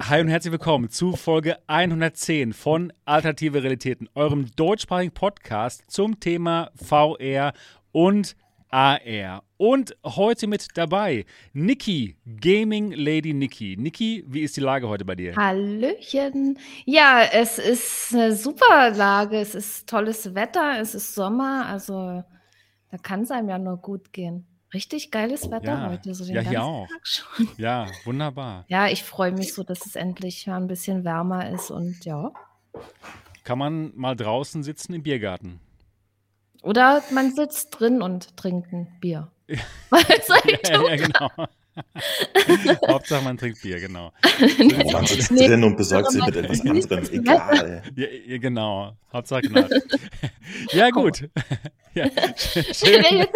Hi und herzlich willkommen zu Folge 110 von Alternative Realitäten, eurem deutschsprachigen Podcast zum Thema VR und AR. Und heute mit dabei Niki, Gaming Lady Niki. Niki, wie ist die Lage heute bei dir? Hallöchen. Ja, es ist eine super Lage. Es ist tolles Wetter, es ist Sommer, also da kann es einem ja nur gut gehen. Richtig geiles Wetter Ja, heute, so den ja, hier ganzen auch. Tag schon. Ja, wunderbar. Ja, ich freue mich so, dass es endlich mal ein bisschen wärmer ist und ja. Kann man mal draußen sitzen im Biergarten? Oder man sitzt drin und trinkt ein Bier. Soll ich Ja, ja, genau. Hauptsache man trinkt Bier, genau. Oh, man sitzt Nee, drin und besorgt sich mit etwas anderem. Egal. Ja, ja, genau. Hauptsache genau. Ja, gut. Ja, schön.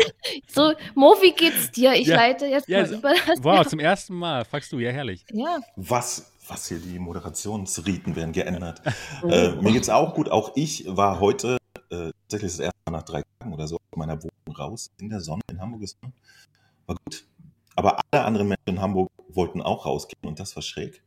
So, Mo, wie geht's dir? Ich Ja. leite jetzt Ja, mal so- über das. Wow, zum ersten Mal. Fragst du, ja, herrlich. Ja. Was, was hier die Moderationsriten werden geändert. Oh. äh, mir geht's auch gut. Auch ich war heute äh, tatsächlich das erste Mal nach drei Tagen oder so aus meiner Wohnung raus in der Sonne in Hamburg. Ist, war gut. Aber alle anderen Menschen in Hamburg wollten auch rausgehen und das war schräg.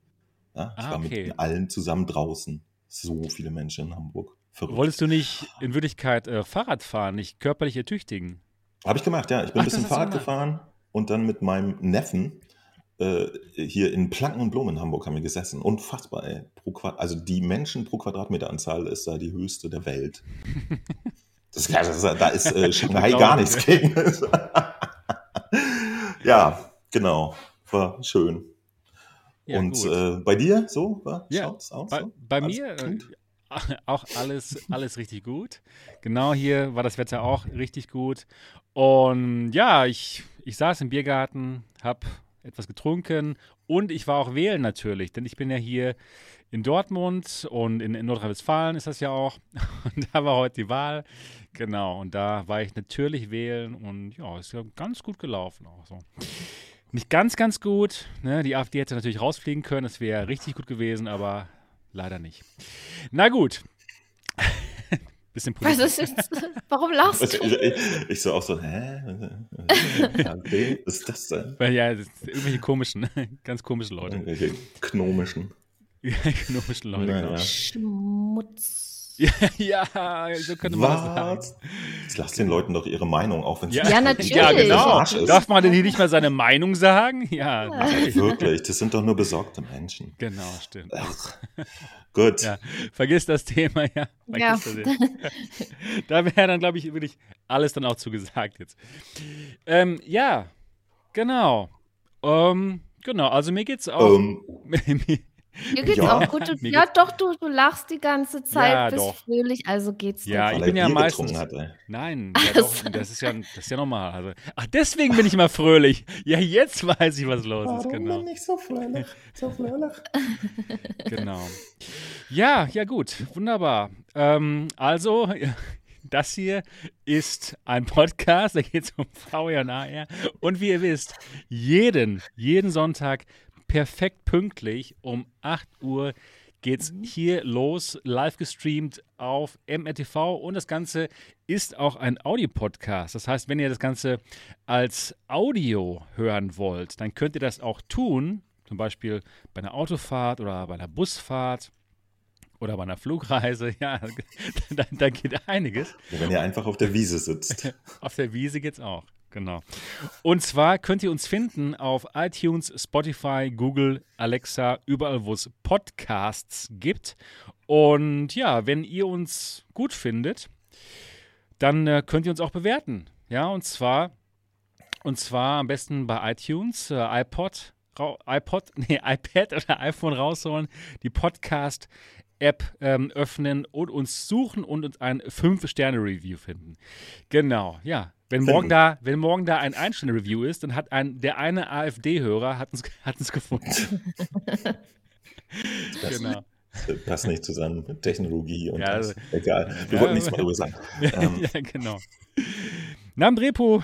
Ja, ich Ah, war okay. mit allen zusammen draußen. So viele Menschen in Hamburg. Verrückt. Wolltest du nicht in Wirklichkeit äh, Fahrrad fahren, nicht körperlich ertüchtigen? Habe ich gemacht, ja. Ich bin Ach, ein bisschen Fahrrad gefahren und dann mit meinem Neffen äh, hier in Planken und Blumen in Hamburg haben wir gesessen. Unfassbar, ey. Also die Menschen pro Quadratmeteranzahl ist da die höchste der Welt. Das, ist- ist- da ist äh, Shanghai gar ich. nichts gegen. ja, genau. War schön. Ja, und äh, bei dir so? War, Ja, schaut's aus? bei, so? bei mir äh, gut? auch alles, alles richtig gut. Genau hier war das Wetter auch richtig gut. Und ja, ich, ich saß im Biergarten, habe etwas getrunken und ich war auch wählen natürlich, denn ich bin ja hier in Dortmund und in, in Nordrhein-Westfalen ist das ja auch. Und da war heute die Wahl. Genau, und da war ich natürlich wählen und ja, ist ja ganz gut gelaufen auch so. Nicht ganz, ganz gut. Ne? Die AfD hätte natürlich rausfliegen können, das wäre richtig gut gewesen, aber leider nicht. Na gut. Bisschen Was politisch. ist jetzt? Warum lachst du? ich, ich, ich so auch so, hä? Was ist das denn? Weil Ja, das irgendwelche komischen, ganz komische Leute. Irgendwelche Knomischen. komischen Leute, Naja. genau. Schmutz. Ja, ja, so könnte man das sagen. Was? Jetzt lass den Leuten doch ihre Meinung, auch wenn Ja, Ja, natürlich. Ja, genau. Arsch ist. Darf man denn hier nicht mal seine Meinung sagen? Ja, natürlich. Wirklich, das sind doch nur besorgte Menschen. Genau, stimmt. Ach, gut. Ja, vergiss das Thema, ja. Ja. Vergiss das Thema. da wäre dann, glaube ich, wirklich alles dann auch zugesagt jetzt. Ähm, ja, genau. Ähm, genau, also mir geht's auch. Ähm, Mir geht's Ja. auch gut. Du, Mir ja, doch, du, du lachst die ganze Zeit, Ja, bist doch. fröhlich, also geht's dir Ja, gut. ich bin ja Bier meistens. hat. Nein, ja, doch, das, ist ja, das ist ja normal. Also, ach, deswegen bin ich immer fröhlich. Ja, jetzt weiß ich, was los ist. Genau. nicht so fröhlich? So fröhlich? genau. Ja, ja, gut. Wunderbar. Ähm, also, das hier ist ein Podcast, da geht es um VR und AR. Und wie ihr wisst, jeden, jeden Sonntag perfekt pünktlich um 8 Uhr geht's hier los, live gestreamt auf MRTV und das Ganze ist auch ein Audiopodcast. Das heißt, wenn ihr das Ganze als Audio hören wollt, dann könnt ihr das auch tun, zum Beispiel bei einer Autofahrt oder bei einer Busfahrt oder bei einer Flugreise. Ja, da, da geht einiges. Ja, wenn ihr einfach auf der Wiese sitzt. Auf der Wiese geht's auch. Genau. Und zwar könnt ihr uns finden auf iTunes, Spotify, Google, Alexa, überall, wo es Podcasts gibt. Und ja, wenn ihr uns gut findet, dann äh, könnt ihr uns auch bewerten. Ja, und zwar, und zwar am besten bei iTunes, äh, iPod, iPod, nee, iPad oder iPhone rausholen, die Podcast-App ähm, öffnen und uns suchen und uns ein 5-Sterne-Review finden. Genau, ja. Wenn morgen, da, wenn morgen da ein Ein-Sterne-Review ist, dann hat ein, der eine AfD-Hörer hat uns, hat uns gefunden. Das genau. passt nicht zusammen mit Technologie und Ja, das. Egal. Wir ja, wollten nichts mehr darüber sagen. Ähm, ja, genau. Namen Repo,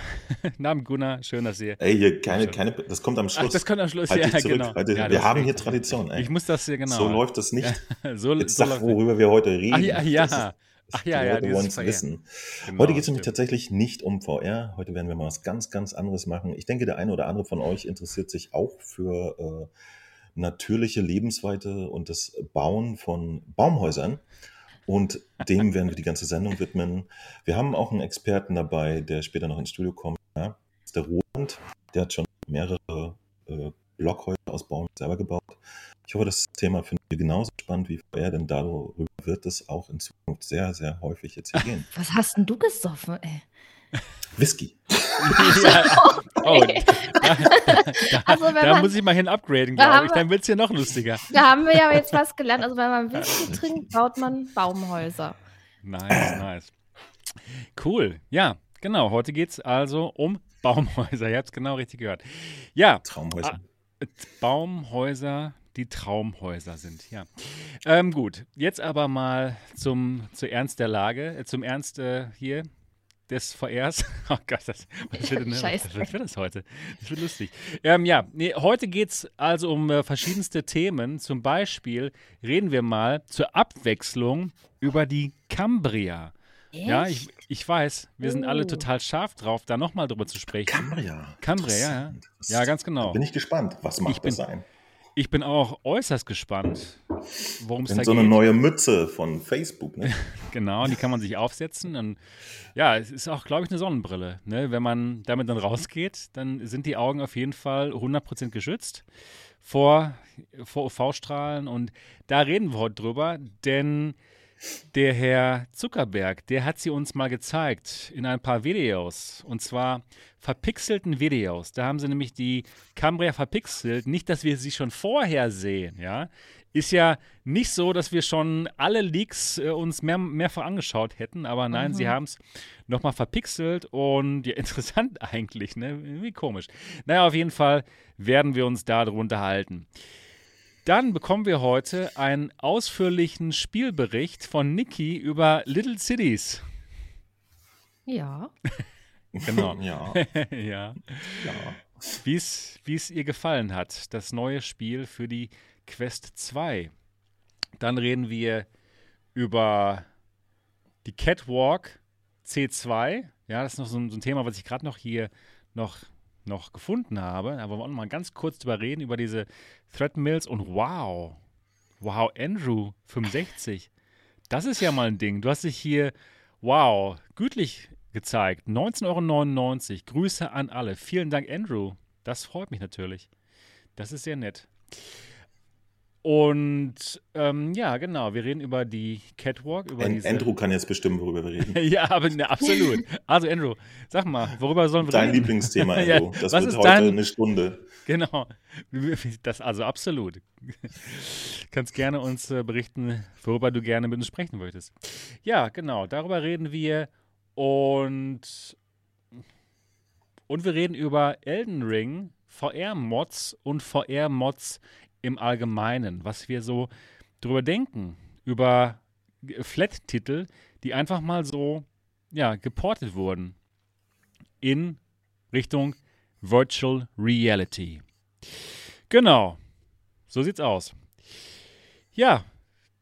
Namen Gunnar, schön, dass ihr. ey, hier keine, keine, das kommt am Ach, Schluss. das kommt am Schluss, halt ja, zurück. genau. Halt, Ja, wir haben hier. Tradition, ey. Ich muss das hier genau. So läuft das nicht. so, Jetzt so sag, worüber wir heute reden. Ach ja, ja. Ach ja, die ja, Leute wollen es wissen. Genau, Heute geht es nämlich tatsächlich nicht um VR. Heute werden wir mal was ganz, ganz anderes machen. Ich denke, der eine oder andere von euch interessiert sich auch für natürliche Lebensweite und das Bauen von Baumhäusern. Und dem werden wir die ganze Sendung widmen. Wir haben auch einen Experten dabei, der später noch ins Studio kommt. Ja, das ist der Roland. Der hat schon mehrere äh, Blockhäuser aus Baum selber gebaut. Ich hoffe, das Thema findet ihr genauso spannend wie vorher, denn darüber wird es auch in Zukunft sehr, sehr häufig jetzt hier gehen. Was hast denn du gesoffen, ey? Whisky. ja. Oh, da, da, also, da man, muss ich mal hin upgraden, glaube ich. Dann wird es hier noch lustiger. Da haben wir ja jetzt was gelernt. Also, wenn man Whisky trinkt, baut man Baumhäuser. Nice, nice. Cool. Ja, genau. Heute geht es also um Baumhäuser. Ihr habt es genau richtig gehört. Ja. Traumhäuser. Ah, Baumhäuser, die Traumhäuser sind, ja. Ähm, gut, jetzt aber mal zum, zu Ernst der Lage, äh, zum Ernst äh, hier des VRs. Oh Gott, das, was wird, denn, Scheiße. was wird das heute? Das wird lustig. Ähm, ja, nee, heute geht es also um äh, verschiedenste Themen. Zum Beispiel reden wir mal zur Abwechslung über die Cambria. Echt? Ja, ich, ich weiß, wir oh. sind alle oh. total scharf drauf, da nochmal drüber zu sprechen. Cambria. Cambria, ja. Ja, ganz genau. Da bin ich gespannt. Was macht ich bin, das sein? Ich bin auch äußerst gespannt, worum es da so geht. eine neue Mütze von Facebook, ne? genau, die kann man sich aufsetzen. Und ja, es ist auch, glaube ich, eine Sonnenbrille. Ne? Wenn man damit dann rausgeht, dann sind die Augen auf jeden Fall 100% geschützt vor, vor UV-Strahlen. Und da reden wir heute drüber, denn der Herr Zuckerberg, der hat sie uns mal gezeigt in ein paar Videos. Und zwar verpixelten Videos. Da haben sie nämlich die Cambria verpixelt. Nicht, dass wir sie schon vorher sehen, ja. Ist ja nicht so, dass wir schon alle Leaks äh, uns mehr, mehrfach angeschaut hätten, aber nein, mhm. sie haben es nochmal verpixelt und ja, interessant eigentlich, ne? Wie komisch. Naja, auf jeden Fall werden wir uns darüber halten. Dann bekommen wir heute einen ausführlichen Spielbericht von Niki über Little Cities. Ja. genau. ja. ja. ja. Wie es ihr gefallen hat, das neue Spiel für die Quest 2. Dann reden wir über die Catwalk C2. Ja, das ist noch so ein, so ein Thema, was ich gerade noch hier noch noch gefunden habe. Aber wir wollen mal ganz kurz drüber reden, über diese Threadmills und wow, wow, Andrew 65. Das ist ja mal ein Ding. Du hast dich hier, wow, gütlich gezeigt. 19,99 Euro. Grüße an alle. Vielen Dank, Andrew. Das freut mich natürlich. Das ist sehr nett. Und ähm, ja, genau, wir reden über die Catwalk. Über An Andrew kann jetzt bestimmen, worüber wir reden. ja, aber ne, absolut. Also Andrew, sag mal, worüber sollen wir dein reden? Dein Lieblingsthema, Andrew. ja, das wird heute dein... eine Stunde. Genau, das also absolut. Kannst gerne uns äh, berichten, worüber du gerne mit uns sprechen möchtest. Ja, genau, darüber reden wir und und wir reden über Elden Ring, VR-Mods und VR-Mods im Allgemeinen, was wir so drüber denken, über Flat-Titel, die einfach mal so, ja, geportet wurden in Richtung Virtual Reality. Genau, so sieht's aus. Ja,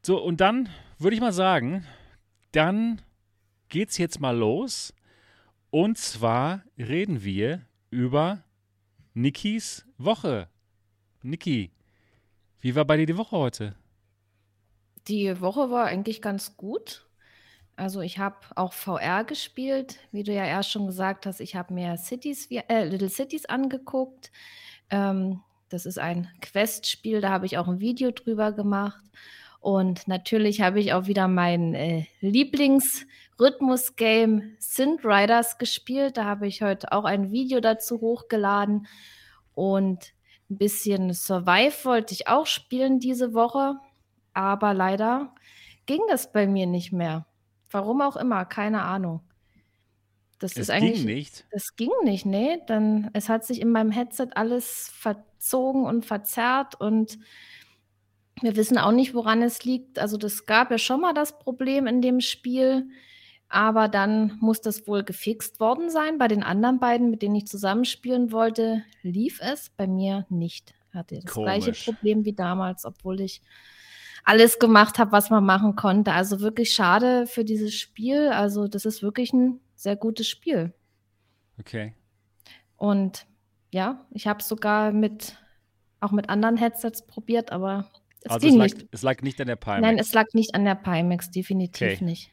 so und dann würde ich mal sagen, dann geht's jetzt mal los. Und zwar reden wir über Nikis Woche. Niki, wie war bei dir die Woche heute? Die Woche war eigentlich ganz gut. Also ich habe auch VR gespielt, wie du ja erst schon gesagt hast. Ich habe mir Cities, äh, Little Cities angeguckt. Ähm, das ist ein Quest-Spiel, da habe ich auch ein Video drüber gemacht. Und natürlich habe ich auch wieder mein äh, Lieblings-Rhythmus-Game Synth Riders gespielt. Da habe ich heute auch ein Video dazu hochgeladen. Und ein bisschen Survive wollte ich auch spielen diese Woche, aber leider ging das bei mir nicht mehr. Warum auch immer, keine Ahnung. Das es ist eigentlich. ging nicht. Das ging nicht, nee. Dann, es hat sich in meinem Headset alles verzogen und verzerrt und wir wissen auch nicht, woran es liegt. Also, das gab ja schon mal das Problem in dem Spiel. Aber dann muss das wohl gefixt worden sein. Bei den anderen beiden, mit denen ich zusammenspielen wollte, lief es. Bei mir nicht. Hatte das Komisch. gleiche Problem wie damals, obwohl ich alles gemacht habe, was man machen konnte. Also wirklich schade für dieses Spiel. Also das ist wirklich ein sehr gutes Spiel. Okay. Und ja, ich habe sogar mit auch mit anderen Headsets probiert, aber es also ging es lag, nicht. es lag nicht an der Pimax. Nein, es lag nicht an der Pimax, definitiv Okay. nicht.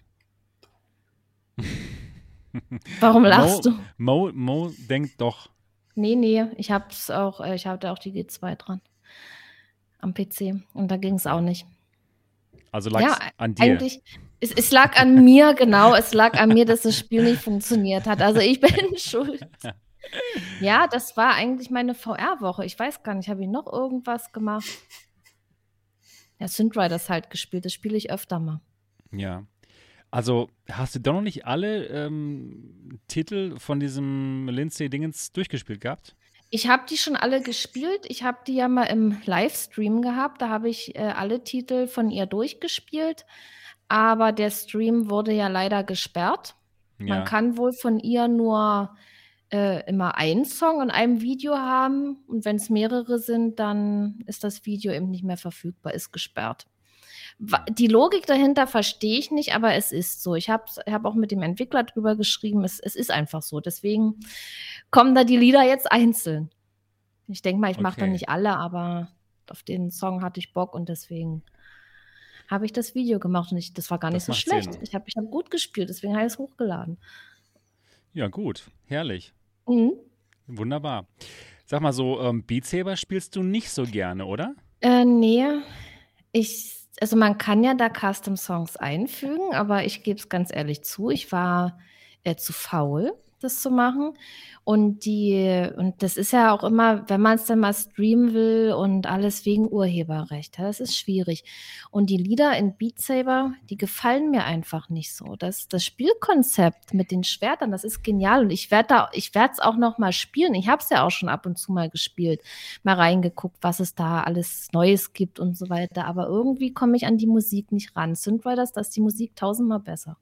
Warum lachst Mo, du? Mo, Mo denkt doch. Nee, nee, ich hab's auch, äh, ich hatte auch die G2 dran. Am PC. Und da ging es auch nicht. Also lag Ja, an dir. Eigentlich, es, es lag an mir, genau. Es lag an mir, dass das Spiel nicht funktioniert hat. Also ich bin schuld. Ja, das war eigentlich meine VR-Woche. Ich weiß gar nicht, habe ich noch irgendwas gemacht? Ja, Synth Riders halt gespielt. Das spiele ich öfter mal. Ja. Also hast du doch noch nicht alle ähm, Titel von diesem Lindsay-Dingens durchgespielt gehabt? Ich habe die schon alle gespielt. Ich habe die ja mal im Livestream gehabt. Da habe ich äh, alle Titel von ihr durchgespielt. Aber der Stream wurde ja leider gesperrt. Ja. Man kann wohl von ihr nur äh, immer einen Song in einem Video haben. Und wenn es mehrere sind, dann ist das Video eben nicht mehr verfügbar, ist gesperrt. Die Logik dahinter verstehe ich nicht, aber es ist so. Ich habe hab auch mit dem Entwickler drüber geschrieben, es, es ist einfach so. Deswegen kommen da die Lieder jetzt einzeln. Ich denke mal, ich mache Okay. nicht alle, aber auf den Song hatte ich Bock und deswegen habe ich das Video gemacht und ich, das war gar Das nicht so macht schlecht. Sinn. Ich habe ich hab gut gespielt, deswegen habe ich es hochgeladen. ja, gut. Herrlich. Mhm. Wunderbar. Sag mal so, ähm, Beat Saber spielst du nicht so gerne, oder? Äh, nee, ich, also man kann ja da Custom-Songs einfügen, aber ich gebe es ganz ehrlich zu, ich war äh, zu faul, das zu machen. Und die, und das ist ja auch immer, wenn man es dann mal streamen will und alles wegen Urheberrecht, das ist schwierig. Und die Lieder in Beat Saber, die gefallen mir einfach nicht so. Das, das Spielkonzept mit den Schwertern, das ist genial. Und ich werde da, ich werde es auch noch mal spielen. Ich habe es ja auch schon ab und zu mal gespielt mal reingeguckt, was es da alles Neues gibt und so weiter. Aber irgendwie komme ich an die Musik nicht ran. Synth Riders, da ist die Musik tausendmal besser.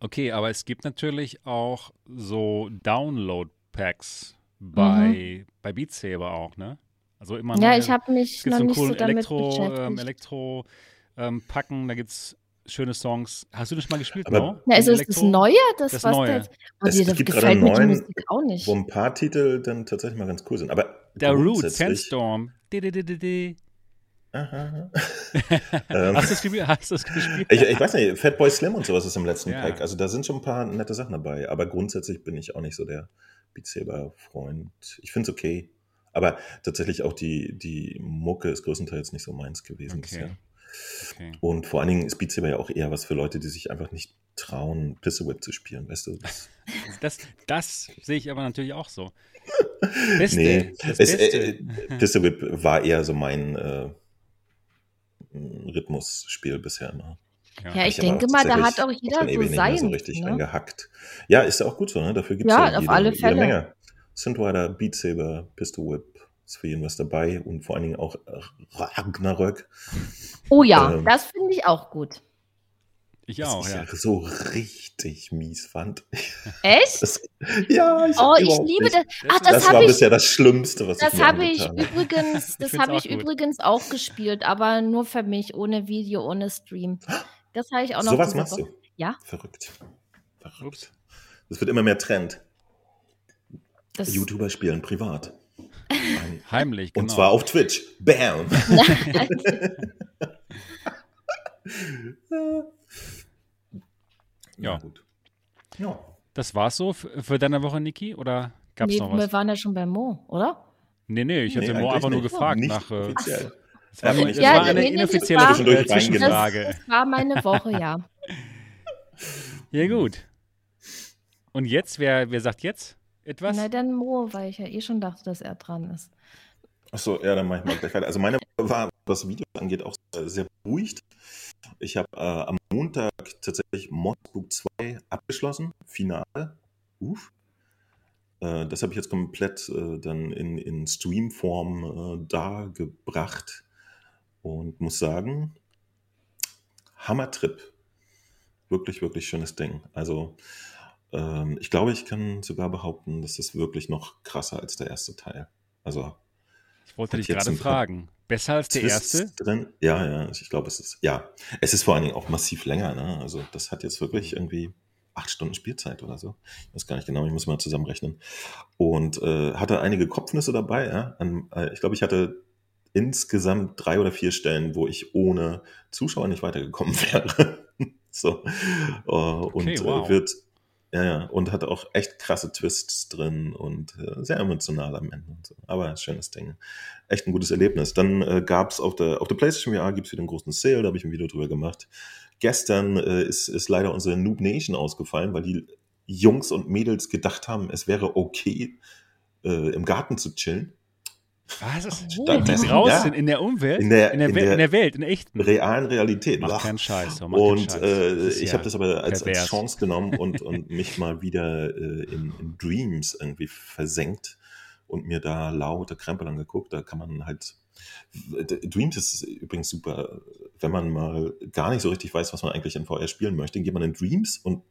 Okay, aber es gibt natürlich auch so Download-Packs bei, bei Beat Saber auch, ne? Also immer Ja, neue- ich habe es mich gibt noch so nicht so damit Elektro, beschäftigt. ähm, Elektro ähm, Packen, da gibt's schöne Songs. Hast du das mal gespielt, Aber- Mo? ja, also ist das Neue? Das, Das was Neue. Da jetzt, oh, Es dir, das gibt gerade gefällt mir neuen, Musik auch nicht. Wo ein paar Titel dann tatsächlich mal ganz cool sind. Aber Der Root, Sandstorm. Di, di, di. Aha. ähm, Hast du es gespielt? Hast du es gespielt? ich, ich weiß nicht, Fatboy Slim und sowas ist im letzten Ja. Pack. Also da sind schon ein paar nette Sachen dabei. Aber grundsätzlich bin ich auch nicht so der Beat Saber-Freund. Ich finde es okay. Aber tatsächlich auch die, die Mucke ist größtenteils nicht so meins gewesen Okay. bisher. Okay. Und vor allen Dingen ist Beat Saber ja auch eher was für Leute, die sich einfach nicht trauen, Pistol Whip zu spielen, weißt du? Das, Das, das sehe ich aber natürlich auch so. Beste. nee, das es, äh, Pistol Whip war eher so mein äh, Rhythmusspiel bisher immer. Ja, Hab ich denke mal, da hat auch jeder so sein. so richtig ne? reingehackt. Ja, ist ja auch gut so, ne? Dafür gibt es Ja, ja, auf jede, alle jede Fälle. Menge. Synthrider, Beat Saber, Pistol Whip, ist für jeden was dabei und vor allen Dingen auch Ragnarök. Oh ja, Ähm, das finde ich auch gut. Ich was auch, ich ja. ja so richtig mies fand. Echt? Das, ja, ich, Oh, ich liebe nicht. das. Ach, Das das, war habe ich, bisher das Schlimmste, was das ich habe ich übrigens, das habe auch ich gut. übrigens auch gespielt, aber nur für mich, ohne Video, ohne Stream. Das habe ich auch noch. So was machst du? Ja. Verrückt. Verrückt. Das wird immer mehr Trend. Das, YouTuber spielen privat. Heimlich, genau. Und zwar auf Twitch. Bam! Ja. gut. Ja. Das war's so für, für deine Woche, Niki? Oder gab's nee, noch wir was? waren ja schon bei Mo, oder? Nee, nee, ich hatte Nee, Mo einfach nur gefragt Nicht nach. Äh, offiziell. es war, es ja, war eine nee, das inoffizielle war- Zwischendurch Zwischenfrage. Das war meine Woche, ja. Ja, gut. Und jetzt, wer, wer sagt jetzt etwas? Na dann Mo, weil ich ja eh schon dachte, dass er dran ist. Achso, ja, dann mache ich mal gleich weiter. Also meine Woche war, was Video angeht, auch sehr, sehr beruhigt. Ich habe äh, am Montag tatsächlich Mossbook 2 abgeschlossen, Finale. Uff. Äh, das habe ich jetzt komplett äh, dann in, in Streamform äh, dargebracht und muss sagen, Hammertrip. Wirklich, wirklich schönes Ding. Also ähm, ich glaube, ich kann sogar behaupten, das ist wirklich noch krasser als der erste Teil. Also ich wollte dich gerade fragen. Besser als der Twists erste? drin. Ja, ja, ich glaube, es ist, ja, es ist vor allen Dingen auch massiv länger, ne? Also das hat jetzt wirklich irgendwie acht Stunden Spielzeit oder so. Ich weiß gar nicht genau, ich muss mal zusammenrechnen. Und äh, hatte einige Kopfnüsse dabei. Ja? An, äh, ich glaube, ich hatte insgesamt drei oder vier Stellen, wo ich ohne Zuschauer nicht weitergekommen wäre. so. Uh, und okay, wow. wird ja, ja, und hat auch echt krasse Twists drin und äh, sehr emotional am Ende. Und so. Aber schönes Ding. Echt ein gutes Erlebnis. Dann äh, gab es auf der, auf der PlayStation VR gibt's wieder einen großen Sale, da habe ich ein Video drüber gemacht. Gestern äh, ist, ist leider unsere Noob Nation ausgefallen, weil die Jungs und Mädels gedacht haben, es wäre okay, äh, im Garten zu chillen. Was ist oh, draußen ja. in der Umwelt? In der, in der, in der, in der Welt, in der echten. Realen Realität. Mach keinen Scheiß. Mach und Scheiß. Äh, ich ja habe das aber als, als, Chance genommen und, und mich mal wieder äh, in, in, Dreams irgendwie versenkt und mir da laute Krempel angeguckt. Da kann man halt. Dreams ist übrigens super, wenn man mal gar nicht so richtig weiß, was man eigentlich in VR spielen möchte, geht man in Dreams und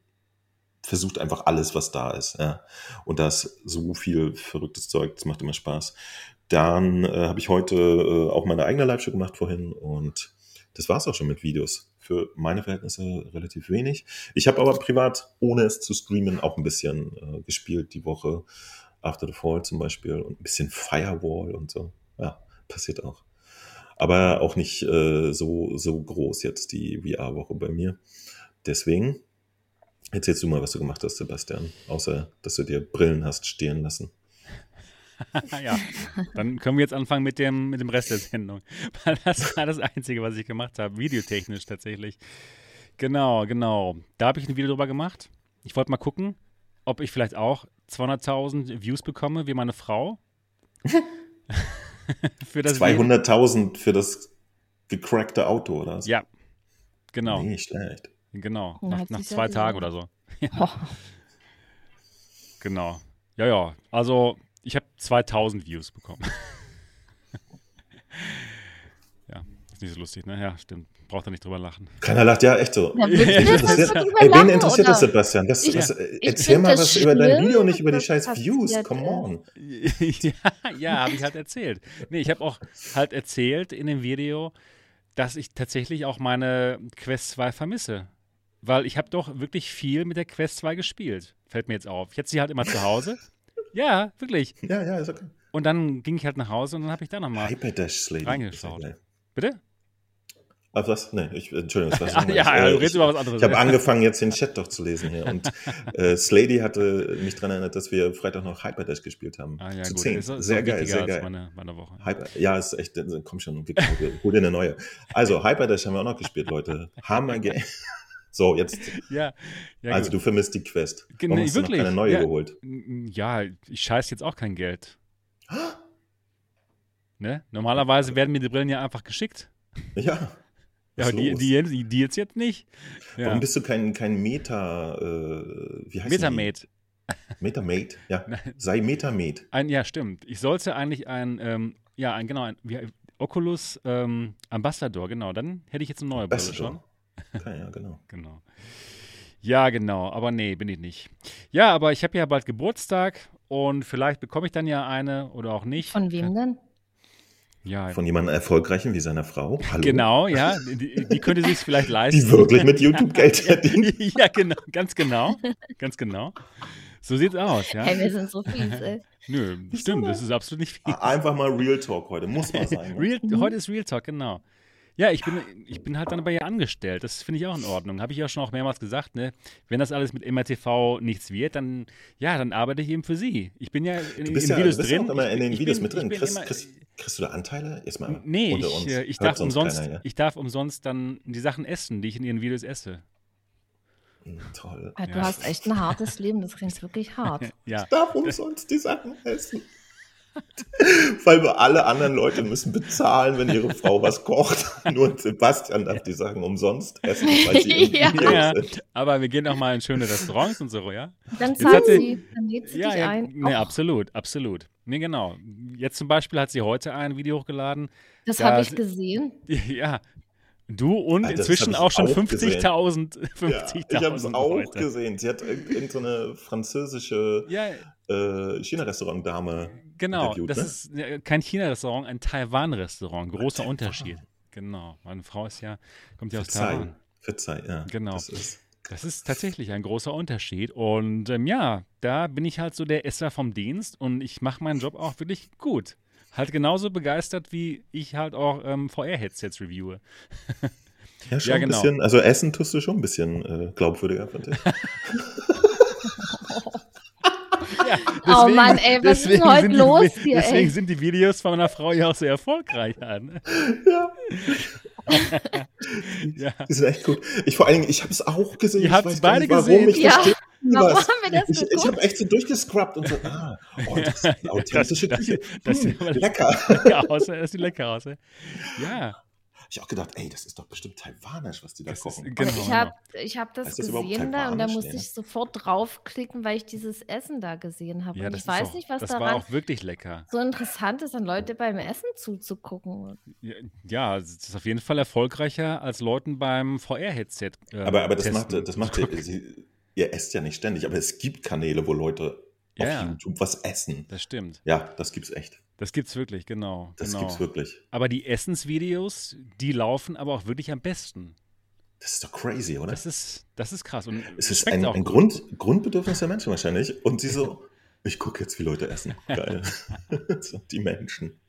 versucht einfach alles, was da ist. Ja. Und da ist so viel verrücktes Zeug, das macht immer Spaß. Dann äh, habe ich heute äh, auch meine eigene Live-Show gemacht vorhin und das war es auch schon mit Videos. Für meine Verhältnisse relativ wenig. Ich habe aber privat, ohne es zu streamen, auch ein bisschen äh, gespielt die Woche. After the Fall zum Beispiel und ein bisschen Firewall und so. Ja, passiert auch. Aber auch nicht äh, so, so groß jetzt die VR-Woche bei mir. Deswegen erzählst du mal, was du gemacht hast, Sebastian. Außer, dass du dir Brillen hast stehen lassen. ja, dann können wir jetzt anfangen mit dem, mit dem Rest der Sendung. Weil das war das Einzige, was ich gemacht habe, videotechnisch tatsächlich. Genau, genau. Da habe ich ein Video drüber gemacht. Ich wollte mal gucken, ob ich vielleicht auch 200.000 Views bekomme, wie meine Frau. für 200.000 für das gecrackte Auto, oder? Ja, genau. Nee, schlecht. Genau, nach, nach zwei Tagen oder so. Oh. Genau. Ja, ja. Also ich habe 2000 Views bekommen. ja, ist nicht so lustig, ne? Ja, stimmt. Braucht er nicht drüber lachen. Keiner lacht, ja, echt so. Ja, Ey, wen interessiert das, Sebastian? Das, ich, was, erzähl mal was über dein Video, nicht über die scheiß Views. Come on. ja, ja habe ich halt erzählt. Nee, ich habe auch halt erzählt in dem Video, dass ich tatsächlich auch meine Quest 2 vermisse. Weil ich habe doch wirklich viel mit der Quest 2 gespielt. Fällt mir jetzt auf. Ich hatte sie halt immer zu Hause. Ja, wirklich. Ja, ja, ist okay. Und dann ging ich halt nach Hause und dann habe ich da nochmal reingeschaut. Bitte? Ach was? Nee, ich, Entschuldigung, das war ja, ja, du redest über was anderes. Ich habe angefangen, jetzt den Chat doch zu lesen hier. Und äh, Slady hatte mich daran erinnert, dass wir Freitag noch Hyperdash gespielt haben. Ah, ja, zu gut. 10. Ist, ist sehr geil, sehr geil. Meine, meine Woche. Hyper, ja, ist echt, komm schon, hol dir eine neue. Also, Hyperdash haben wir auch noch gespielt, Leute. Hammer Game. So, jetzt. ja, ja, also, gut. du vermisst die Quest. Warum nee, hast wirklich? du noch keine neue ja, geholt? Ja, ich scheiße jetzt auch kein Geld. ne? Normalerweise werden mir die Brillen ja einfach geschickt. Ja. Ja, die, die, die, jetzt jetzt nicht. Ja. Warum bist du kein, kein Meta, äh, wie heißt Metamate. Metamate, ja. Sei Metamate. Ein, ja, stimmt. Ich sollte eigentlich ein, ähm, ja, ein, genau, ein wie, Oculus ähm, Ambassador, genau. Dann hätte ich jetzt eine neue Brille schon. Ja, genau. genau. Ja, genau, aber nee, bin ich nicht. Ja, aber ich habe ja bald Geburtstag und vielleicht bekomme ich dann ja eine oder auch nicht. Von wem denn? Ja. Von jemandem Erfolgreichen wie seiner Frau. Hallo. Genau, ja. Die, die könnte sich vielleicht leisten. Die wirklich mit YouTube Geld verdienen. ja, genau, ganz genau. Ganz genau. So sieht's aus, ja. Hey, wir sind so fies, ey. Nö, stimmt, das ist absolut nicht fies. Einfach mal Real Talk heute, muss man sein. Ne? Real, heute ist Real Talk, genau. Ja, ich bin, ich bin halt dann bei ihr angestellt. Das finde ich auch in Ordnung. Habe ich ja schon auch mehrmals gesagt, ne? Wenn das alles mit MRTV nichts wird, dann ja, dann arbeite ich eben für sie. Ich bin ja in, du bist in ja, Videos du bist drin. Ja auch immer in den ich, Videos ich mit drin. bin, kriegst, kriegst, kriegst, du da Anteile? Erstmal nee, unter uns. Ich, ich darf umsonst, keiner, ja? ich darf umsonst dann die Sachen essen, die ich in ihren Videos esse. Hm, toll. Ja, du ja. hast echt ein hartes Leben, das klingt wirklich hart. ja. Ich darf umsonst die Sachen essen. Weil wir alle anderen Leute müssen bezahlen, wenn ihre Frau was kocht. Nur Sebastian darf die Sachen umsonst essen, weil sie ja. ja. Aber wir gehen auch mal in schöne Restaurants und so, ja? Dann zahlt sie, dann lädt sie ja, dich ein. Nee, absolut, absolut. Nee, genau. Jetzt zum Beispiel hat sie heute ein Video hochgeladen. Das habe ich gesehen. Ja, Du und Alter, inzwischen auch schon 50.000. 50 ja, ich habe es auch Leute. gesehen. Sie hat irgendeine so französische ja. äh, China-Restaurant-Dame. Genau, das ne? ist kein China-Restaurant, ein Taiwan-Restaurant. Großer Taiwan. Unterschied. Genau. Meine Frau ist ja, kommt ja aus. Taiwan. Verzeih, ja. Genau. Das ist Das ist tatsächlich ein großer Unterschied. Und ähm, ja, da bin ich halt so der Esser vom Dienst und ich mache meinen Job auch wirklich gut. Halt genauso begeistert, wie ich halt auch ähm, VR-Headsets reviewe. Ja, schon Ja, ein genau. bisschen. Also Essen tust du schon ein bisschen äh, glaubwürdiger, finde ich. Ja, Oh Mann, ey, was ist denn heute die, los hier, Deswegen ey? sind die Videos von meiner Frau ja auch so erfolgreich. Ne? ja, Ja. die sind echt gut. Ich vor allen Dingen, ich habe es auch gesehen. Ihr weiß gar beide nicht, warum. gesehen? Ich Ja. Warum haben wir das Ich, ich habe echt so durchgescrubbt und so, ah, oh, das ist eine authentische Das- Küche. das- Hm, das- lecker. lecker aus, das sieht lecker aus. ey. Ja, Ich auch gedacht, ey, das ist doch bestimmt taiwanisch, was die da das ist, kochen. genau. ich habe ich hab das das gesehen da und da musste ne? ich sofort draufklicken, weil ich dieses Essen da gesehen habe. ja, und das ich ist weiß auch, nicht, was das war daran auch wirklich lecker. so interessant ist, an Leute beim Essen zuzugucken. Ja, Ja, es ist auf jeden Fall erfolgreicher als Leuten beim VR-Headset. ähm, Aber, aber das testen. macht, das macht ihr, sie- ihr esst ja nicht ständig, aber es gibt Kanäle, wo Leute Ja, auf ja. YouTube was essen. Das stimmt. Ja, das gibt's echt. Das gibt's wirklich, genau. Das genau. gibt's wirklich. Aber die Essensvideos, die laufen aber auch wirklich am besten. Das ist doch crazy, oder? Das ist, das ist krass. Und es ist ein, ein. Grund, Grundbedürfnis der Menschen wahrscheinlich. Und sie so, ich gucke jetzt, wie Leute essen. Geil. die Menschen.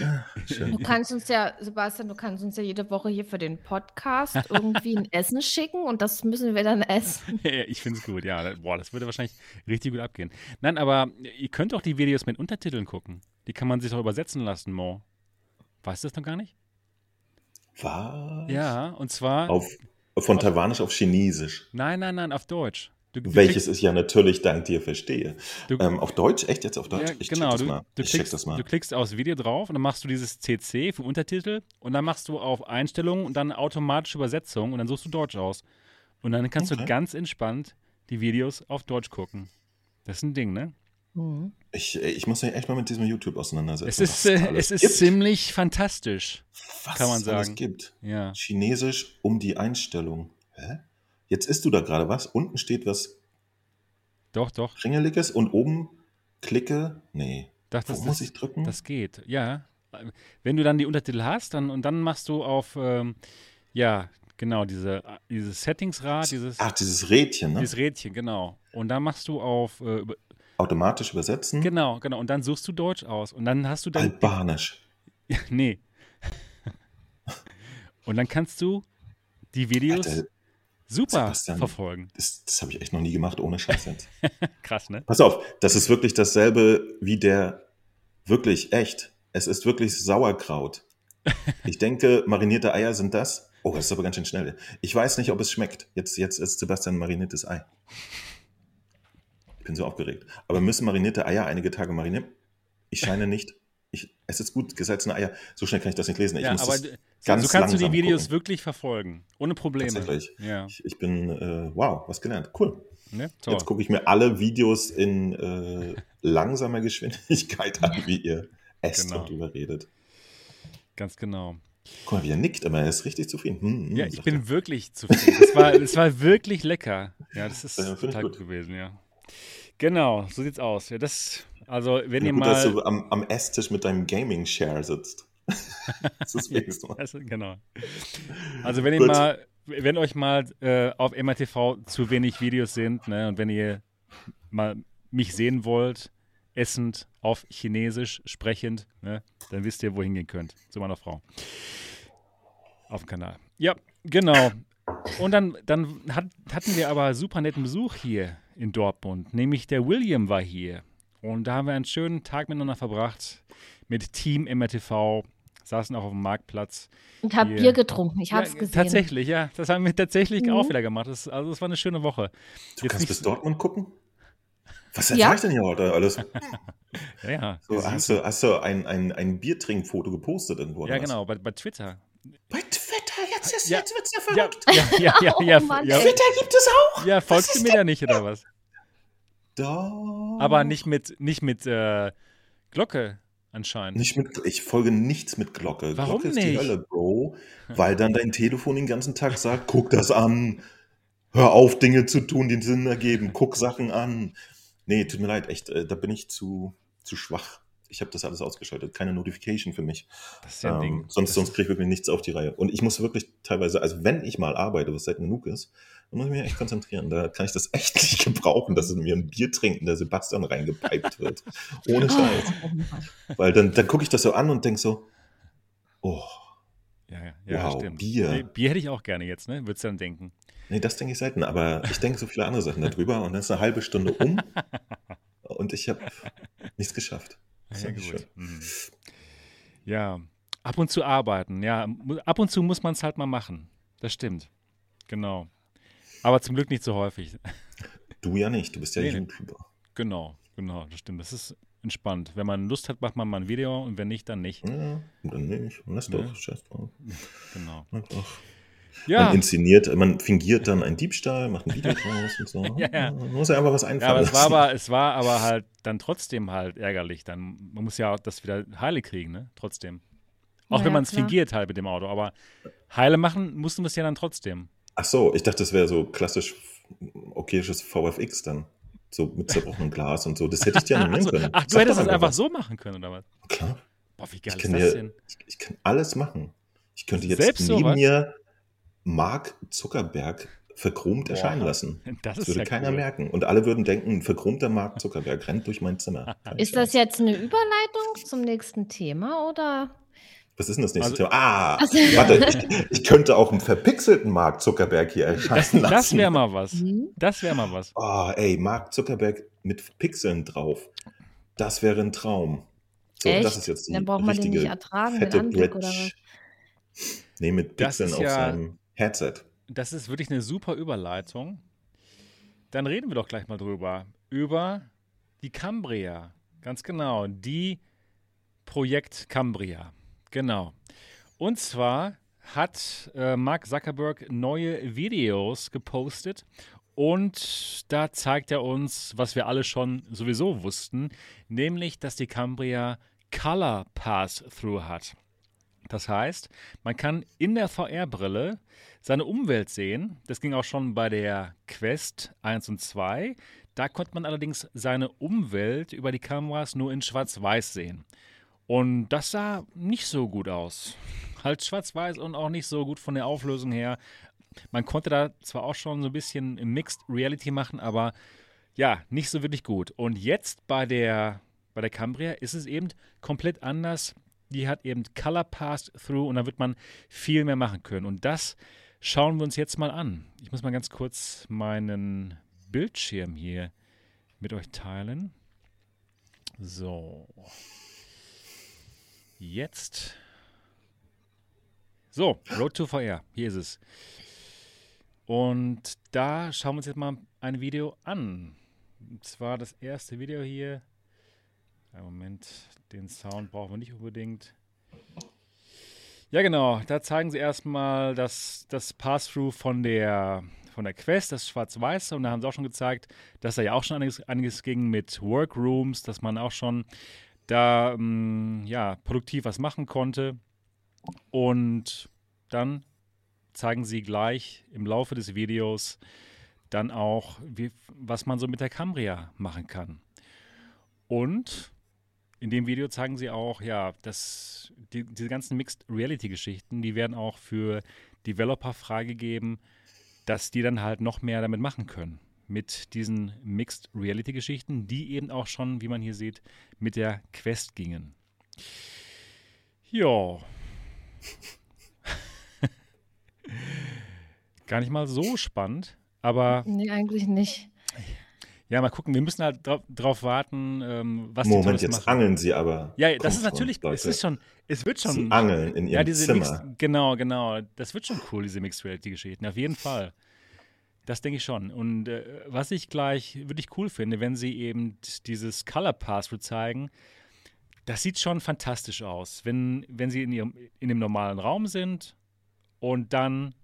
Ja, Du kannst uns ja, Sebastian, du kannst uns ja jede Woche hier für den Podcast irgendwie ein Essen schicken und das müssen wir dann essen. Ja, ich finde es gut, ja. Boah, das würde wahrscheinlich richtig gut abgehen. Nein, aber ihr könnt auch die Videos mit Untertiteln gucken. Die kann man sich doch übersetzen lassen, Mo. Weißt du das noch gar nicht? Was? Ja, und zwar. Auf, von Taiwanisch auf Chinesisch. Nein, nein, nein, auf Deutsch. Du, du Welches ich ja natürlich dank dir verstehe. Du- ähm, auf Deutsch? Echt jetzt auf Deutsch? Ja, ich genau, check das du, mal. du, ich klickst, das mal. du klickst aufs Video drauf und dann machst du dieses CC für Untertitel und dann machst du auf Einstellungen und dann automatische Übersetzung und dann suchst du Deutsch aus. Und dann kannst Okay. du ganz entspannt die Videos auf Deutsch gucken. Das ist ein Ding, ne? Mhm. Ich, äh, ich muss mich echt mal mit diesem YouTube auseinandersetzen. Es ist, was äh, es ist gibt. ziemlich fantastisch. was kann man es alles sagen. gibt. Ja. Chinesisch um die Einstellung. Hä? Jetzt isst du da gerade was. Unten steht was Doch, doch. Kringeliges und oben klicke. Nee. Doch, Wo das, muss das, ich drücken? das geht, ja. Wenn du dann die Untertitel hast, dann und dann machst du auf, ähm, ja, genau, diese, dieses Settingsrad, dieses, Ach, dieses Rädchen, ne? dieses Rädchen, genau. Und dann machst du auf, äh, Automatisch übersetzen. genau, genau, und dann suchst du Deutsch aus. Und dann hast du dann, Albanisch. nee. Und dann kannst du die Videos Alter, super Sebastian. verfolgen. das, das habe ich echt noch nie gemacht, ohne Scheiß jetzt. Krass, ne? Pass auf, das ist wirklich dasselbe wie der, wirklich, echt. Es ist wirklich Sauerkraut. Ich denke, marinierte Eier sind das. Oh, das ist aber ganz schön schnell. Ich weiß nicht, ob es schmeckt. Jetzt, jetzt ist Sebastian mariniertes Ei. Ich bin so aufgeregt. Aber müssen marinierte Eier einige Tage marinieren? Ich scheine nicht. Ich, es ist gut, gesalzene Eier. So schnell kann ich das nicht lesen. Ich Ja, muss aber ganz so kannst du die Videos gucken. wirklich verfolgen. Ohne Probleme. Tatsächlich. Ja. Ich, ich bin, äh, wow, was gelernt. Cool. Ne? Toll. Jetzt gucke ich mir alle Videos in äh, langsamer Geschwindigkeit an, wie ihr esst Genau. und drüber redet. Ganz genau. Guck mal, wie er nickt, aber er ist richtig zufrieden. Hm, hm, Ja, ich bin wirklich zufrieden. Es war, es war wirklich lecker. Ja, das ist Ja, ich total gut. gut. gewesen, ja. Genau, so sieht's aus. Ja, das, also, wenn er. ihr Ja, gut, dass mal. du am, am Esstisch mit deinem Gaming-Share sitzt. das ist wenigstens mal. Also, genau. Also, wenn ihr Gut. mal, wenn euch mal äh, auf MRTV zu wenig Videos sind, ne, und wenn ihr mal mich sehen wollt, essend, auf Chinesisch sprechend, ne, dann wisst ihr, wohin gehen könnt. Zu meiner Frau. Auf dem Kanal. Ja, genau. Und dann, dann hat, hatten wir aber super netten Besuch hier in Dortmund. Nämlich der William war hier. Und da haben wir einen schönen Tag miteinander verbracht mit Team MRTV. Saßen auch auf dem Marktplatz. Und hab Hier. Bier getrunken. Ich hab's Ja, gesehen. Tatsächlich, ja. Das haben wir tatsächlich Mhm. auch wieder gemacht. Das, also, es war eine schöne Woche. Du Jetzt kannst bis Dortmund gucken? Was Ja. erfahre ich denn hier heute alles? Ja, ja. So, hast du, hast du ein, ein, ein Biertrinkfoto gepostet irgendwo? ja, genau, bei, bei Twitter. Bei Ist, Ja. jetzt wird's ja verrückt. ja, ja, ja, ja, Oh Mann, ja. Twitter gibt es auch. ja folgst du mir da nicht, oder was? Da. Aber nicht mit, nicht mit äh, Glocke anscheinend. Nicht mit, ich folge nichts mit Glocke. Warum Glocke ist die nicht? Hölle, Bro. Weil dann dein Telefon den ganzen Tag sagt, guck das an. Hör auf, Dinge zu tun, die Sinn ergeben. Guck Sachen an. Nee, tut mir leid, echt, äh, da bin ich zu, zu schwach. Ich habe das alles ausgeschaltet. Keine Notification für mich. Das ist ja ein Ähm, Ding. sonst Das sonst kriege ich wirklich nichts auf die Reihe. Und ich muss wirklich teilweise, also wenn ich mal arbeite, was selten genug ist, dann muss ich mich echt konzentrieren. Da kann ich das echt nicht gebrauchen, dass es mir ein Bier trinken, der Sebastian reingepiped wird. Ohne Scheiß. Weil dann, dann gucke ich das so an und denke so, oh, Ja, ja, ja Wow, stimmt. Bier. Nee, Bier hätte ich auch gerne jetzt, ne? Würdest du dann denken. nee, das denke ich selten. Aber ich denke so viele andere Sachen darüber und dann ist eine halbe Stunde um und ich habe nichts geschafft. Das Ja, eigentlich gut. Mhm. Ja, ab und zu arbeiten. Ja, ab und zu muss man es halt mal machen. Das stimmt. Genau. Aber zum Glück nicht so häufig. Du ja nicht, du bist ja Nee. YouTuber. Genau, genau, das stimmt. Das ist entspannt. Wenn man Lust hat, macht man mal ein Video und wenn nicht, dann nicht. Ja, und dann nicht. Lass Ne? doch, scheiß drauf. Genau. Einfach. Ja, Man inszeniert, man fingiert dann einen Diebstahl, macht ein Video draus und so. Ja, ja. Man muss ja einfach was ja einfallen aber es war aber, es war aber halt dann trotzdem halt ärgerlich. Dann, man muss ja auch das wieder heile kriegen, ne? Trotzdem. Auch wenn ja, man es fingiert halt mit dem Auto. Aber heile machen mussten wir es ja dann trotzdem. Ach so, ich dachte, das wäre so klassisch okayisches VFX dann. So mit zerbrochenem Glas und so. Das hätte ich dir Ach, animieren so, können. ach du Sag hättest es einfach was. so machen können, oder was? Klar, Boah, wie ich geil ist kann, das dir, denn? ich, ich kann alles machen. Ich könnte jetzt Selbst neben sowas? mir Mark Zuckerberg verchromt Boah, erscheinen lassen. Das Das würde ja keiner cool. merken. Und alle würden denken, ein verchromter Mark Zuckerberg rennt durch mein Zimmer. Ist das jetzt eine Überleitung zum nächsten Thema oder? Was ist denn das nächste Also- Thema? Ah, Also- warte, ich, ich könnte auch einen verpixelten Mark Zuckerberg hier Das, erscheinen lassen. das wäre mal was. Hm? Das wäre mal was. Oh, ey, Mark Zuckerberg mit Pixeln drauf. Das wäre ein Traum. So, Echt? das ist jetzt die Dann braucht man den nicht ertragen, fette Anblick, Bridge. oder was? Nee, mit Das Pixeln auf ja- seinem Headset. Das ist wirklich eine super Überleitung. Dann reden wir doch gleich mal drüber. Über die Cambria. Ganz genau. Die Projekt Cambria. Genau. Und zwar hat äh, Mark Zuckerberg neue Videos gepostet und da zeigt er uns, was wir alle schon sowieso wussten, nämlich, dass die Cambria Color Pass-Through hat. Das heißt, man kann in der VR-Brille seine Umwelt sehen. Das ging auch schon bei der Quest 1 und 2. Da konnte man allerdings seine Umwelt über die Kameras nur in Schwarz-Weiß sehen. Und das sah nicht so gut aus. Halt schwarz-weiß und auch nicht so gut von der Auflösung her. Man konnte da zwar auch schon so ein bisschen Mixed Reality machen, aber ja, nicht so wirklich gut. Und jetzt bei der, bei der Cambria ist es eben komplett anders. Die hat eben Color Pass Through und da wird man viel mehr machen können. Und das schauen wir uns jetzt mal an. Ich muss mal ganz kurz meinen Bildschirm hier mit euch teilen. So. Jetzt. So, Road to VR. Hier ist es. Und da schauen wir uns jetzt mal ein Video an. Und zwar das erste Video hier. Einen Moment, den Sound brauchen wir nicht unbedingt. Ja, genau. Da zeigen sie erstmal das, das Pass-Through von der, von der Quest, das Schwarz-Weiße. Und da haben sie auch schon gezeigt, dass da ja auch schon einiges, einiges ging mit Workrooms, dass man auch schon da ähm, ja, produktiv was machen konnte. Und dann zeigen sie gleich im Laufe des Videos dann auch, wie, was man so mit der Cambria machen kann. Und in dem Video zeigen sie auch, ja, dass die, diese ganzen Mixed Reality Geschichten, die werden auch für Developer freigegeben, dass die dann halt noch mehr damit machen können. Mit diesen Mixed Reality Geschichten, die eben auch schon, wie man hier sieht, mit der Quest gingen. Ja. Gar nicht mal so spannend, aber Nee, eigentlich nicht. Ja, mal gucken. Wir müssen halt drauf, drauf warten, ähm, was die Moment, Tolles jetzt machen. angeln sie aber. Ja, das ist natürlich, von, es Leute. ist schon, es wird schon. Sie angeln in ihrem ja, diese Zimmer. Mixed, genau, genau. Das wird schon cool, diese Mixed Reality-Geschichten. Auf jeden Fall. Das denke ich schon. Und äh, was ich gleich wirklich cool finde, wenn sie eben dieses Color Pass-Through zeigen, das sieht schon fantastisch aus. Wenn, wenn sie in, ihrem, in dem normalen Raum sind und dann,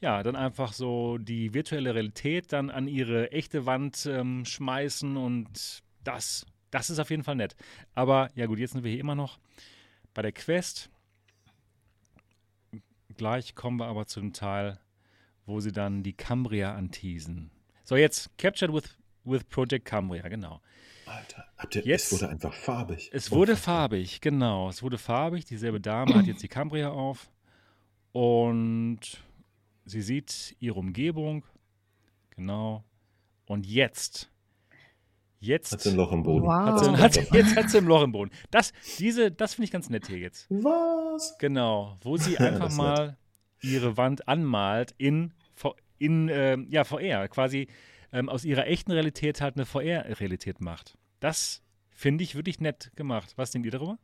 ja, dann einfach so die virtuelle Realität dann an ihre echte Wand ähm, schmeißen und das, das ist auf jeden Fall nett. Aber ja gut, jetzt sind wir hier immer noch bei der Quest. Gleich kommen wir aber zu dem Teil, wo sie dann die Cambria anteasen. So, jetzt Captured with, with Project Cambria, genau. Alter, ihr, Jetzt- es wurde einfach farbig. Es wurde farbig, genau. Es wurde farbig. Dieselbe Dame hat jetzt die Cambria auf und sie sieht ihre Umgebung. Genau. Und jetzt, jetzt Hat sie ein Loch im Boden. hat sie, Wow. hat sie, jetzt hat sie ein Loch im Boden. Das, diese, das finde ich ganz nett hier jetzt. Was? Genau, wo sie einfach mal ihre Wand anmalt in, in ähm, ja, VR, quasi ähm, aus ihrer echten Realität halt eine VR-Realität macht. Das finde ich wirklich nett gemacht. Was denkt ihr darüber?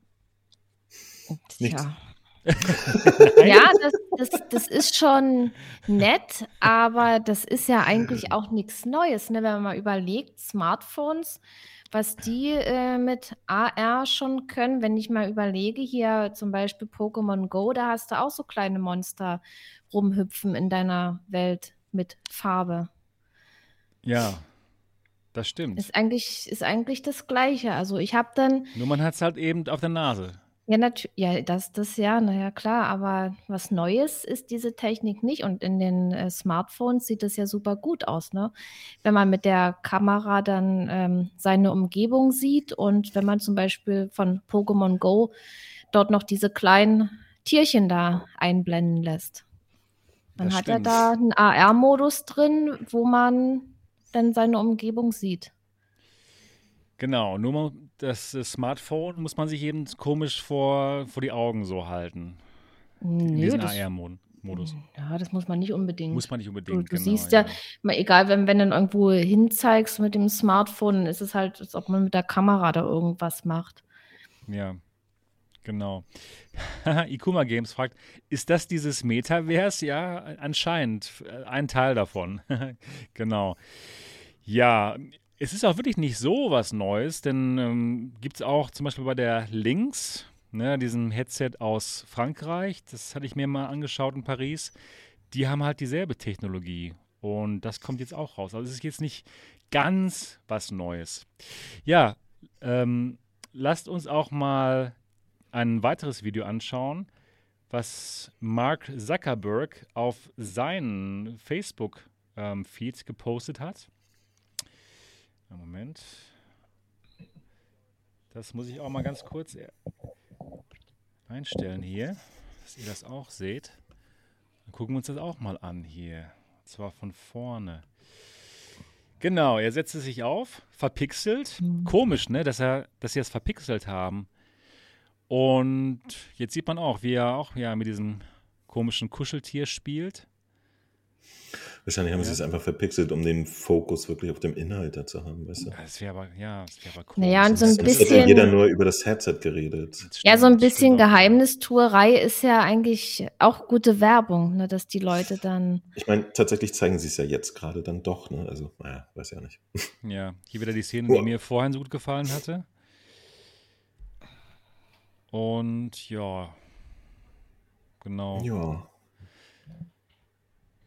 Nichts. Tja. Ja, das, das, das ist schon nett, aber das ist ja eigentlich auch nichts Neues. Ne? Wenn man mal überlegt, Smartphones, was die äh, mit AR schon können, wenn ich mal überlege, hier zum Beispiel Pokémon Go, da hast du auch so kleine Monster rumhüpfen in deiner Welt mit Farbe. Ja, das stimmt. Ist eigentlich, ist eigentlich das Gleiche. Also ich habe dann Nur man hat es halt eben auf der Nase. Ja, natürlich, ja, das, das ja, naja, klar, aber was Neues ist diese Technik nicht und in den äh, Smartphones sieht es ja super gut aus, ne? Wenn man mit der Kamera dann ähm, seine Umgebung sieht und wenn man zum Beispiel von Pokémon Go dort noch diese kleinen Tierchen da einblenden lässt. Dann Das hat er stimmt. da einen AR-Modus drin, wo man dann seine Umgebung sieht. Genau, nur mal das Smartphone muss man sich eben komisch vor, vor die Augen so halten. In diesen das, AR-Modus. ja, das muss man nicht unbedingt. Muss man nicht unbedingt. du genau, siehst ja- Mal egal, wenn, wenn du dann irgendwo hinzeigst mit dem Smartphone, dann ist es halt, als ob man mit der Kamera da irgendwas macht. Ja, genau. Ikuma Games fragt, ist das dieses Metaverse? Ja, anscheinend. äh, Ein Teil davon. genau. Ja, es ist auch wirklich nicht so was Neues, denn ähm, gibt es auch zum Beispiel bei der Lynx, ne, diesem Headset aus Frankreich, das hatte ich mir mal angeschaut in Paris, die haben halt dieselbe Technologie. Und das kommt jetzt auch raus. Also es ist jetzt nicht ganz was Neues. Ja, ähm, lasst uns auch mal ein weiteres Video anschauen, was Mark Zuckerberg auf seinen Facebook-Feed gepostet hat. Einen Moment. Das muss ich auch mal ganz kurz e- einstellen hier, dass ihr das auch seht. Dann gucken wir uns das auch mal an hier. Und zwar von vorne. Genau, er setzte sich auf, verpixelt. Komisch, ne, dass, er, dass sie das verpixelt haben. Und jetzt sieht man auch, wie er auch ja mit diesem komischen Kuscheltier spielt. Wahrscheinlich haben sie Ja. es einfach verpixelt, um den Fokus wirklich auf dem Inhalt da zu haben, weißt du? Das wäre aber, ja, das wäre aber komisch. Naja, und so ein Sonst hat ja bisschen- jeder nur über das Headset geredet. Das Ja, so ein stimmt, bisschen stimmt. Geheimnistuerei ist ja eigentlich auch gute Werbung, ne, dass die Leute dann. Ich meine, tatsächlich zeigen sie es ja jetzt gerade dann doch, ne? Also, naja, weiß ja nicht. Ja, hier wieder die Szene, die mir vorhin so gut gefallen hatte. Und ja, genau. Ja.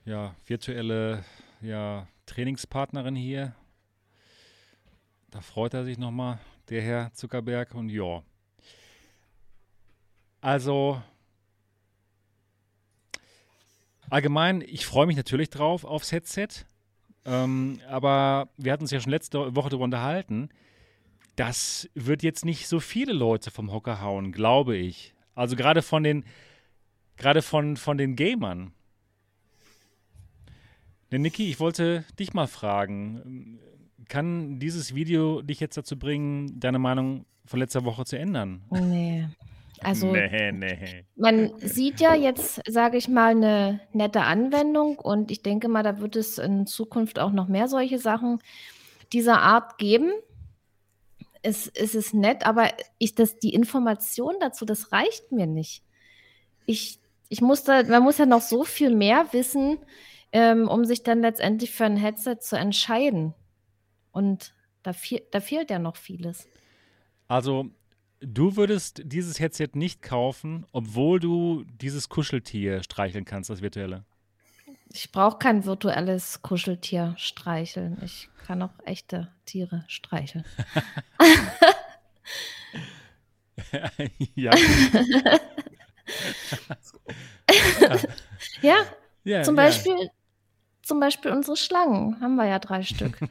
Ja, virtuelle ja, Trainingspartnerin hier. Da freut er sich nochmal, der Herr Zuckerberg. Und ja. Also, allgemein, ich freue mich natürlich drauf aufs Headset. Ähm, aber wir hatten uns ja schon letzte Woche darüber unterhalten. Das wird jetzt nicht so viele Leute vom Hocker hauen, glaube ich. Also gerade von den, gerade von, von den Gamern. Ne, Niki, ich wollte dich mal fragen, kann dieses Video dich jetzt dazu bringen, deine Meinung von letzter Woche zu ändern? Nee. Also, nee, nee. man sieht ja jetzt, sage ich mal, eine nette Anwendung und ich denke mal, da wird es in Zukunft auch noch mehr solche Sachen dieser Art geben. Es, es ist nett, aber ich, das, die Information dazu, das reicht mir nicht. Ich, ich muss da, man muss ja noch so viel mehr wissen, ähm, um sich dann letztendlich für ein Headset zu entscheiden. Und da, fehl, da fehlt ja noch vieles. Also, du würdest dieses Headset nicht kaufen, obwohl du dieses Kuscheltier streicheln kannst, das virtuelle. Ich brauche kein virtuelles Kuscheltier streicheln. Ich kann auch echte Tiere streicheln. ja. Ja, ja, zum. Beispiel, zum Beispiel unsere Schlangen. Haben wir ja drei Stück.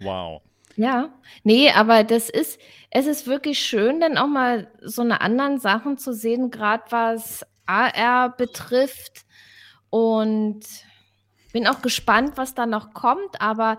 Wow. Ja, nee, aber das ist es ist wirklich schön, dann auch mal so eine anderen Sachen zu sehen, gerade was AR betrifft und bin auch gespannt, was da noch kommt, aber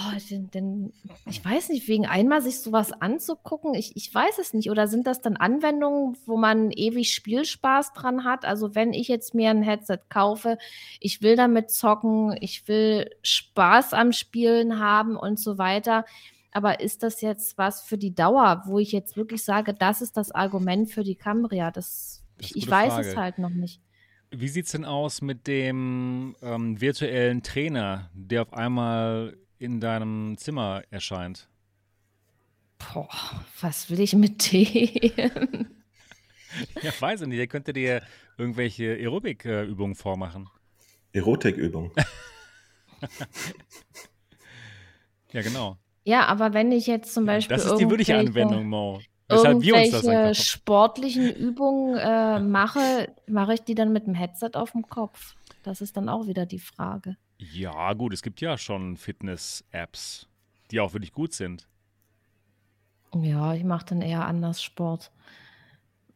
Oh, denn, denn, ich weiß nicht, wegen einmal sich sowas anzugucken, ich, ich weiß es nicht. Oder sind das dann Anwendungen, wo man ewig Spielspaß dran hat? Also wenn ich jetzt mir ein Headset kaufe, ich will damit zocken, ich will Spaß am Spielen haben und so weiter. Aber ist das jetzt was für die Dauer, wo ich jetzt wirklich sage, das ist das Argument für die Cambria? Das, das ich, weiß Frage. es halt noch nicht. Wie sieht es denn aus mit dem ähm, virtuellen Trainer, der auf einmal in deinem Zimmer erscheint? Boah, was will ich mit dem? Ja, weiß ich nicht. Der könnte dir irgendwelche Aerobik-Übungen vormachen. Erotikübungen. ja, genau. Ja, aber wenn ich jetzt zum Beispiel. Das ist die würdige Anwendung, Mo. Weshalb wir uns das einfach sportlichen Übungen äh, mache, mache ich die dann mit dem Headset auf dem Kopf. Das ist dann auch wieder die Frage. Ja, gut, es gibt ja schon Fitness-Apps, die auch wirklich gut sind. Ja, ich mache dann eher anders Sport.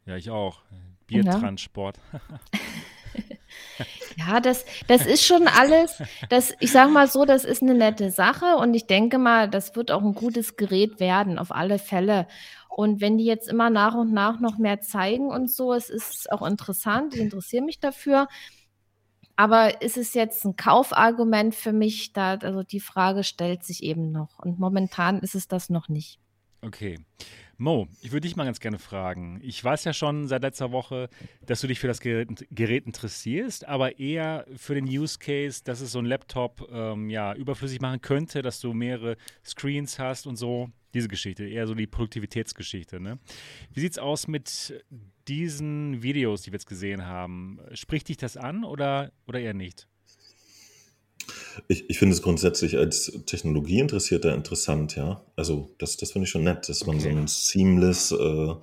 Ja, ich auch. Biertransport. Ja. das, das ist schon alles, das, ich sage mal so, das ist eine nette Sache und ich denke mal, das wird auch ein gutes Gerät werden, auf alle Fälle. Und wenn die jetzt immer nach und nach noch mehr zeigen und so, es ist auch interessant, ich interessiere mich dafür. Aber ist es jetzt ein Kaufargument für mich? Da, also die Frage stellt sich eben noch. Und momentan ist es das noch nicht. Okay. Mo, ich würde dich mal ganz gerne fragen. Ich weiß ja schon seit letzter Woche, dass du dich für das Gerät, Gerät interessierst, aber eher für den Use Case, dass es so ein Laptop ähm, ja, überflüssig machen könnte, dass du mehrere Screens hast und so. Diese Geschichte, eher so die Produktivitätsgeschichte. Ne? Wie sieht es aus mit diesen Videos, die wir jetzt gesehen haben? Spricht dich das an oder, oder eher nicht? Ich, ich finde es grundsätzlich als Technologieinteressierter interessant, ja. Also das, das finde ich schon nett, dass man okay. so ein seamless äh,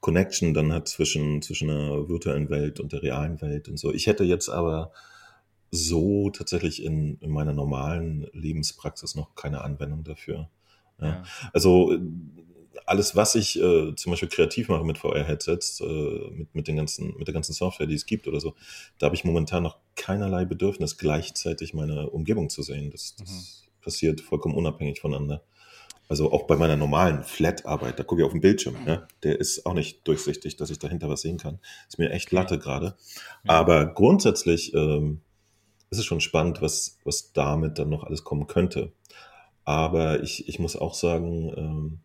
Connection dann hat zwischen, zwischen der virtuellen Welt und der realen Welt und so. Ich hätte jetzt aber so tatsächlich in, in meiner normalen Lebenspraxis noch keine Anwendung dafür. Ja. Also alles, was ich äh, zum Beispiel kreativ mache mit VR-Headsets, äh, mit, mit, den ganzen, mit der ganzen Software, die es gibt oder so, da habe ich momentan noch keinerlei Bedürfnis, gleichzeitig meine Umgebung zu sehen. Das, das mhm. passiert vollkommen unabhängig voneinander. Also auch bei meiner normalen Flat-Arbeit, da gucke ich auf den Bildschirm, ja, der ist auch nicht durchsichtig, dass ich dahinter was sehen kann. Ist mir echt Latte gerade. Aber grundsätzlich ähm, ist es schon spannend, was, was damit dann noch alles kommen könnte. Aber ich, ich muss auch sagen, ähm,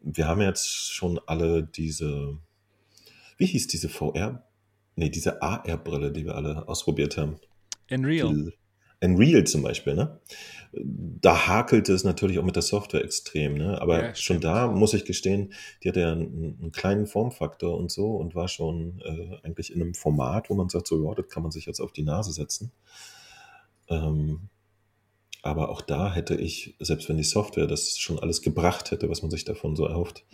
wir haben jetzt schon alle diese, wie hieß diese VR, nee, diese AR-Brille, die wir alle ausprobiert haben. Unreal. Unreal zum Beispiel, ne? Da hakelte es natürlich auch mit der Software extrem, ne? Aber ja, schon da muss ich gestehen, die hatte ja einen, einen kleinen Formfaktor und so und war schon äh, eigentlich in einem Format, wo man sagt, so, ja, das kann man sich jetzt auf die Nase setzen. Ähm, aber auch da hätte ich, selbst wenn die Software das schon alles gebracht hätte, was man sich davon so erhofft,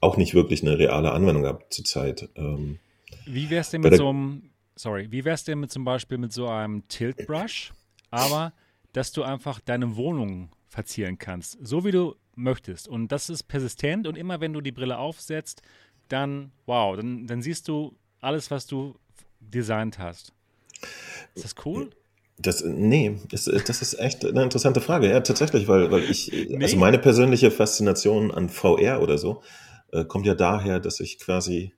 auch nicht wirklich eine reale Anwendung gehabt zurzeit. Ähm, wie wär's denn mit so einem, sorry, wie wär's denn mit zum Beispiel mit so einem Tilt Brush, aber dass du einfach deine Wohnung verzieren kannst, so wie du möchtest. Und das ist persistent und immer wenn du die Brille aufsetzt, dann, wow, dann, dann siehst du alles, was du designt hast. Ist das cool? Das, nee, das, das ist echt eine interessante Frage. Ja, tatsächlich, weil, weil ich, nee. also meine persönliche Faszination an VR oder so, äh, kommt ja daher, dass ich quasi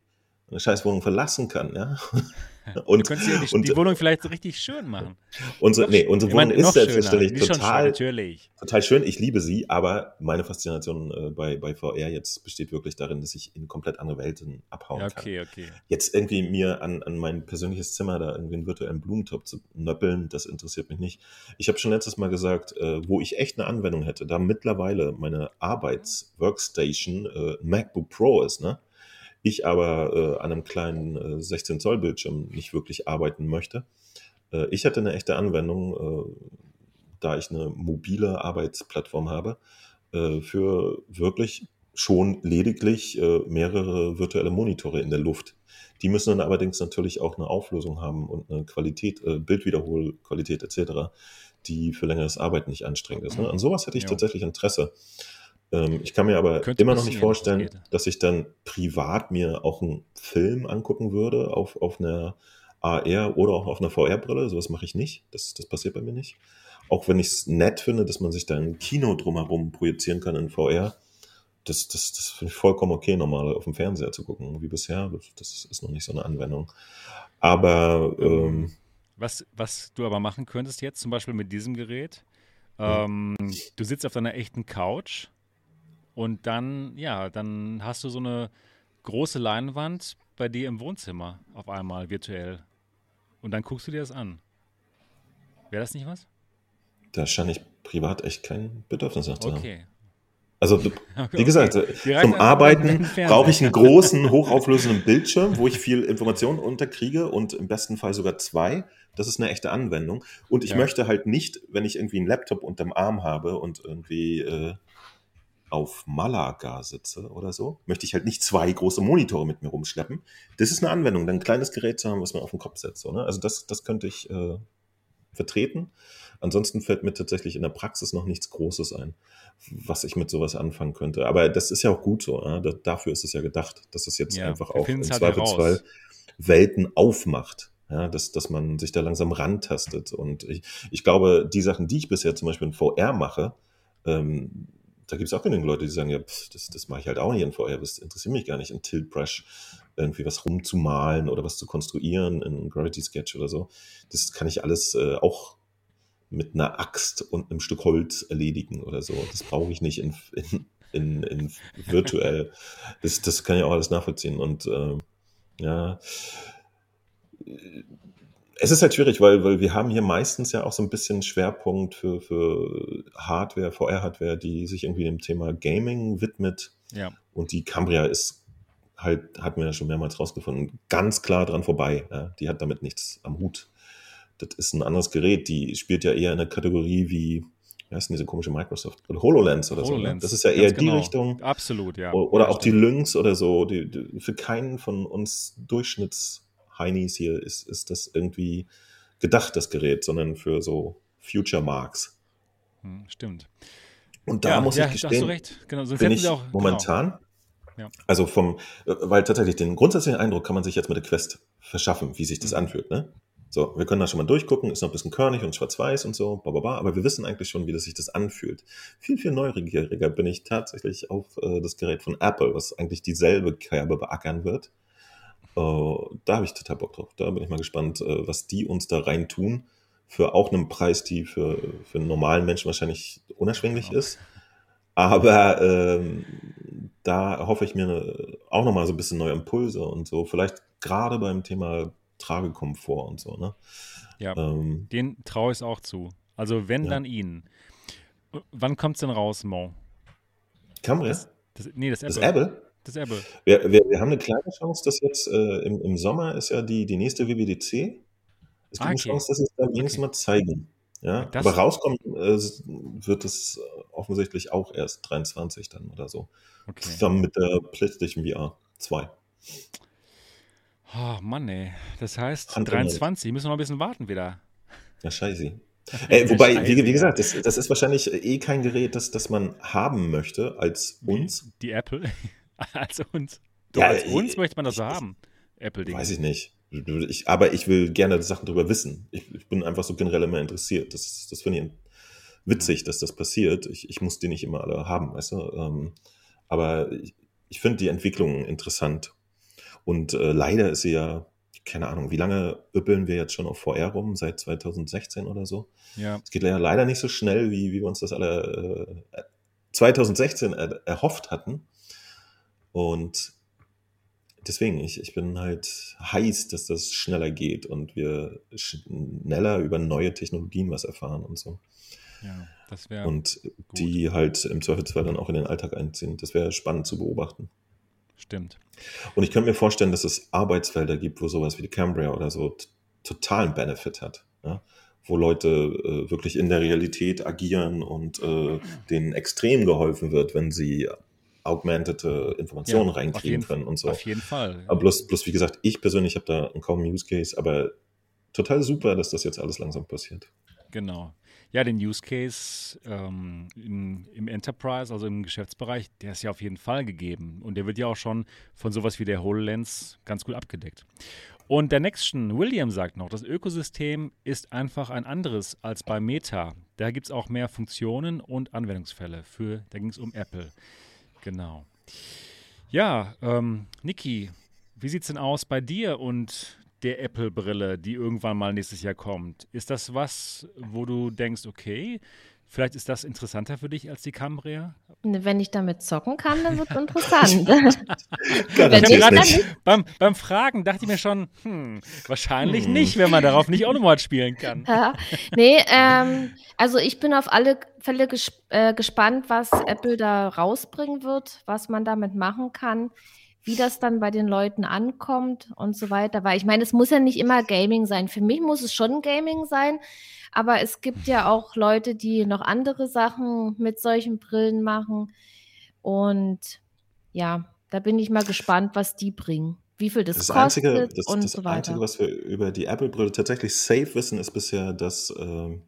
eine Scheißwohnung verlassen kann, ja. Und, du könntest ja die, und, die Wohnung vielleicht so richtig schön machen. Unsere, nee, unsere Wohnung meine, ist selbstverständlich total, total schön. Ich liebe sie, aber meine Faszination äh, bei, bei VR jetzt besteht wirklich darin, dass ich in komplett andere Welten abhauen ja, okay, kann. Okay. Jetzt irgendwie mir an, an mein persönliches Zimmer da irgendwie einen virtuellen Blumentopf zu nöppeln, das interessiert mich nicht. Ich habe schon letztes Mal gesagt, äh, wo ich echt eine Anwendung hätte, da mittlerweile meine Arbeits-Workstation äh, MacBook Pro ist, ne? Ich aber äh, an einem kleinen äh, 16 Zoll Bildschirm nicht wirklich arbeiten möchte. Äh, ich hatte eine echte Anwendung, äh, da ich eine mobile Arbeitsplattform habe, äh, für wirklich schon lediglich äh, mehrere virtuelle Monitore in der Luft. Die müssen dann allerdings natürlich auch eine Auflösung haben und eine Qualität, Bildwiederholqualität etc., die für längeres Arbeiten nicht anstrengend ist. Ne? An sowas hätte ich Ja. tatsächlich Interesse. Ähm, ich kann mir aber Könnte immer noch nicht vorstellen, dass ich dann privat mir auch einen Film angucken würde auf, auf einer AR oder auch auf einer VR-Brille. Sowas mache ich nicht. Das, das passiert bei mir nicht. Auch wenn ich es nett finde, dass man sich da ein Kino drumherum projizieren kann in VR. Das, das, das finde ich vollkommen okay, normal auf dem Fernseher zu gucken, wie bisher. Das, ist noch nicht so eine Anwendung. Aber ähm, Was, was du aber machen könntest jetzt, zum Beispiel mit diesem Gerät, Hm. ähm, du sitzt auf deiner echten Couch und dann, ja, dann hast du so eine große Leinwand bei dir im Wohnzimmer auf einmal virtuell. Und dann guckst du dir das an. Wäre das nicht was? da scheine ich privat echt kein Bedürfnis nach zu haben. Okay. Also, wie Okay. gesagt, Direkt zum an- an Arbeiten brauche ich einen großen, hochauflösenden Bildschirm, wo ich viel Informationen unterkriege und im besten Fall sogar zwei. Das ist eine echte Anwendung. Und ich Ja. möchte halt nicht, wenn ich irgendwie einen Laptop unterm Arm habe und irgendwie äh, auf Malaga sitze oder so, möchte ich halt nicht zwei große Monitore mit mir rumschleppen. Das ist eine Anwendung, dann ein kleines Gerät zu haben, was man auf den Kopf setzt. So, ne? Also das, das könnte ich äh, vertreten. Ansonsten fällt mir tatsächlich in der Praxis noch nichts Großes ein, was ich mit sowas anfangen könnte. Aber das ist ja auch gut so. Ja? Da, dafür ist es ja gedacht, dass es jetzt Ja, einfach auch im finden's halt Zweifelsfall heraus. Welten aufmacht. Ja, dass, dass man sich da langsam rantastet. Und ich, ich glaube, die Sachen, die ich bisher zum Beispiel in VR mache, ähm, da gibt es auch genügend Leute, die sagen, ja, pff, das, das mache ich halt auch nicht in VR, das interessiert mich gar nicht, in Tilt Brush irgendwie was rumzumalen oder was zu konstruieren in Gravity Sketch oder so. Das kann ich alles äh, auch mit einer Axt und einem Stück Holz erledigen oder so. Das brauche ich nicht in, in, in, in virtuell. Das, das kann ich auch alles nachvollziehen. Und äh, ja, es ist halt schwierig, weil, weil wir haben hier meistens ja auch so ein bisschen Schwerpunkt für, für Hardware, VR-Hardware, die sich irgendwie dem Thema Gaming widmet. Ja. Und die Cambria ist halt, hatten wir ja schon mehrmals rausgefunden, ganz klar dran vorbei. Ja? Die hat damit nichts am Hut. Das ist ein anderes Gerät. Die spielt ja eher in der Kategorie wie, wie heißt denn diese komische Microsoft? Oder HoloLens oder so. Ne? HoloLens. Das ist ja eher die genau. Richtung. Absolut, ja. O- Oder Ja, auch die stimmt. Lynx oder so. Die, die, für keinen von uns Durchschnitts-Heinis hier ist, ist das irgendwie gedacht, das Gerät, sondern für so Future Marks. Hm, Stimmt. Und da ja, muss ja, ich da hast gestehen, du recht. Genau, sonst bin ich auch. momentan, Ja. also vom, äh, weil tatsächlich den grundsätzlichen Eindruck kann man sich jetzt mit der Quest verschaffen, wie sich das Mhm. anfühlt. Ne? So, wir können da schon mal durchgucken, ist noch ein bisschen körnig und schwarz-weiß und so, bla, bla, bla, aber wir wissen eigentlich schon, wie das sich das anfühlt. Viel, viel neugieriger bin ich tatsächlich auf äh, das Gerät von Apple, was eigentlich dieselbe Kerbe beackern wird. Äh, da habe ich total Bock drauf. Da bin ich mal gespannt, äh, was die uns da rein tun. Für auch einen Preis, die für, für einen normalen Menschen wahrscheinlich unerschwinglich Genau. ist. Aber ähm, da hoffe ich mir ne- auch nochmal so ein bisschen neue Impulse und so. Vielleicht gerade beim Thema Tragekomfort und so. Ne? Ja. Ähm, Den traue ich es auch zu. Also wenn Ja. dann ihnen. Wann kommt es denn raus, Mo? Cambria? Das, das, nee, das Das Apple. Das Apple. Wir, wir, wir haben eine kleine Chance, dass jetzt äh, im, im Sommer ist ja die, die nächste WWDC. Es gibt Ah, eine okay. Chance, dass sie es da wenigstens Okay. mal zeigen. Ja, Das- aber rauskommen äh, wird es äh, offensichtlich auch erst 23 dann oder so. Okay. Zusammen mit der PlayStation VR 2. Oh Mann, ey. Das heißt, Hand in Hand. 23, müssen wir noch ein bisschen warten wieder. Ja, scheiße. Äh, wobei, Scheiße, wie, wie gesagt, das, das ist wahrscheinlich eh kein Gerät, das, das man haben möchte als uns. Die Apple. als uns. Doch, Ja, als ich- uns möchte man das so ich- haben. Apple-Ding. Weiß ich nicht. Ich, aber ich will gerne Sachen darüber wissen. Ich, ich bin einfach so generell immer interessiert. Das, das finde ich witzig, dass das passiert. Ich, ich muss die nicht immer alle haben, weißt du. Ähm, aber ich, ich finde die Entwicklung interessant. Und äh, leider ist sie ja, keine Ahnung, wie lange üppeln wir jetzt schon auf VR rum? Seit 2016 oder so? Ja. Es geht ja leider nicht so schnell, wie, wie wir uns das alle äh, 2016 er, erhofft hatten. Und deswegen, ich, ich bin halt heiß, dass das schneller geht und wir schneller über neue Technologien was erfahren und so. ja, das wäre und die halt im Zweifelsfall dann auch in den Alltag einziehen. Das wäre spannend zu beobachten. stimmt. Und ich könnte mir vorstellen, dass es Arbeitsfelder gibt, wo sowas wie die Cambria oder so totalen Benefit hat. Ja? Wo Leute äh, wirklich in der Realität agieren und äh, denen extrem geholfen wird, wenn sie augmentete Informationen ja, reinkriegen jeden, können und so. Auf jeden Fall. Aber bloß, bloß wie gesagt, ich persönlich habe da kaum Use Case, aber total super, dass das jetzt alles langsam passiert. Genau. Ja, den Use Case ähm, in, im Enterprise, also im Geschäftsbereich, der ist ja auf jeden Fall gegeben. Und der wird ja auch schon von sowas wie der HoloLens ganz gut abgedeckt. Und der Nextion, William sagt noch, das Ökosystem ist einfach ein anderes als bei Meta. Da gibt es auch mehr Funktionen und Anwendungsfälle. Für, da ging es um Apple. Genau. Ja, ähm, Niki, wie sieht es denn aus bei dir und der Apple-Brille, die irgendwann mal nächstes Jahr kommt? Ist das was, wo du denkst, okay, Vielleicht ist das interessanter für dich als die Cambria? Wenn ich damit zocken kann, dann wird es interessant. nicht. Beim, beim, Fragen dachte ich mir schon, hm, wahrscheinlich hm. nicht, wenn man darauf nicht Automat spielen kann. Ja. Nee, ähm, also ich bin auf alle Fälle ges äh, gespannt, was Apple da rausbringen wird, was man damit machen kann wie das dann bei den Leuten ankommt und so weiter. Weil ich meine, es muss ja nicht immer Gaming sein. Für mich muss es schon Gaming sein, aber es gibt ja auch Leute, die noch andere Sachen mit solchen Brillen machen. Und ja, da bin ich mal gespannt, was die bringen. Wie viel das, das kostet Einzige, das, und das so weiter. Einzige, was wir über die Apple-Brille tatsächlich safe wissen, ist bisher, dass ähm,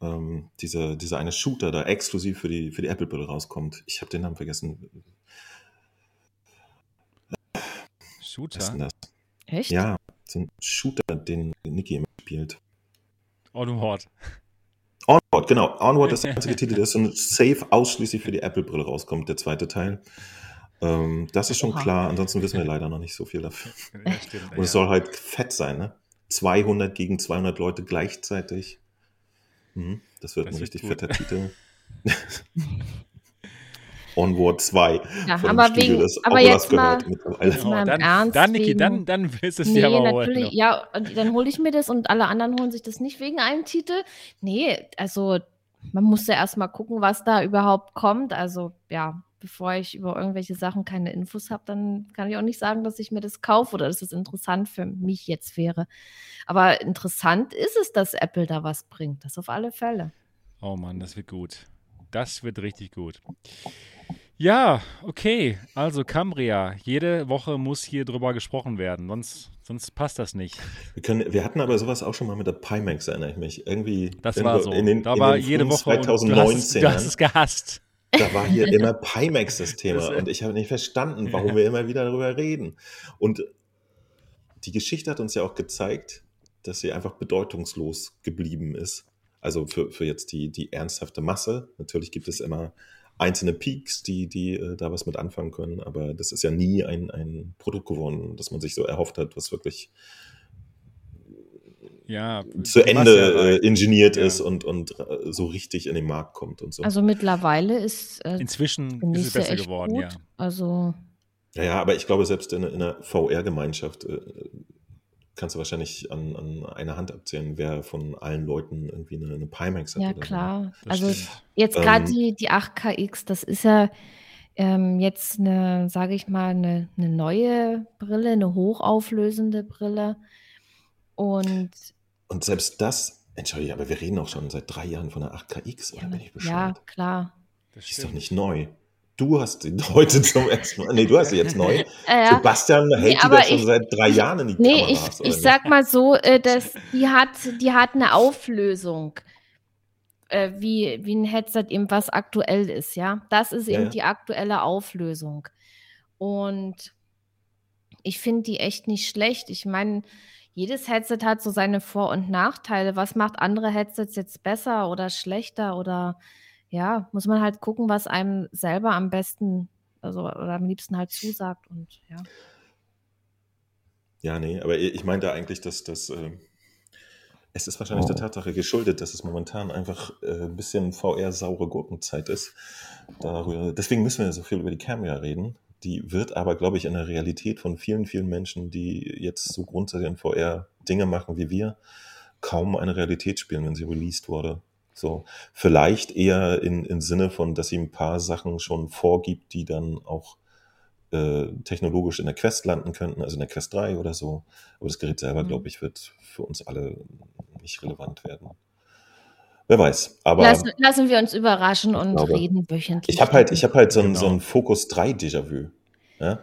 ähm, dieser, dieser eine Shooter da exklusiv für die, für die Apple-Brille rauskommt. Ich habe den Namen vergessen. Shooter? Echt? Ja, so ein Shooter, den Niki immer spielt. Onward. Onward, genau. Onward ist der einzige Titel, der so safe ausschließlich für die Apple-Brille rauskommt, der zweite Teil. Ähm, das ist schon klar, ansonsten wissen wir leider noch nicht so viel dafür. Ja, stimmt, Und es soll halt fett sein, ne? 200 gegen 200 Leute gleichzeitig. Mhm, das wird das ein richtig fetter Titel. Onward 2. Ja, aber, wegen, aber jetzt mal, jetzt mal im dann, Ernst. Dann, Niki, dann, dann willst du es nee, dir aber holen. Ja, dann hole ich mir das und alle anderen holen sich das nicht wegen einem Titel. Nee, also man muss ja erstmal gucken, was da überhaupt kommt. Also ja, bevor ich über irgendwelche Sachen keine Infos habe, dann kann ich auch nicht sagen, dass ich mir das kaufe oder dass es interessant für mich jetzt wäre. Aber interessant ist es, dass Apple da was bringt. Das auf alle Fälle. Oh Mann, das wird gut. Das wird richtig gut. Ja, okay. Also Cambria. Jede Woche muss hier drüber gesprochen werden, sonst, sonst passt das nicht. Wir, können, wir hatten aber sowas auch schon mal mit der Pimax, erinnere ich mich. Irgendwie. Das war so. In den, da war in jede Woche 2019. du, hast, du hast es gehasst. Da war hier immer Pimax das Thema und ich habe nicht verstanden, warum wir immer wieder darüber reden. Und die Geschichte hat uns ja auch gezeigt, dass sie einfach bedeutungslos geblieben ist. Also für, für jetzt die, die ernsthafte Masse. Natürlich gibt es immer einzelne Peaks, die, die äh, da was mit anfangen können, aber das ist ja nie ein, ein Produkt geworden, das man sich so erhofft hat, was wirklich ja, zu Ende ja äh, ingeniert ja. ist und, und äh, so richtig in den Markt kommt und so. Also mittlerweile ist äh, inzwischen ist es besser geworden, gut. ja. Also ja, ja, aber ich glaube, selbst in, in einer VR-Gemeinschaft äh, kannst du wahrscheinlich an, an einer Hand abzählen, wer von allen Leuten irgendwie eine, eine Pimax hat. Ja, klar. So. Also jetzt gerade ähm, die, die 8KX, das ist ja ähm, jetzt eine, sage ich mal, eine, eine neue Brille, eine hochauflösende Brille. Und, und selbst das, entschuldige, aber wir reden auch schon seit drei Jahren von der 8KX, oder ja, bin ich bescheuert? Ja, klar. Das ist doch nicht neu. Du hast ihn heute zum ersten Mal. Nee, du hast sie jetzt neu. Äh, Sebastian hält nee, die doch schon ich, seit drei Jahren in die nee, Kameras. Nee, ich, ich sag mal so, äh, dass die hat, die hat eine Auflösung. Äh, wie, wie ein Headset eben was aktuell ist, ja. Das ist eben ja. die aktuelle Auflösung. Und ich finde die echt nicht schlecht. Ich meine, jedes Headset hat so seine Vor- und Nachteile. Was macht andere Headsets jetzt besser oder schlechter oder ja, muss man halt gucken, was einem selber am besten, also oder am liebsten halt zusagt und ja. Ja, nee, aber ich meinte eigentlich, dass das, äh, es ist wahrscheinlich der oh. Tatsache geschuldet, dass es momentan einfach äh, ein bisschen VR-saure Gurkenzeit ist. Darüber, deswegen müssen wir so viel über die Camera reden. Die wird aber, glaube ich, in der Realität von vielen, vielen Menschen, die jetzt so grundsätzlich in VR Dinge machen wie wir, kaum eine Realität spielen, wenn sie released wurde. So, vielleicht eher in, im Sinne von, dass sie ein paar Sachen schon vorgibt, die dann auch äh, technologisch in der Quest landen könnten, also in der Quest 3 oder so. Aber das Gerät selber, mhm. glaube ich, wird für uns alle nicht relevant werden. Wer weiß. Aber Lassen, lassen wir uns überraschen und glaube, reden wöchentlich. ich habe halt, ich hab halt so ein, so Genau. ein Focus 3 Déjà-vu. Ja?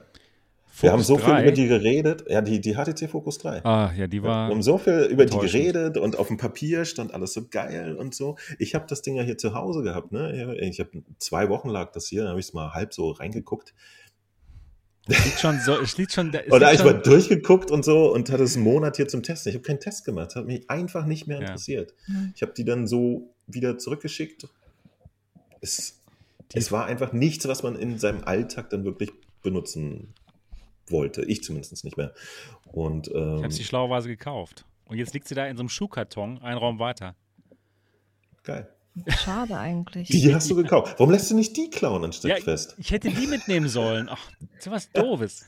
Wir haben so viel 3? über die geredet. Ja, die, die HTC Focus 3. Ah, ja, die Wir war. haben so viel über die geredet und auf dem Papier stand alles so geil und so. Ich habe das Ding ja hier zu Hause gehabt. Ne? Ich habe zwei Wochen lag das hier, dann habe ich es mal halb so reingeguckt. Es liegt schon so. Es liegt schon. Es liegt ich mal schon durchgeguckt und so und hatte es einen Monat hier zum Testen. Ich habe keinen Test gemacht, hat mich einfach nicht mehr Ja. interessiert. Mhm. Ich habe die dann so wieder zurückgeschickt. Es, Die- es war einfach nichts, was man in seinem Alltag dann wirklich benutzen wollte. Ich zumindest nicht mehr. Und ich ähm, habe sie schlauerweise gekauft. Und jetzt liegt sie da in so einem Schuhkarton, einen Raum weiter. geil. Schade eigentlich. Die hast du gekauft. Warum lässt du nicht die klauen anstatt Ja, fest? Ich hätte die mitnehmen sollen. Ach, so was Doofes.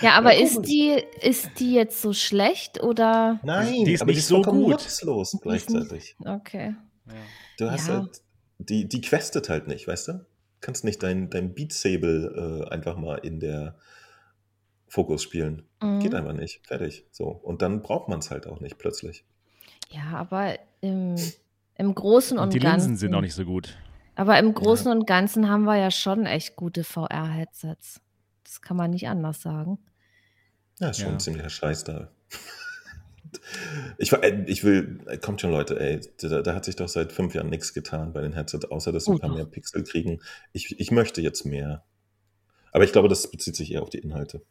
Ja, aber Ja, ist die, ist die jetzt so schlecht oder? Nein, Die ist aber nicht die ist so gut. nutzlos ist gleichzeitig. Okay. Ja. Du hast Ja. halt, die, die questet halt nicht, weißt du? Kannst nicht dein, dein Beat Sable äh, einfach mal in der Fokus spielen. Mhm. Geht einfach nicht. Fertig. So. Und dann braucht man es halt auch nicht plötzlich. Ja, aber im, im Großen und, Und die Ganzen. Linsen sind auch nicht so gut. Aber im Großen und Ganzen haben wir ja schon echt gute VR-Headsets. Das kann man nicht anders sagen. Ja, ist schon Ja. ein ziemlicher Scheiß da. Ich, äh, ich will, äh, kommt schon Leute, ey, da, da hat sich doch seit fünf Jahren nichts getan bei den Headsets, außer dass sie ein Oh, paar mehr Pixel kriegen. Ich, ich möchte jetzt mehr. Aber ich glaube, das bezieht sich eher auf die Inhalte.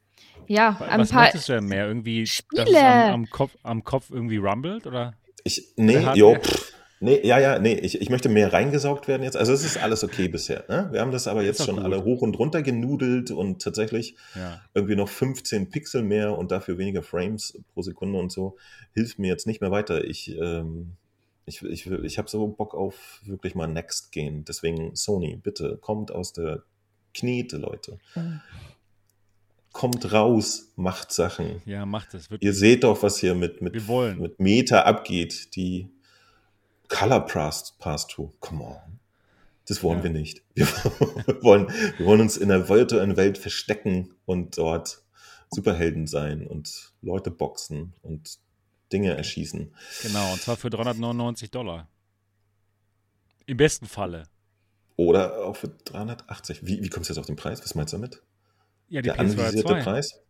Ja, ein Was paar. möchtest du denn mehr? Irgendwie, dass es Spiele. am, am, Kopf, am Kopf irgendwie rumbelt? Oder? Ich, nee, Oder jo, pff, nee, ja, ja, nee, ich, ich möchte mehr reingesaugt werden jetzt. Also es ist alles okay bisher. Ne? Wir haben das aber jetzt schon gut. alle hoch und runter genudelt und tatsächlich Ja. irgendwie noch 15 Pixel mehr und dafür weniger Frames pro Sekunde und so hilft mir jetzt nicht mehr weiter. Ich, ähm, ich, ich, will- ich habe so Bock auf wirklich mal Next gehen. Deswegen Sony, bitte kommt aus der Knete, Leute. Kommt raus, macht Sachen. ja, macht es. Ihr seht doch, was hier mit, mit, mit Meta abgeht. Die Color Pass, Pass Through. Come on. Das wollen Ja. wir nicht. Wir wollen, wir wollen uns in der virtuellen Welt verstecken und dort Superhelden sein und Leute boxen und Dinge erschießen. Genau, und zwar für 399 Dollar. Im besten Falle. Oder auch für 380. Wie, wie kommst du jetzt auf den Preis? Was meinst du damit? Ja, die Der PS2 anvisierte 2. Preis,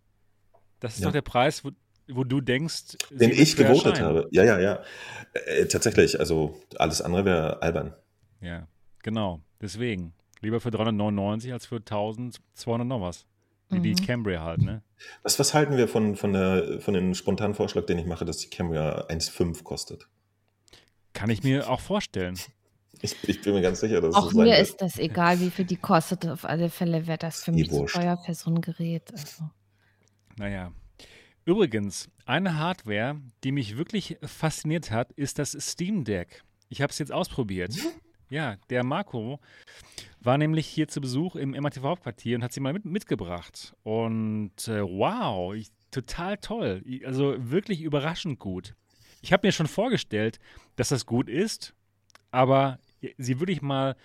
Das ist Ja. doch der Preis, wo, wo du denkst, den ich gewotet erscheinen. habe. Ja, ja, ja. Äh, tatsächlich, also alles andere wäre albern. Ja, genau. Deswegen. Lieber für 399 als für 1200 noch was. Wie die Mhm. Cambria halt, ne? Was, was halten wir von, von, der, von dem spontanen Vorschlag, den ich mache, dass die Cambria 1,5 kostet? Kann ich mir auch vorstellen. Ich, ich bin mir ganz sicher, dass Auch es so sein mir wird. ist das egal, wie viel die kostet. Auf alle Fälle wäre das für eh mich zu teuer für so ein Gerät. Also. Naja. Übrigens, eine Hardware, die mich wirklich fasziniert hat, ist das Steam Deck. Ich habe es jetzt ausprobiert. Ja, der Marco war nämlich hier zu Besuch im MATV-Hauptquartier und hat sie mal mit, mitgebracht. Und äh, wow, ich, total toll. Ich, also wirklich überraschend gut. Ich habe mir schon vorgestellt, dass das gut ist, aber sie würde ich mal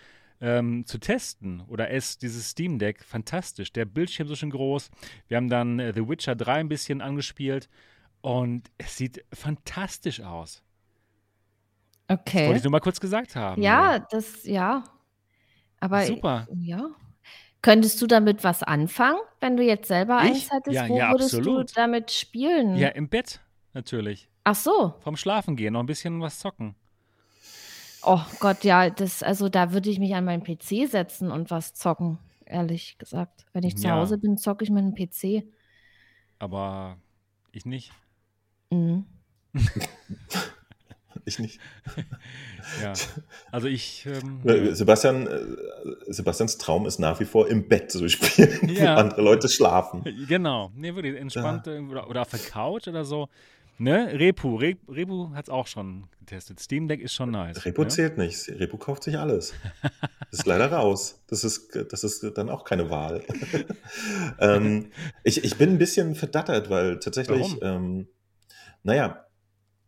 ähm, zu testen oder es, dieses Steam Deck, fantastisch. Der Bildschirm so schön groß. Wir haben dann äh, The Witcher 3 ein bisschen angespielt und es sieht fantastisch aus. Das wollte Okay. ich nur mal kurz gesagt haben. Ja, das, ja. Aber Super. ja. Könntest du damit was anfangen, wenn du jetzt selber Ich? eins hättest? Ja, Wo ja, würdest absolut. du damit spielen? Ja, im Bett natürlich. Ach so. Vom Schlafen gehen, noch ein bisschen was zocken. Oh Gott, ja, das, also da würde ich mich an meinen PC setzen und was zocken, ehrlich gesagt. Wenn ich zu Ja. Hause bin, zocke ich mit einem PC. Aber ich nicht. Mhm. Ich nicht. Ja. Also ich. Ähm, Äh, Sebastian, äh, Sebastians Traum ist nach wie vor im Bett zu spielen, Ja. wo andere Leute schlafen. Genau. Nee, wirklich entspannt irgendwo oder, oder auf der Couch oder so. Ne? Repu. Re, Repu hat es auch schon getestet. Steam Deck ist schon nice. Repo ne? zählt nicht. Repo kauft sich alles. Ist leider raus. Das ist, das ist dann auch keine Wahl. ähm, ich, ich bin ein bisschen verdattert, weil tatsächlich, ähm, naja,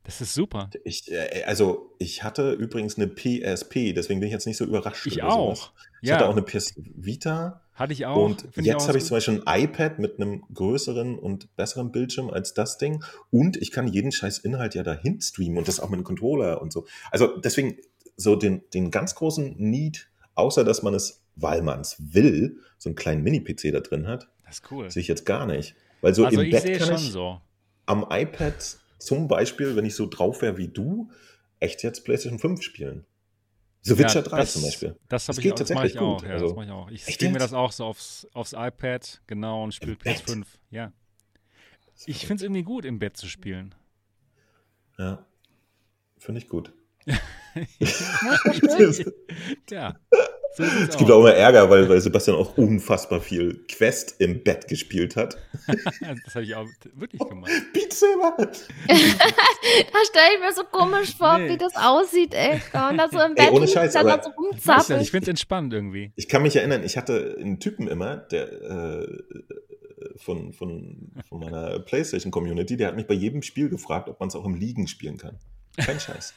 Das ist super. ich, äh, also ich hatte übrigens eine PSP, deswegen bin ich jetzt nicht so überrascht. Ich auch. sowas. Ich Ja, hatte auch eine PS Vita hatte ich auch. und jetzt habe ich zum Beispiel ein iPad mit einem größeren und besseren Bildschirm als das Ding und ich kann jeden scheiß Inhalt ja dahin streamen und das auch mit einem Controller und so. Also deswegen, so den, den ganz großen Need, außer dass man es, weil man es will, so einen kleinen Mini-PC da drin hat, Das ist cool. sehe ich jetzt gar nicht. Weil so Also im Bett kann schon ich so. am iPad zum Beispiel, wenn ich so drauf wäre wie du, echt jetzt PlayStation 5 spielen. The Witcher Ja, 3 das, zum Beispiel. Das, Das ich geht auch, das mache ich tatsächlich auch. gut, Ja, also- das mache ich auch. Ich spiele mir das auch so aufs, aufs iPad, genau, und spiele Bett? PS5. Ja. Ich finde es irgendwie gut, im Bett zu spielen. Ja. Finde ich gut. Ja. So sieht's gibt auch immer Ärger, weil, weil Sebastian auch unfassbar viel Quest im Bett gespielt hat. das habe ich auch wirklich gemacht. Beat Saber! Da stelle ich mir so komisch vor, Nee. wie das aussieht, ey. Man da so im Ey, Bett ohne liegt, Scheiß, dann aber- da so rumzappelt. ich finde es entspannt irgendwie. Ich kann mich erinnern, ich hatte einen Typen immer, der äh, von, von, von meiner PlayStation-Community, der hat mich bei jedem Spiel gefragt, ob man es auch im Liegen spielen kann. Kein Scheiß.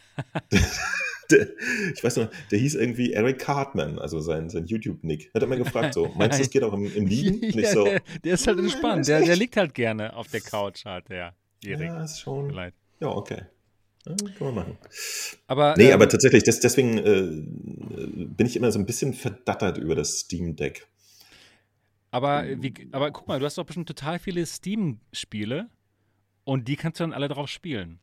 Der, ich weiß noch, der hieß irgendwie Eric Cartman, also sein, sein YouTube-Nick. Hat er mir gefragt, so, meinst du, es geht auch im, im Liegen? Ja, so, der, ist halt "Nein, entspannt. Der, der echt." liegt halt gerne auf der Couch, halt, der Erik. ja, ist schon, Vielleicht. ja, okay. Ja, kann man machen. Aber, Nee, ähm, aber tatsächlich, das, deswegen äh, bin ich immer so ein bisschen verdattert über das Steam Deck. aber, äh, wie, aber guck mal, du hast doch bestimmt total viele Steam-Spiele und die kannst du dann alle drauf spielen.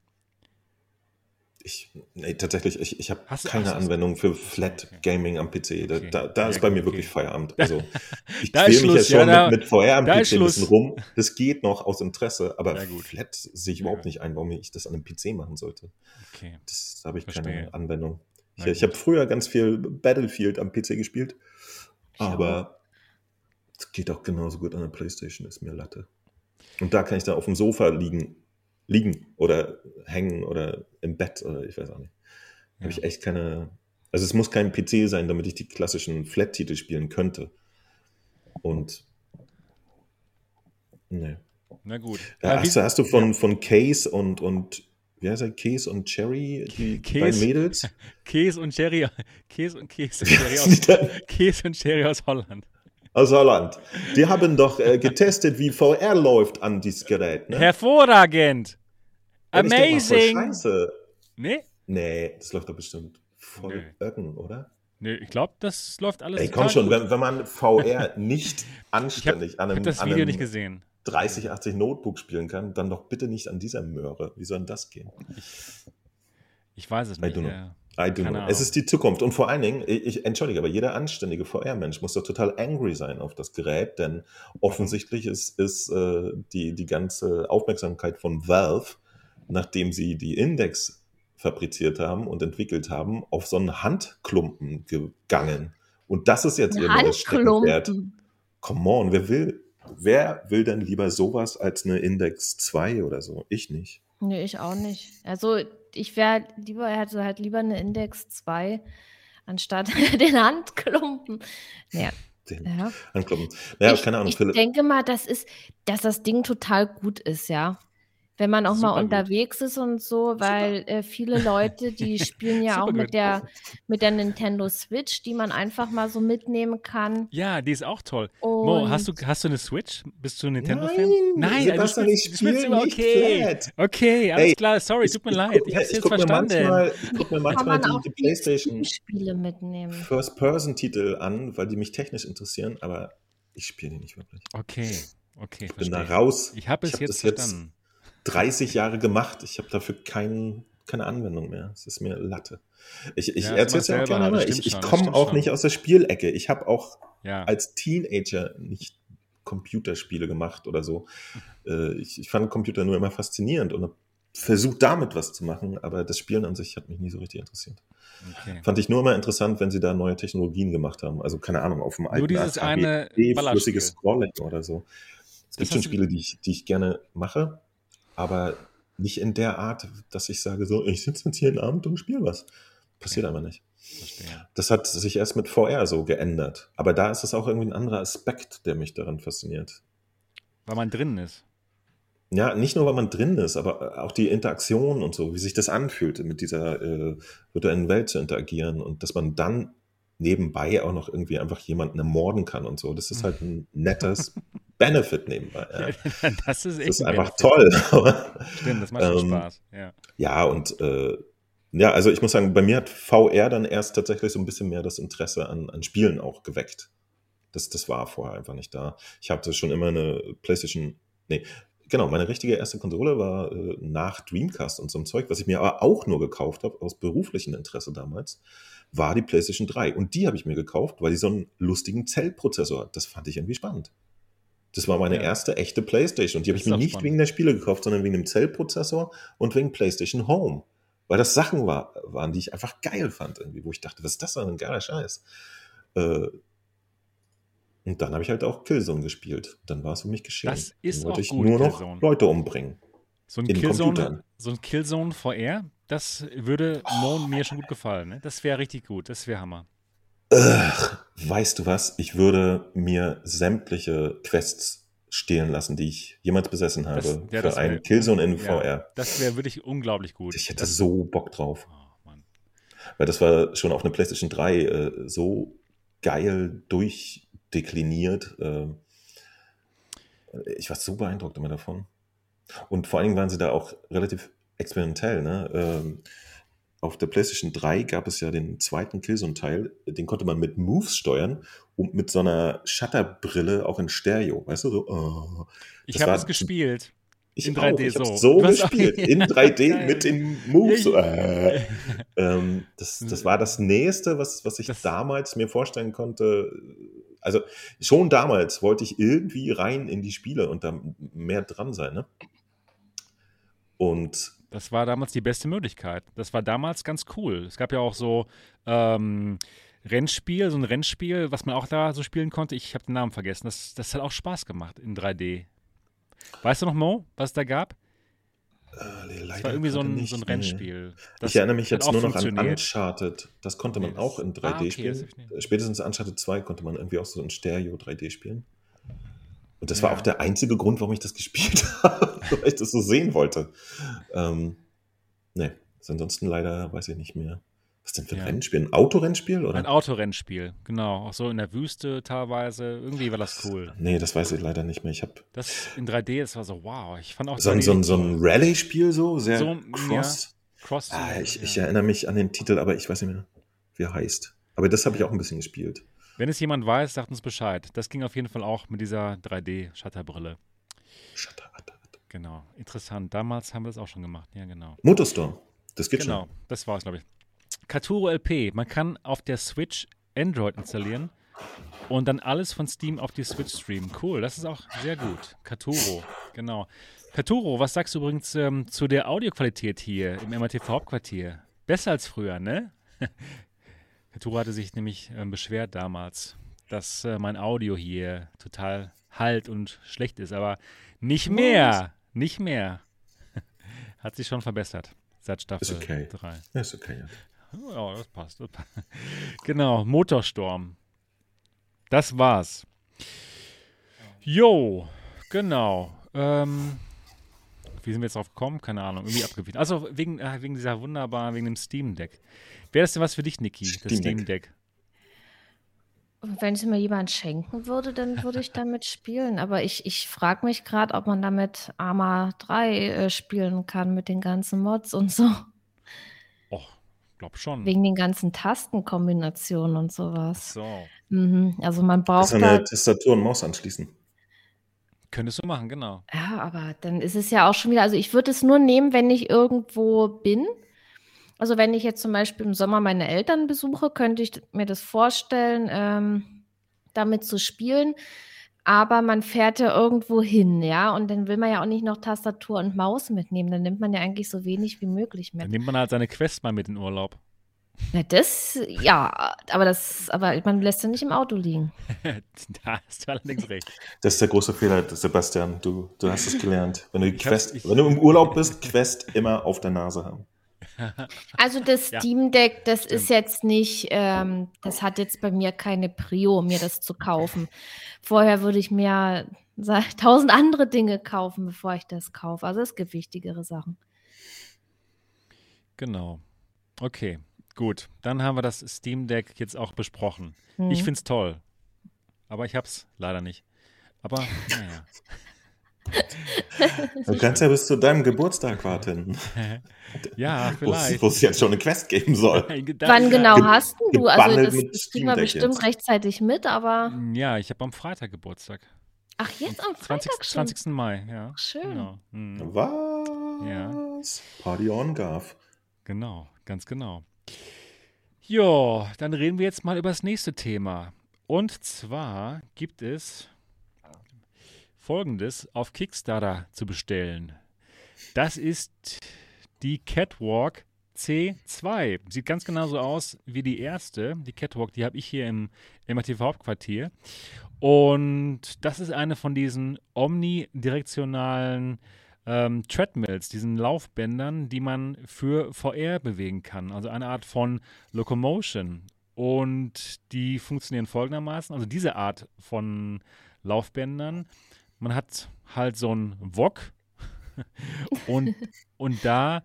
Ich, nee, tatsächlich, ich, ich habe keine hast du- Anwendung für Flat. Gaming am PC. Da, Okay. da, da Ja, ist bei mir okay. wirklich Feierabend. Also, ich quäle mich Schluss, ja schon ja, da- mit, mit VR am PC ein bisschen rum. Das geht noch aus Interesse, aber. Flat sehe ich überhaupt nicht ein, warum ich das an einem PC machen sollte. Okay. Das da habe ich Verstehe. keine Anwendung. Ich, ich habe früher ganz viel Battlefield am PC gespielt, aber es geht auch genauso gut an der Playstation, ist mir Latte. Und da kann ich dann auf dem Sofa liegen, liegen oder hängen oder im Bett oder ich weiß auch nicht. Ja. Habe ich echt keine. Also es muss kein PC sein, damit ich die klassischen Flat-Titel spielen könnte. Und nee. Na gut. Ja, Äh, hast, du, hast du von, von Case und, und wie heißt er, Case und Cherry, die Case. beiden Mädels? Käse und Sherry, Käse und Käse und Sherry aus, Käse und Sherry aus Holland. Aus Holland. Die haben doch äh, getestet, wie VR läuft an dieses Gerät. Ne? Hervorragend! Und ich denk mal, Amazing! Scheiße. nee? Nee, das läuft doch bestimmt voll Nee. Öcken, oder? Nee, ich glaube, das läuft alles Ey, komm schon, wenn, wenn man VR nicht Ich anständig an einem, das Video einem nicht gesehen. 3080 Notebook spielen kann, dann doch bitte nicht an dieser Möhre. Wie soll denn das gehen? Ich weiß es I nicht. don't I know. Es ist die Zukunft. Und vor allen Dingen, ich, ich entschuldige, aber jeder anständige VR-Mensch muss doch total angry sein auf das Gerät, denn offensichtlich ist, ist äh, die, die ganze Aufmerksamkeit von Valve, nachdem sie die Index fabriziert haben und entwickelt haben, auf so einen Handklumpen gegangen. Und das ist jetzt ihr neues Steckenpferd. Handklumpen. Come on, wer will, wer will denn lieber sowas als eine Index 2 oder so? Ich nicht. Nee, ich auch nicht. Also ich wäre lieber, er hätte halt lieber eine Index 2 anstatt den Handklumpen. Naja, Den ja. Handklumpen. Naja, ich, keine Ahnung. ich Philipp- denke mal, das ist, dass das Ding total gut ist, ja. Wenn man auch mal unterwegs ist und so, weil äh, viele Leute, die spielen ja auch mit der, mit der Nintendo Switch, die man einfach mal so mitnehmen kann. Ja, die ist auch toll. Mo, Und hast du, hast du eine Switch? Bist du ein Nintendo-Fan? Nein, Sebastian, du ich spiele nicht okay. Flat. Okay, alles Ey, klar, sorry, tut mir leid. Ich hab's ich jetzt guck mir verstanden. manchmal, ich guck mir kann manchmal man auch die, die die PlayStation Spiele mitnehmen. First-Person-Titel an, weil die mich technisch interessieren, aber ich spiele die nicht wirklich. Okay, okay, Ich bin da verstehe. raus. Ich habe es hab jetzt das verstanden. 30 Jahre gemacht. Ich habe dafür kein, keine Anwendung mehr. Es ist mir Latte. Ich, ich Ja, erzähle es ja auch gerne mal. Ich, ich komme auch schon. nicht aus der Spielecke. Ich habe auch Ja, als Teenager nicht Computerspiele gemacht oder so. Äh, Ich, ich fand Computer nur immer faszinierend und habe versucht, damit was zu machen, aber das Spielen an sich hat mich nie so richtig interessiert. okay. Fand ich nur immer interessant, wenn sie da neue Technologien gemacht haben. Also keine Ahnung, auf dem alten dieses eine flüssiges Scrolling oder so. Es Das gibt schon Spiele, die ich, die ich gerne mache, aber nicht in der Art, dass ich sage so, ich sitze jetzt hier einen Abend und spiele was. Passiert aber nicht. Verstehe. Das hat sich erst mit VR so geändert. Aber da ist es auch irgendwie ein anderer Aspekt, der mich daran fasziniert. Weil man drin ist. Ja, nicht nur, weil man drin ist, aber auch die Interaktion und so, wie sich das anfühlt, mit dieser äh, virtuellen Welt zu interagieren und dass man dann nebenbei auch noch irgendwie einfach jemanden ermorden kann und so. Das ist halt ein nettes Benefit nebenbei. Ja. das ist Das echt ist ein einfach Benefit. toll. Stimmt, das macht Ähm, Spaß. Ja. ja, und äh, Ja, also ich muss sagen, bei mir hat VR dann erst tatsächlich so ein bisschen mehr das Interesse an, an Spielen auch geweckt. Das, das war vorher einfach nicht da. Ich hatte schon immer eine PlayStation, nee, genau, meine richtige erste Konsole war äh, nach Dreamcast und so einem Zeug, was ich mir aber auch nur gekauft habe, aus beruflichem Interesse damals, war die PlayStation 3. Und die habe ich mir gekauft, weil die so einen lustigen Zellprozessor hat. Das fand ich irgendwie spannend. Das war meine Ja. erste echte PlayStation. Und die habe ich mir nicht spannend. wegen der Spiele gekauft, sondern wegen dem Zellprozessor und wegen PlayStation Home. Weil das Sachen war, waren, die ich einfach geil fand, irgendwie, wo ich dachte, was ist das denn ein geiler Scheiß? Äh, und dann habe ich halt auch Killzone gespielt. Dann war es für mich geschehen. Das ist dann wollte auch ich gut, nur noch Killzone. Leute umbringen. So ein, In Killzone, Computern. so ein Killzone VR, das würde Mo und mir schon gut gefallen. Ne? Das wäre richtig gut, das wäre Hammer. Ugh, weißt du was? Ich würde mir sämtliche Quests stehlen lassen, die ich jemals besessen habe, Das- ja, für das wär- ein Killzone in Ja, VR. Das wäre wirklich unglaublich gut. Ich hätte das, so Bock drauf. oh. Weil das war schon auf einer PlayStation 3 äh, so geil durchdekliniert. Äh, ich war so beeindruckt immer davon. Und vor allen Dingen waren sie da auch relativ experimentell. Ne? Ähm, auf der PlayStation 3 gab es ja den zweiten Killzone-Teil, den konnte man mit Moves steuern und mit so einer Shutterbrille auch in Stereo. Weißt du, so, oh. Ich habe es gespielt. Ich In auch. 3D ich hab's so. so auch- gespielt. In 3D Geil. mit den Moves. So, äh. ähm, das, das war das Nächste, was, was ich Das- damals mir vorstellen konnte. Also schon damals wollte ich irgendwie rein in die Spiele und da mehr dran sein. Ne? Und Das war damals die beste Möglichkeit. Das war damals ganz cool. Es gab ja auch so ähm, Rennspiel, so ein Rennspiel, was man auch da so spielen konnte. Ich habe den Namen vergessen. Das, das hat auch Spaß gemacht in 3D. Weißt du noch, Mo, was es da gab? äh, Das leider war irgendwie so ein, nicht, so ein nee. Rennspiel. Das ich erinnere mich jetzt auch nur noch an. Uncharted. Das konnte man Nee, auch das- in 3D Ah, okay, das spielen. Spätestens Uncharted 2 konnte man irgendwie auch so in Stereo 3D spielen. Und das war Ja. auch der einzige Grund, warum ich das gespielt habe, weil ich das so sehen wollte. Ähm, nee, ansonsten leider weiß ich nicht mehr. Was denn für ein Ja. Rennspiel? Ein Autorennspiel? Oder? Ein Autorennspiel, genau. Auch so in der Wüste teilweise. Irgendwie war das cool. Nee, das weiß ich leider nicht mehr. Ich habe Das in 3D, das war so wow. Ich fand auch so ein, 3D so ein, so ein. Rallye-Spiel so, sehr So, cross. Cross. Ah, ich, ja. ich erinnere mich an den Titel, aber ich weiß nicht mehr, wie er heißt. Aber das habe ich auch ein bisschen gespielt. Wenn es jemand weiß, sagt uns Bescheid. Das ging auf jeden Fall auch mit dieser 3D-Shutterbbrille. Shutter, Shutter. Genau. Interessant. Damals haben wir das auch schon gemacht. Ja, genau. Motorstorm. Das geht Genau. Das war es, glaube ich. Katuro LP. Man kann auf der Switch Android installieren und dann alles von Steam auf die Switch streamen. Cool. Das ist auch sehr gut. Katuro. Genau. Katuro, was sagst du übrigens ähm, zu der Audioqualität hier im MRTV Hauptquartier? Besser als früher, ne? Katuro hatte sich nämlich ähm, beschwert damals, dass äh, mein Audio hier total halt und schlecht ist, aber nicht mehr. Nicht mehr. Hat sich schon verbessert seit Staffel okay. 3. schon. Ja, ist okay. Ja. Ja, das passt. Das passt. Genau, Motorstorm. Das war's. Jo, genau. Ähm, wie sind wir jetzt drauf gekommen? Keine Ahnung, irgendwie abgewiesen. Also wegen, äh, wegen dieser wunderbaren, wegen dem Steam Deck. Wäre das denn was für dich, Niki? Das Steam Deck. Steam Deck. Wenn es mir jemand schenken würde, dann würde ich damit spielen. Aber ich, ich frage mich gerade, ob man damit Arma 3 äh, spielen kann mit den ganzen Mods und so. Och, glaub schon. Wegen den ganzen Tastenkombinationen und sowas. So. Mhm. Also man braucht Kannst du da. eine Tastatur und Maus anschließen? Könntest du machen, genau. Ja, aber dann ist es ja auch schon wieder. Also ich würde es nur nehmen, wenn ich irgendwo bin. Also wenn ich jetzt zum Beispiel im Sommer meine Eltern besuche, könnte ich mir das vorstellen, ähm, damit zu spielen. Aber man fährt ja irgendwo hin, ja, und dann will man ja auch nicht noch Tastatur und Maus mitnehmen. Dann nimmt man ja eigentlich so wenig wie möglich Dann mit. nimmt man halt seine Quest mal mit in Urlaub. Na, das, ja, aber das, aber man lässt ja nicht im Auto liegen. da hast du allerdings recht. Das ist der große Fehler, Sebastian. Du, du hast es gelernt. Wenn du, Quest, ich- wenn du im Urlaub bist, Quest immer auf der Nase haben. Also das Ja, Steam Deck, das stimmt. ist jetzt nicht, ähm, das hat jetzt bei mir keine Prio, mir das zu kaufen. Vorher würde ich mir tausend andere Dinge kaufen, bevor ich das kaufe. Also es gibt wichtigere Sachen. Genau. Okay, gut. Dann haben wir das Steam Deck jetzt auch besprochen. Hm. Ich finde es toll. Aber ich habe es leider nicht. Aber naja. Du kannst ja bis zu deinem Geburtstag warten. ja, vielleicht. Wo es jetzt schon eine Quest geben soll. Wann genau hast du? Also das, das kriegen wir bestimmt jetzt. rechtzeitig mit, aber... Ja, ich habe am Freitag Geburtstag. Ach, jetzt am Freitag 20, 20. Mai, ja. Schön. Genau. Mhm. Was? Ja. Party on, Gav. Genau, ganz genau. Jo, dann reden wir jetzt mal über das nächste Thema. Und zwar gibt es folgendes auf Kickstarter zu bestellen. Das ist die Catwalk C2. Sieht ganz genauso aus wie die erste. Die Catwalk, die habe ich hier im MRTV Hauptquartier. Und das ist eine von diesen omnidirektionalen ähm, Treadmills, diesen Laufbändern, die man für VR bewegen kann. Also eine Art von Locomotion. Und die funktionieren folgendermaßen. Also diese Art von Laufbändern man hat halt so ein Wok und, und da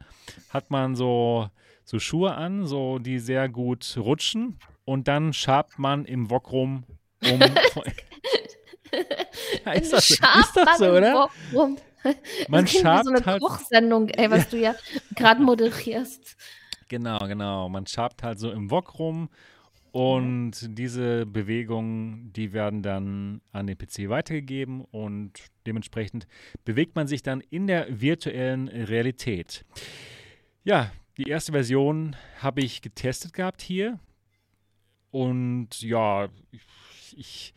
hat man so, so Schuhe an, so die sehr gut rutschen und dann schabt man im Wok rum um. ja, ist das, ist das so, oder? Man schabt so eine halt, Kochsendung, ey, was du ja gerade moderierst. Genau, genau. Man schabt halt so im Wok rum und diese Bewegungen, die werden dann an den PC weitergegeben und dementsprechend bewegt man sich dann in der virtuellen Realität. Ja, die erste Version habe ich getestet gehabt hier. Und ja, ich,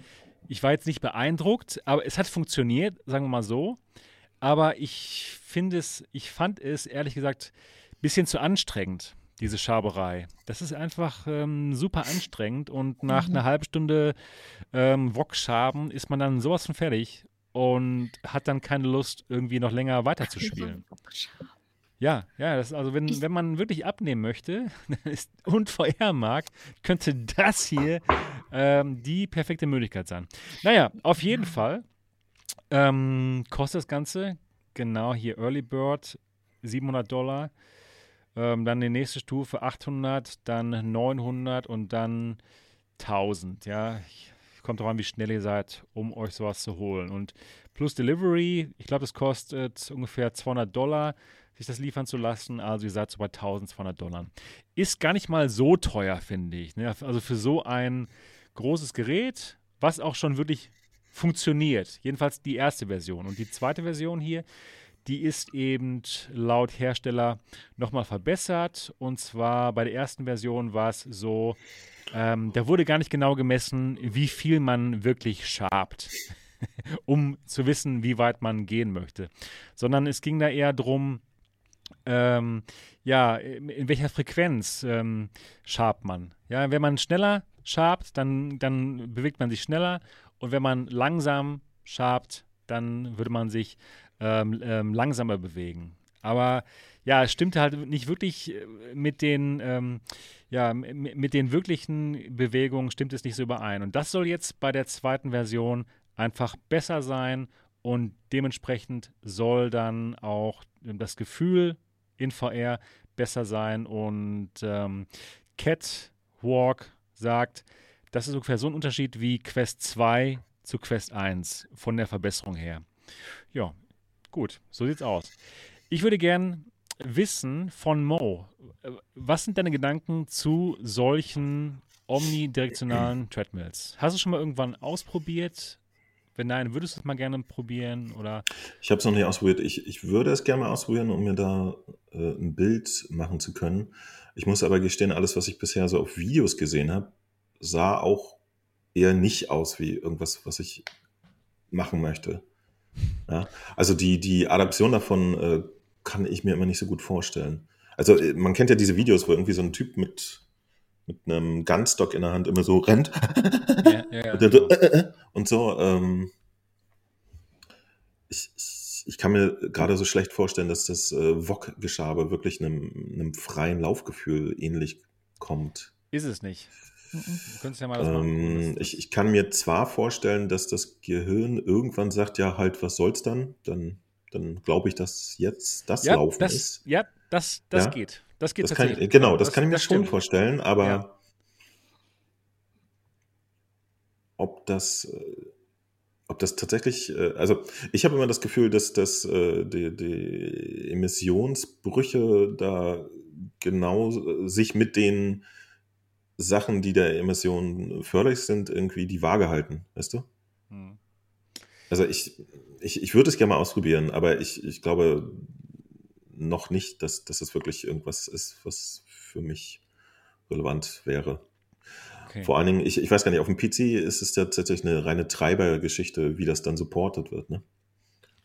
ich war jetzt nicht beeindruckt, aber es hat funktioniert, sagen wir mal so. Aber ich finde es, ich fand es ehrlich gesagt ein bisschen zu anstrengend diese Schaberei. Das ist einfach ähm, super anstrengend und nach mhm. einer halben Stunde ähm, Wok-Schaben ist man dann sowas von fertig und hat dann keine Lust, irgendwie noch länger weiterzuspielen. Ja, ja, das, also wenn, wenn man wirklich abnehmen möchte ist, und VR mag, könnte das hier ähm, die perfekte Möglichkeit sein. Naja, auf jeden Fall ähm, kostet das Ganze genau hier Early Bird 700 Dollar. Ähm, dann die nächste Stufe 800, dann 900 und dann 1000. Ja, kommt drauf an, wie schnell ihr seid, um euch sowas zu holen. Und plus Delivery, ich glaube, das kostet ungefähr 200 Dollar, sich das liefern zu lassen. Also ihr seid so bei 1200 Dollar. Ist gar nicht mal so teuer, finde ich. Ne? Also für so ein großes Gerät, was auch schon wirklich funktioniert. Jedenfalls die erste Version. Und die zweite Version hier, die ist eben laut Hersteller nochmal verbessert. Und zwar bei der ersten Version war es so, ähm, da wurde gar nicht genau gemessen, wie viel man wirklich schabt, um zu wissen, wie weit man gehen möchte. Sondern es ging da eher darum, ähm, ja, in welcher Frequenz ähm, schabt man. Ja, wenn man schneller schabt, dann, dann bewegt man sich schneller. Und wenn man langsam schabt, dann würde man sich ähm, ähm, langsamer bewegen. Aber ja, es stimmte halt nicht wirklich äh, mit den, ähm, ja, mit den wirklichen Bewegungen stimmt es nicht so überein. Und das soll jetzt bei der zweiten Version einfach besser sein und dementsprechend soll dann auch das Gefühl in VR besser sein. Und ähm, Catwalk sagt, das ist ungefähr so ein Unterschied wie Quest 2 zu Quest 1 von der Verbesserung her. Ja, Gut, so sieht's aus. Ich würde gern wissen von Mo, was sind deine Gedanken zu solchen omnidirektionalen Treadmills? Hast du schon mal irgendwann ausprobiert? Wenn nein, würdest du es mal gerne probieren? Oder? Ich habe es noch nicht ausprobiert. Ich, ich würde es gerne mal ausprobieren, um mir da äh, ein Bild machen zu können. Ich muss aber gestehen, alles, was ich bisher so auf Videos gesehen habe, sah auch eher nicht aus wie irgendwas, was ich machen möchte. Ja, also die, die Adaption davon äh, kann ich mir immer nicht so gut vorstellen. Also äh, man kennt ja diese Videos, wo irgendwie so ein Typ mit, mit einem Gunstock in der Hand immer so rennt. Ja, ja, ja, genau. Äh, äh, und so. Ähm, ich, ich, ich, kann mir gerade so schlecht vorstellen, dass das äh, Wok-Geschabe wirklich einem, einem freien Laufgefühl ähnlich kommt. Ist es nicht. Du könntest ja mal ähm, machen. Ich, ich kann mir zwar vorstellen, dass das Gehirn irgendwann sagt, ja, halt, was soll's dann? Dann, dann glaube ich, dass jetzt das ja, Laufen das, ist. Ja, das, das ja? geht. Das geht das kann, Genau, das, das, kann ich mir schon stimmt. vorstellen, aber ja. ob das, äh, ob das tatsächlich, äh, also ich habe immer das Gefühl, dass, dass äh, die, die Emissionsbrüche da genau sich mit den Sachen, die der Emission förderlich sind, irgendwie die Waage halten, weißt du? Hm. Also ich, ich, ich würde es gerne mal ausprobieren, aber ich, ich glaube noch nicht, dass, dass es wirklich irgendwas ist, was für mich relevant wäre. Okay. Vor allen Dingen, ich, ich weiß gar nicht, auf dem PC ist es ja tatsächlich eine reine Treibergeschichte, wie das dann supported wird, ne?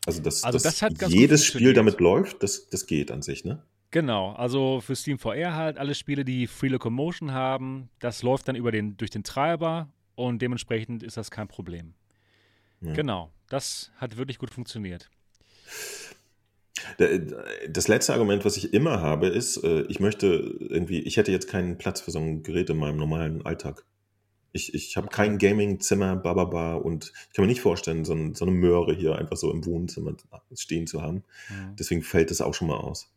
Also, dass, also das dass jedes Spiel damit läuft, das, das geht an sich, ne? Genau, also für Steam VR halt alle Spiele, die Free Locomotion haben, das läuft dann über den, durch den Treiber und dementsprechend ist das kein Problem. Ja. Genau, das hat wirklich gut funktioniert. Das letzte Argument, was ich immer habe, ist, äh, ich möchte irgendwie, ich hätte jetzt keinen Platz für so ein Gerät in meinem normalen Alltag. Ich, ich habe kein Gaming-Zimmer, bababa, und ich kann mir nicht vorstellen, so, ein, so, eine Möhre hier einfach so im Wohnzimmer stehen zu haben. Mhm. Deswegen fällt das auch schon mal aus.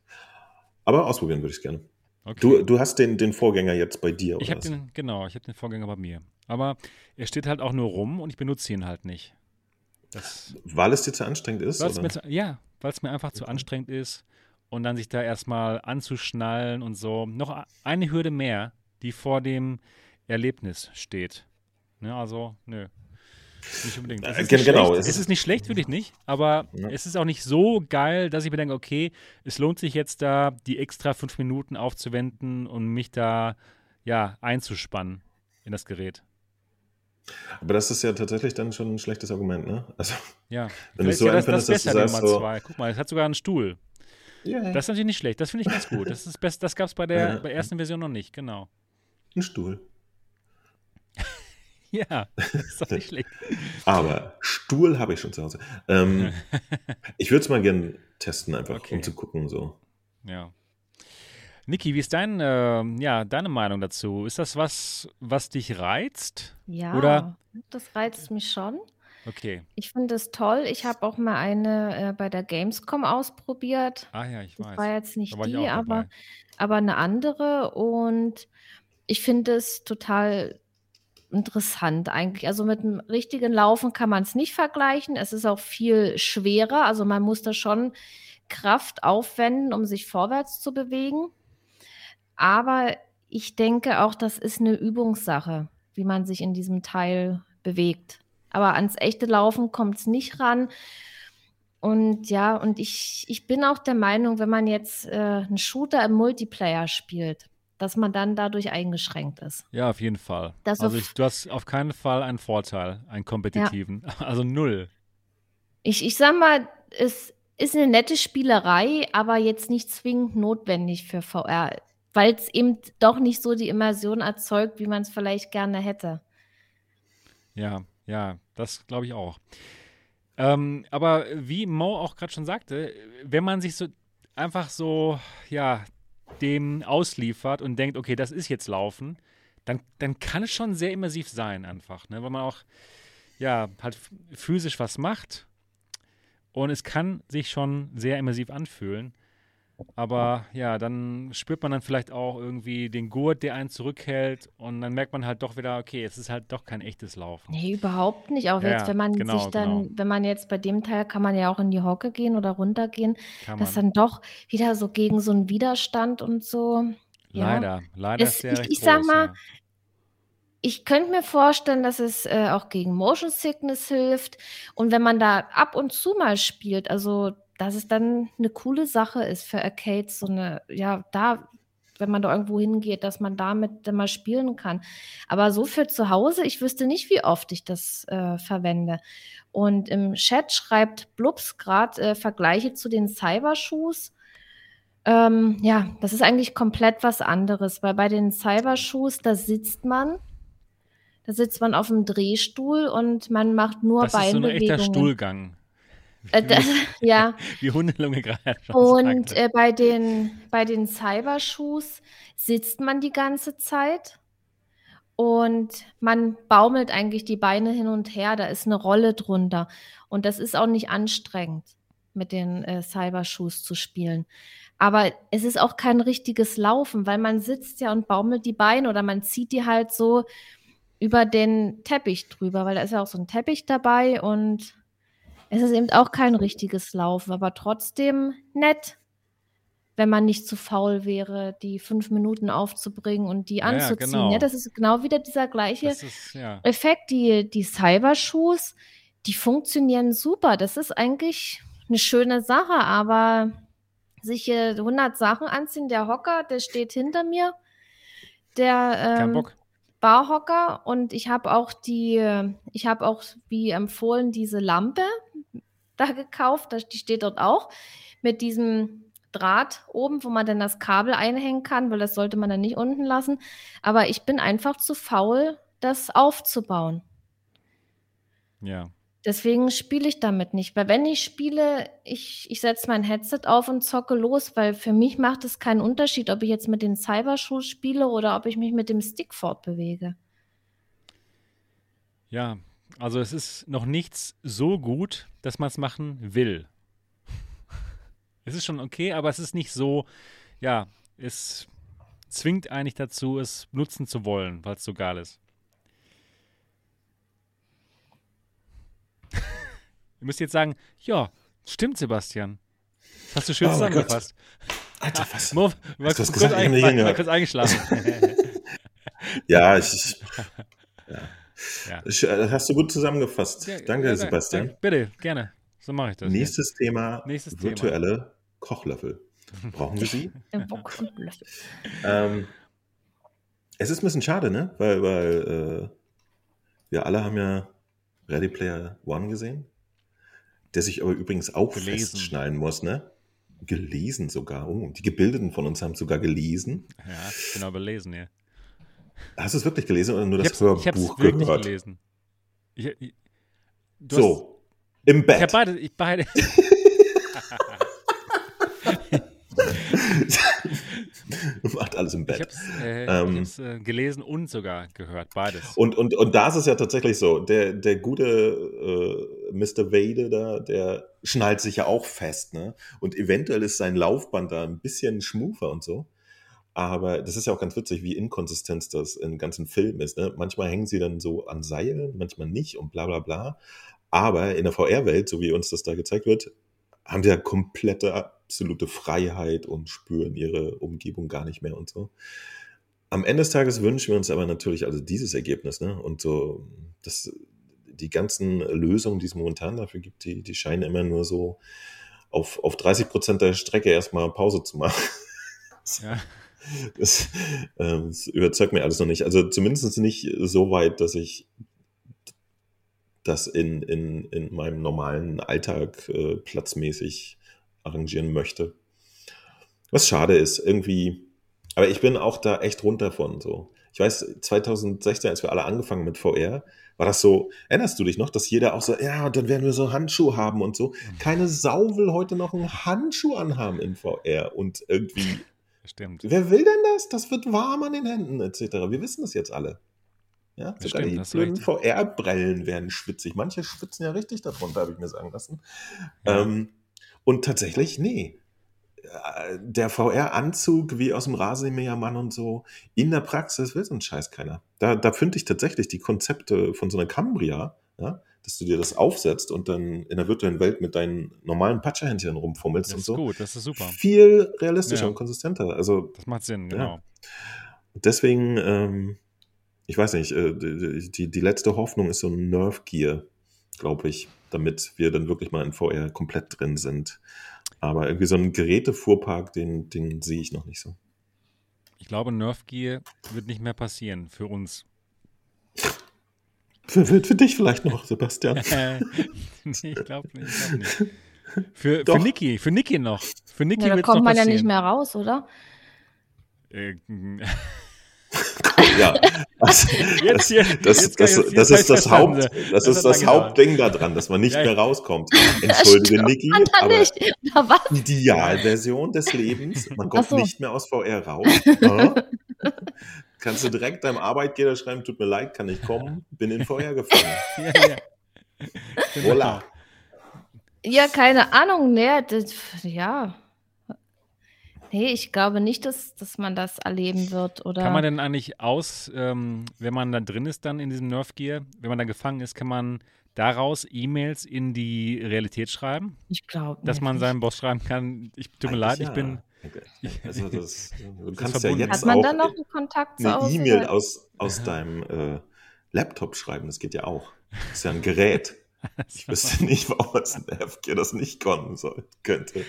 Aber ausprobieren würde ich es gerne. Okay. Du, du hast den, den Vorgänger jetzt bei dir, oder? Ich habe den, genau, ich habe den Vorgänger bei mir. Aber er steht halt auch nur rum und ich benutze ihn halt nicht. Das, weil es dir zu anstrengend ist? Zu, ja, weil es mir einfach zu anstrengend ist und dann sich da erstmal anzuschnallen und so. Noch eine Hürde mehr, die vor dem Erlebnis steht. Ne, also, nö. Nicht unbedingt. Es ist, genau, es, es ist nicht schlecht, würde ich nicht, aber ja. es ist auch nicht so geil, dass ich mir denke, okay, es lohnt sich jetzt da, die extra fünf Minuten aufzuwenden und mich da ja einzuspannen in das Gerät. Aber das ist ja tatsächlich dann schon ein schlechtes Argument, ne? Also, ja, wenn du so ja das, das besser, dass du Nummer zwei. Guck mal, es hat sogar einen Stuhl. Yeah. Das ist natürlich nicht schlecht. Das finde ich ganz gut. Das, ist best, das gab es bei der, bei der ersten Version noch nicht, genau. Ein Stuhl. ja, das ist doch nicht schlecht. Aber Stuhl habe ich schon zu Hause. Ähm, ich würde es mal gerne testen, einfach, okay. um zu gucken. So. Ja. Niki, wie ist dein, äh, ja, deine Meinung dazu? Ist das was, was dich reizt? Ja, Oder? das reizt mich schon. Okay. Ich finde es toll. Ich habe auch mal eine äh, bei der Gamescom ausprobiert. Ah ja, ich das weiß. War jetzt nicht die, aber, aber eine andere. Und ich finde es total interessant eigentlich. Also mit einem richtigen Laufen kann man es nicht vergleichen. Es ist auch viel schwerer. Also man muss da schon Kraft aufwenden, um sich vorwärts zu bewegen. Aber ich denke auch, das ist eine Übungssache, wie man sich in diesem Teil bewegt. Aber ans echte Laufen kommt es nicht ran. Und ja, und ich, ich bin auch der Meinung, wenn man jetzt äh, einen Shooter im Multiplayer spielt, dass man dann dadurch eingeschränkt ist. Ja, auf jeden Fall. Das also ich, du hast auf keinen Fall einen Vorteil, einen kompetitiven. Ja. Also null. Ich, ich sag mal, es ist eine nette Spielerei, aber jetzt nicht zwingend notwendig für VR weil es eben doch nicht so die Immersion erzeugt, wie man es vielleicht gerne hätte. Ja, ja, das glaube ich auch. Ähm, aber wie Mo auch gerade schon sagte, wenn man sich so einfach so, ja, dem ausliefert und denkt, okay, das ist jetzt Laufen, dann, dann kann es schon sehr immersiv sein, einfach, ne? weil man auch, ja, halt physisch was macht und es kann sich schon sehr immersiv anfühlen. Aber ja, dann spürt man dann vielleicht auch irgendwie den Gurt, der einen zurückhält und dann merkt man halt doch wieder, okay, es ist halt doch kein echtes Laufen. Nee, überhaupt nicht. Auch ja, jetzt, wenn man genau, sich dann, genau. wenn man jetzt bei dem Teil kann man ja auch in die Hocke gehen oder runtergehen, kann das dann doch wieder so gegen so einen Widerstand und so. Leider, ja. leider es, ist der Ich, ich sag mal, ja. ich könnte mir vorstellen, dass es äh, auch gegen Motion Sickness hilft. Und wenn man da ab und zu mal spielt, also dass es dann eine coole Sache ist für Arcades, so eine, ja, da, wenn man da irgendwo hingeht, dass man damit dann mal spielen kann. Aber so für zu Hause, ich wüsste nicht, wie oft ich das äh, verwende. Und im Chat schreibt Blubs gerade äh, Vergleiche zu den Cybershoes. Ähm, ja, das ist eigentlich komplett was anderes, weil bei den Cybershoes, da sitzt man, da sitzt man auf dem Drehstuhl und man macht nur das Beinbewegungen. Das ist so ein echter Stuhlgang. Äh, das, ja. Wie Hundelunge gerade schon Und äh, bei den, bei den Cybershoes sitzt man die ganze Zeit und man baumelt eigentlich die Beine hin und her. Da ist eine Rolle drunter. Und das ist auch nicht anstrengend, mit den äh, Cybershoes zu spielen. Aber es ist auch kein richtiges Laufen, weil man sitzt ja und baumelt die Beine oder man zieht die halt so über den Teppich drüber, weil da ist ja auch so ein Teppich dabei und es ist eben auch kein richtiges Laufen, aber trotzdem nett, wenn man nicht zu faul wäre, die fünf Minuten aufzubringen und die Ja, ja, anzuziehen. genau. Ja, das ist genau wieder dieser gleiche ist, ja. Effekt. Die, die Cybershoes, die funktionieren super. Das ist eigentlich eine schöne Sache, aber sich hier 100 Sachen anziehen, der Hocker, der steht hinter mir, der Kein ähm, Bock. Barhocker und ich habe auch die, ich habe auch wie empfohlen diese Lampe da gekauft, die steht dort auch mit diesem Draht oben, wo man dann das Kabel einhängen kann, weil das sollte man dann nicht unten lassen. Aber ich bin einfach zu faul, das aufzubauen. Ja. Deswegen spiele ich damit nicht. Weil wenn ich spiele, ich, ich setze mein Headset auf und zocke los, weil für mich macht es keinen Unterschied, ob ich jetzt mit den Cybershoes spiele oder ob ich mich mit dem Stick fortbewege. Ja, also es ist noch nichts so gut, dass man es machen will. Es ist schon okay, aber es ist nicht so, ja, es zwingt eigentlich dazu, es nutzen zu wollen, weil es so geil ist. Ihr müsst jetzt sagen, ja, stimmt, Sebastian. Das hast du schön Oh zusammengefasst. Alter, was? Mo, war, du hast kurz, gesagt, ich hab ein, war hingehört. kurz eingeschlafen. Ja, ich, ich, ja. ich, äh, hast du gut zusammengefasst. Ja, Danke, ja, Sebastian. danke. Bitte, gerne. So mache ich das. ja. Nächstes Thema, Nächstes Thema. virtuelle Kochlöffel. Brauchen wir sie? Ähm, es ist ein bisschen schade, ne? Weil, weil äh, wir alle haben ja Ready Player One gesehen, der sich aber übrigens auch Gelesen. festschneiden muss, ne? Gelesen sogar. Oh, die Gebildeten von uns haben es sogar gelesen. Ja, genau überlesen, ja. Hast du es wirklich gelesen oder nur Ich das hab's, ich hab's Hörbuch wirklich gehört? gelesen. Ich, ich, du hast- So, im Ich Bett. habe beide, ich beide. Macht alles im Ich Bett. hab's, äh, Ähm. ich äh, gelesen und sogar gehört, beides. Und, und, und da ist es ja tatsächlich so, der, der gute äh, Mr. Wade da, der schnallt sich ja auch fest, ne? Und eventuell ist sein Laufband da ein bisschen schmufer und so. Aber das ist ja auch ganz witzig, wie inkonsistent das im ganzen Film ist. Ne? Manchmal hängen sie dann so an Seilen, manchmal nicht und bla bla bla. Aber in der VR-Welt, so wie uns das da gezeigt wird, haben sie ja komplette, absolute Freiheit und spüren ihre Umgebung gar nicht mehr und so. Am Ende des Tages wünschen wir uns aber natürlich also dieses Ergebnis, ne? Und so, das, die ganzen Lösungen, die es momentan dafür gibt, die, die scheinen immer nur so auf, auf 30 Prozent der Strecke erstmal Pause zu machen. Ja. Das, ähm, das überzeugt mir alles noch nicht. Also zumindest nicht so weit, dass ich das in, in, in meinem normalen Alltag äh, platzmäßig arrangieren möchte. Was schade ist, irgendwie. Aber ich bin auch da echt runter von so. Ich weiß, 2016, als wir alle angefangen mit VR, war das so, erinnerst du dich noch, dass jeder auch so, ja, und dann werden wir so Handschuhe haben und so. Keine Sau will heute noch einen Handschuh anhaben in VR und irgendwie Stimmt. Wer will denn das? Das wird warm an den Händen, etc. Wir wissen das jetzt alle. Ja, Das sogar stimmt, die blöden recht. VR-Brillen werden schwitzig. Manche schwitzen ja richtig darunter, habe ich mir sagen lassen. Ja. Ähm, und tatsächlich, nee. Äh, Der VR-Anzug wie aus dem Rasenmähermann und so, in der Praxis will so ein Scheiß keiner. Da, da finde ich tatsächlich die Konzepte von so einer Cambria, ja, dass du dir das aufsetzt und dann in der virtuellen Welt mit deinen normalen Patscherhändchen rumfummelst Das und ist so gut, das ist super. viel realistischer Ja. und konsistenter. Also Das macht Sinn, genau. deswegen, ähm, ich weiß nicht, äh, die, die, letzte Hoffnung ist so ein Nerf Gear, glaube ich, damit wir dann wirklich mal in VR komplett drin sind. Aber irgendwie so ein Gerätefuhrpark, den, den sehe ich noch nicht so. Ich glaube, Nerf Gear wird nicht mehr passieren für uns. Für, für, für dich vielleicht noch, Sebastian. Nee, ich glaube nicht. Ich glaub nicht. Für, für. Niki, für Niki noch. Für Niki Ja, da kommt noch man ja passieren. nicht mehr raus, oder? Äh, ja, also, Jetzt hier, das, jetzt das, ich jetzt das hier ist das Haupt, das das ist das. Hauptding daran, dass man nicht Ja, mehr rauskommt. Entschuldige, Niki, aber nicht. Was? Idealversion des Lebens. Man kommt so. nicht mehr aus VR raus. Kannst du direkt deinem Arbeitgeber schreiben, tut mir leid, kann nicht kommen, bin in VR gefangen. Ja, ja. Voila. Ja, keine Ahnung, ne, das, ja. Nee, ich glaube nicht, dass, dass man das erleben wird. Oder Kann man denn eigentlich aus, ähm, wenn man da drin ist dann in diesem Nerf Gear, wenn man da gefangen ist, kann man daraus E-Mails in die Realität schreiben? ich glaube Dass man seinem Boss schreiben kann, ich tut mir leid, Eigentlich ich bin. ja. Also das, du kannst ja verbunden. jetzt Hat man auch dann noch einen Kontakt zu eine? E-Mail aus, aus deinem äh, Laptop schreiben. Das geht ja auch. Das ist ja ein Gerät. Ich wüsste nicht, warum es ein FG das nicht konnten soll, könnte.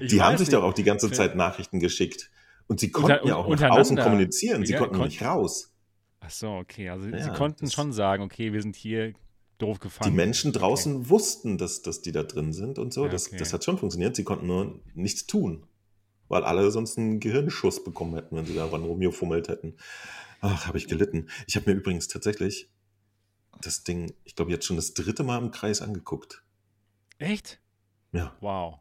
Ich die haben sich nicht. doch auch die ganze Zeit Nachrichten geschickt. Und sie konnten Unter- ja auch nach außen kommunizieren. Sie Ja, konnten kon- nicht raus. Ach so, okay. Also sie Ja, konnten das- schon sagen, okay, wir sind hier doof gefangen. Die Menschen draußen wussten, dass, dass die da drin sind und so. Ja, Das, okay. das hat schon funktioniert. Sie konnten nur nichts tun. Weil alle sonst einen Gehirnschuss bekommen hätten, wenn sie da ran rumgefummelt hätten. Ach, habe ich gelitten. Ich habe mir übrigens tatsächlich das Ding, ich glaube, jetzt schon das dritte Mal im Kreis angeguckt. Echt? Ja, Wow.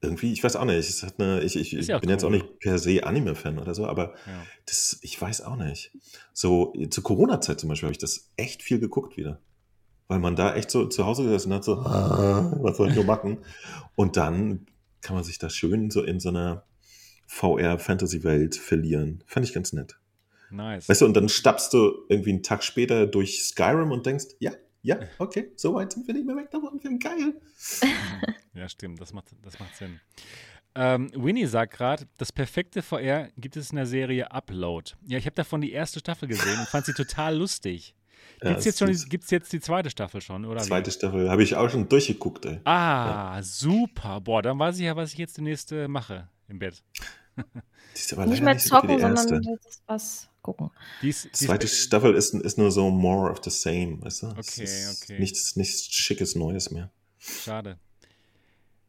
irgendwie, ich weiß auch nicht. Es hat eine, ich ich, ich ja bin jetzt auch cool. nicht per se Anime-Fan oder so, aber Ja. das, ich weiß auch nicht. So, zur Corona-Zeit zum Beispiel habe ich das echt viel geguckt wieder. Weil man da echt so zu Hause gesessen hat, so, ah, was soll ich nur machen? Und dann kann man sich da schön so in so einer VR-Fantasy-Welt verlieren. Fand ich ganz nett. Nice. Weißt du, und dann stapfst du irgendwie einen Tag später durch Skyrim und denkst, ja, ja, okay, so weit sind wir nicht mehr weg davon, wir sind geil. Ja, stimmt, das macht, das macht Sinn. Ähm, Winnie sagt gerade, das perfekte VR gibt es in der Serie Upload. Ja, ich habe davon die erste Staffel gesehen und fand sie total lustig. Ja, Gibt es jetzt, schon die- gibt's jetzt die zweite Staffel schon, oder? wie? Zweite Staffel habe ich auch schon durchgeguckt, ey. Ah, super. Boah, dann weiß ich ja, was ich jetzt demnächst äh, mache im Bett. Die ist aber Nicht mehr so wie zocken, die sondern jetzt was gucken. Die ist, Die die zweite ist, Staffel ist, ist nur so more of the same, weißt du? Es Okay, ist okay. Nichts, nichts Schickes Neues mehr. Schade.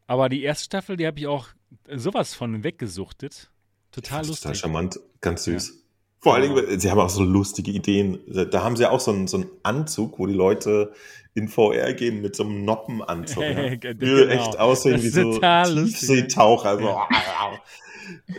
Aber die erste Staffel, die habe ich auch sowas von weggesuchtet. Total Total lustig. charmant, ganz süß. Vor allen Dingen, sie haben auch so lustige Ideen. Da haben sie auch so einen, so einen Anzug, wo die Leute in VR gehen mit so einem Noppenanzug. ja. Genau. Die echt aussehen Das wie so total lustig, Tiefseetaucher. So.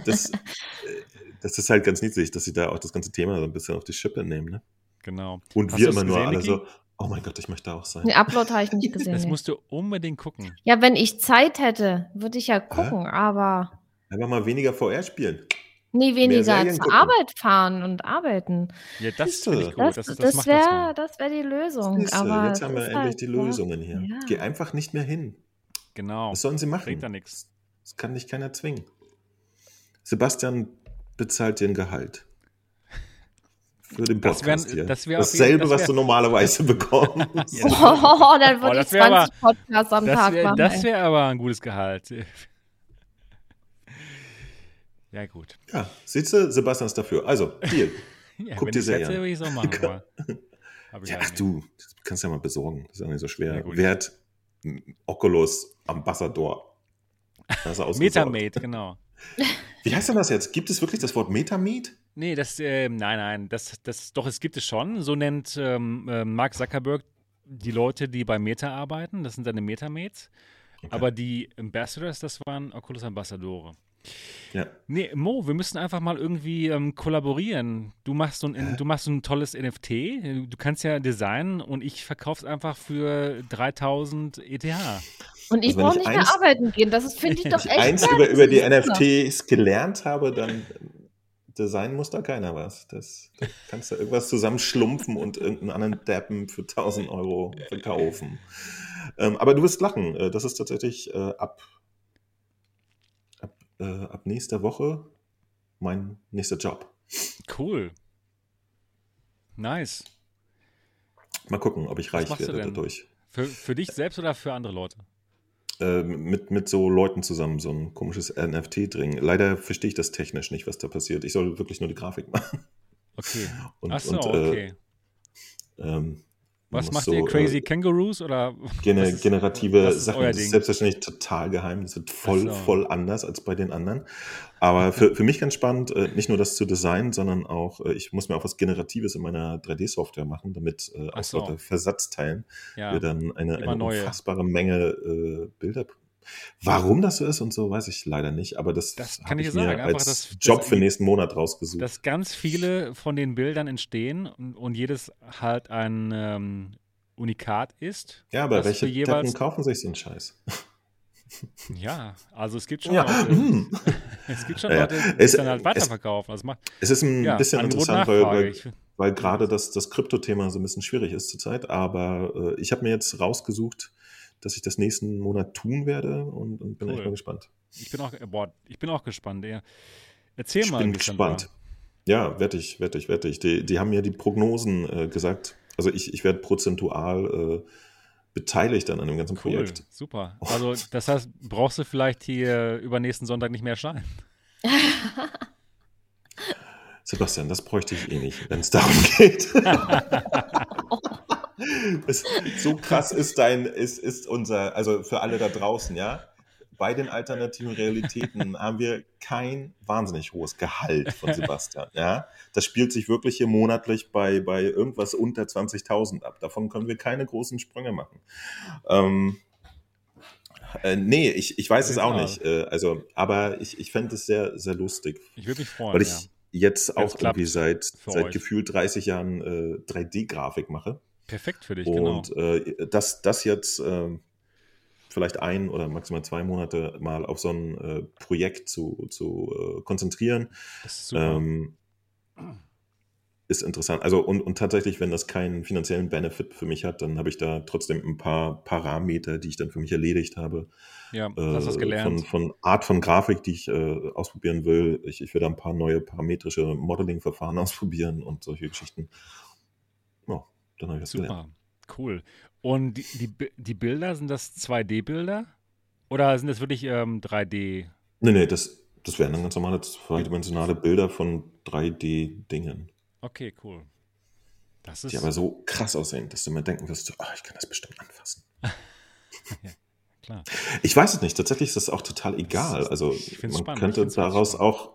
Das, äh, das ist halt ganz niedlich, dass sie da auch das ganze Thema so ein bisschen auf die Schippe nehmen. Ne? Genau. Und Hast wir immer nur gesehen, alle Niki? so, oh mein Gott, ich möchte auch sein. Den Upload habe ich nicht gesehen. Das nee. musst du unbedingt gucken. Ja, wenn ich Zeit hätte, würde ich ja gucken, aber Einfach mal weniger VR spielen. nie weniger zur gucken. Arbeit fahren und arbeiten. Ja, das finde ich gut. Das, Das, das, das, wäre das das wär die Lösung. Siehste, aber jetzt haben wir endlich halt, die ja. Lösungen hier. Ja. Geh einfach nicht mehr hin. Genau. Was sollen sie machen? Bringt da nichts. Das kann dich keiner zwingen. Sebastian bezahlt dir ein Gehalt. Für den Das wär- Podcast hier. das wär auf jeden- Dasselbe, das was wär- du normalerweise bekommst. Oh, dann Oh, würde das ich wär aber- 20 Podcasts am Das Tag wäre machen. das ey. wär aber ein gutes Gehalt. Ja, gut. Ja, siehst du, Sebastian ist dafür. Also, Deal. Ja, Guck dir hätte, an. ich machen. aber Ja, ach nicht. du, das kannst du ja mal besorgen. Das ist ja nicht so schwer. Ja, gut. Wer hat einen Oculus Ambassador? Das. Metamate, genau. Wie heißt denn das jetzt? Gibt es wirklich das Wort Metamate? Nee, das, ähm, nein, nein, das, das, doch, es gibt es schon. So nennt ähm, ähm, Mark Zuckerberg die Leute, die bei Meta arbeiten. Das sind seine Metamates. Aber die Ambassadors, das waren Oculus Ambassadore. Ja. Nee, Mo, wir müssen einfach mal irgendwie ähm, kollaborieren. Du machst, so ein, du machst so ein tolles NFT. Du kannst ja designen und ich verkauf's einfach für 3000 ETH. Und ich Also wenn brauche ich nicht mehr eins- arbeiten gehen. Das ist- finde ich doch Wenn echt ich eins über, über die. NFTs gelernt habe, dann Design muss da keiner was. Das, da kannst du irgendwas zusammenschlumpfen und irgendeinen anderen Deppen für 1000 Euro verkaufen. Ähm, aber du wirst lachen. Äh, Das ist tatsächlich äh, ab, ab, äh, ab nächster Woche mein nächster Job. Cool. Nice. Mal gucken, ob ich reich werde dadurch. Für, für dich selbst oder für andere Leute? Äh, mit, mit so Leuten zusammen so ein komisches NFT dringen. Leider verstehe ich das technisch nicht, was da passiert. Ich soll wirklich nur die Grafik machen. Okay. Und, Ach so, und, äh, okay. ähm, Was macht so, ihr? Crazy Äh, Kangaroos oder? gene, was ist- generative Sachen. Das ist selbstverständlich total geheim. Das wird voll, so. voll anders als bei den anderen. Aber für, für mich ganz spannend, äh, nicht nur das zu designen, sondern auch, äh, ich muss mir auch was Generatives in meiner 3D-Software machen, damit äh, aus so. Versatzteilen Ja. wir dann eine, eine unfassbare Menge äh, Bilder. Warum das so ist und so, weiß ich leider nicht. Aber das, Das kann ich ich dir mir sagen, einfach, als dass Job für die- nächsten Monat rausgesucht. dass ganz viele von den Bildern entstehen und, und jedes halt ein ähm, Unikat ist. ja, aber das welche für jeweils- kaufen sich einen Scheiß? Ja, also es gibt schon Ja, Leute, hm. es gibt schon Ja, Leute, die es- es dann halt es- weiterverkaufen. Also macht, Es ist ein ja, bisschen Angebot, interessant, weil, weil, weil gerade das, das Krypto-Thema so ein bisschen schwierig ist zurzeit. Aber äh, ich habe mir jetzt rausgesucht, dass ich das nächsten Monat tun werde und, und bin Cool. echt mal gespannt. ich bin auch, boah, ich bin auch gespannt. Ja. Erzähl Ich mal bin ein bisschen. gespannt. Ja, wette ich, wette ich, wette ich. Die, die haben mir die Prognosen äh, gesagt. Also ich, ich werde prozentual äh, beteiligt an einem ganzen Cool, Projekt. super. Also das heißt, brauchst du vielleicht hier übernächsten Sonntag nicht mehr erscheinen? Sebastian, das bräuchte ich eh nicht, wenn es darum geht. es, so krass ist dein, ist, ist unser, also für alle da draußen, ja. Bei den alternativen Realitäten haben wir kein wahnsinnig hohes Gehalt von Sebastian, ja. Das spielt sich wirklich hier monatlich bei, bei irgendwas unter 20.000 ab. Davon können wir keine großen Sprünge machen. Ähm, äh, nee, ich, ich weiß es auch Ja. nicht. Äh, also, aber ich, ich fände es sehr, sehr lustig. Ich würde mich freuen. Weil ja. ich jetzt Wenn es auch irgendwie seit, seit euch. gefühlt 30 Jahren äh, 3D-Grafik mache. Perfekt für dich, genau. Und äh, das, das jetzt äh, vielleicht ein oder maximal zwei Monate mal auf so ein äh, Projekt zu, zu äh, konzentrieren, Das ist super. ähm, ist interessant. Also und, und tatsächlich, wenn das keinen finanziellen Benefit für mich hat, dann habe ich da trotzdem ein paar Parameter, die ich dann für mich erledigt habe. ja, Äh, hast was gelernt. Von, von Art von Grafik, die ich äh, ausprobieren will. Ich, ich will da ein paar neue parametrische Modeling-Verfahren ausprobieren und solche Geschichten. Ja, dann habe ich das gelernt. Super, cool. Und die, die, die Bilder, sind das 2D-Bilder? Oder sind das wirklich ähm, 3D? Nee, nee, das, das wären dann ganz normale zweidimensionale Bilder von 3D-Dingen, Okay, cool. Das ist die aber so krass aussehen, dass du mir denken wirst, so, ah, ich kann das bestimmt anfassen. klar. Ich weiß es nicht, tatsächlich ist das auch total egal. ist- Also man spannend, könnte daraus spannend. auch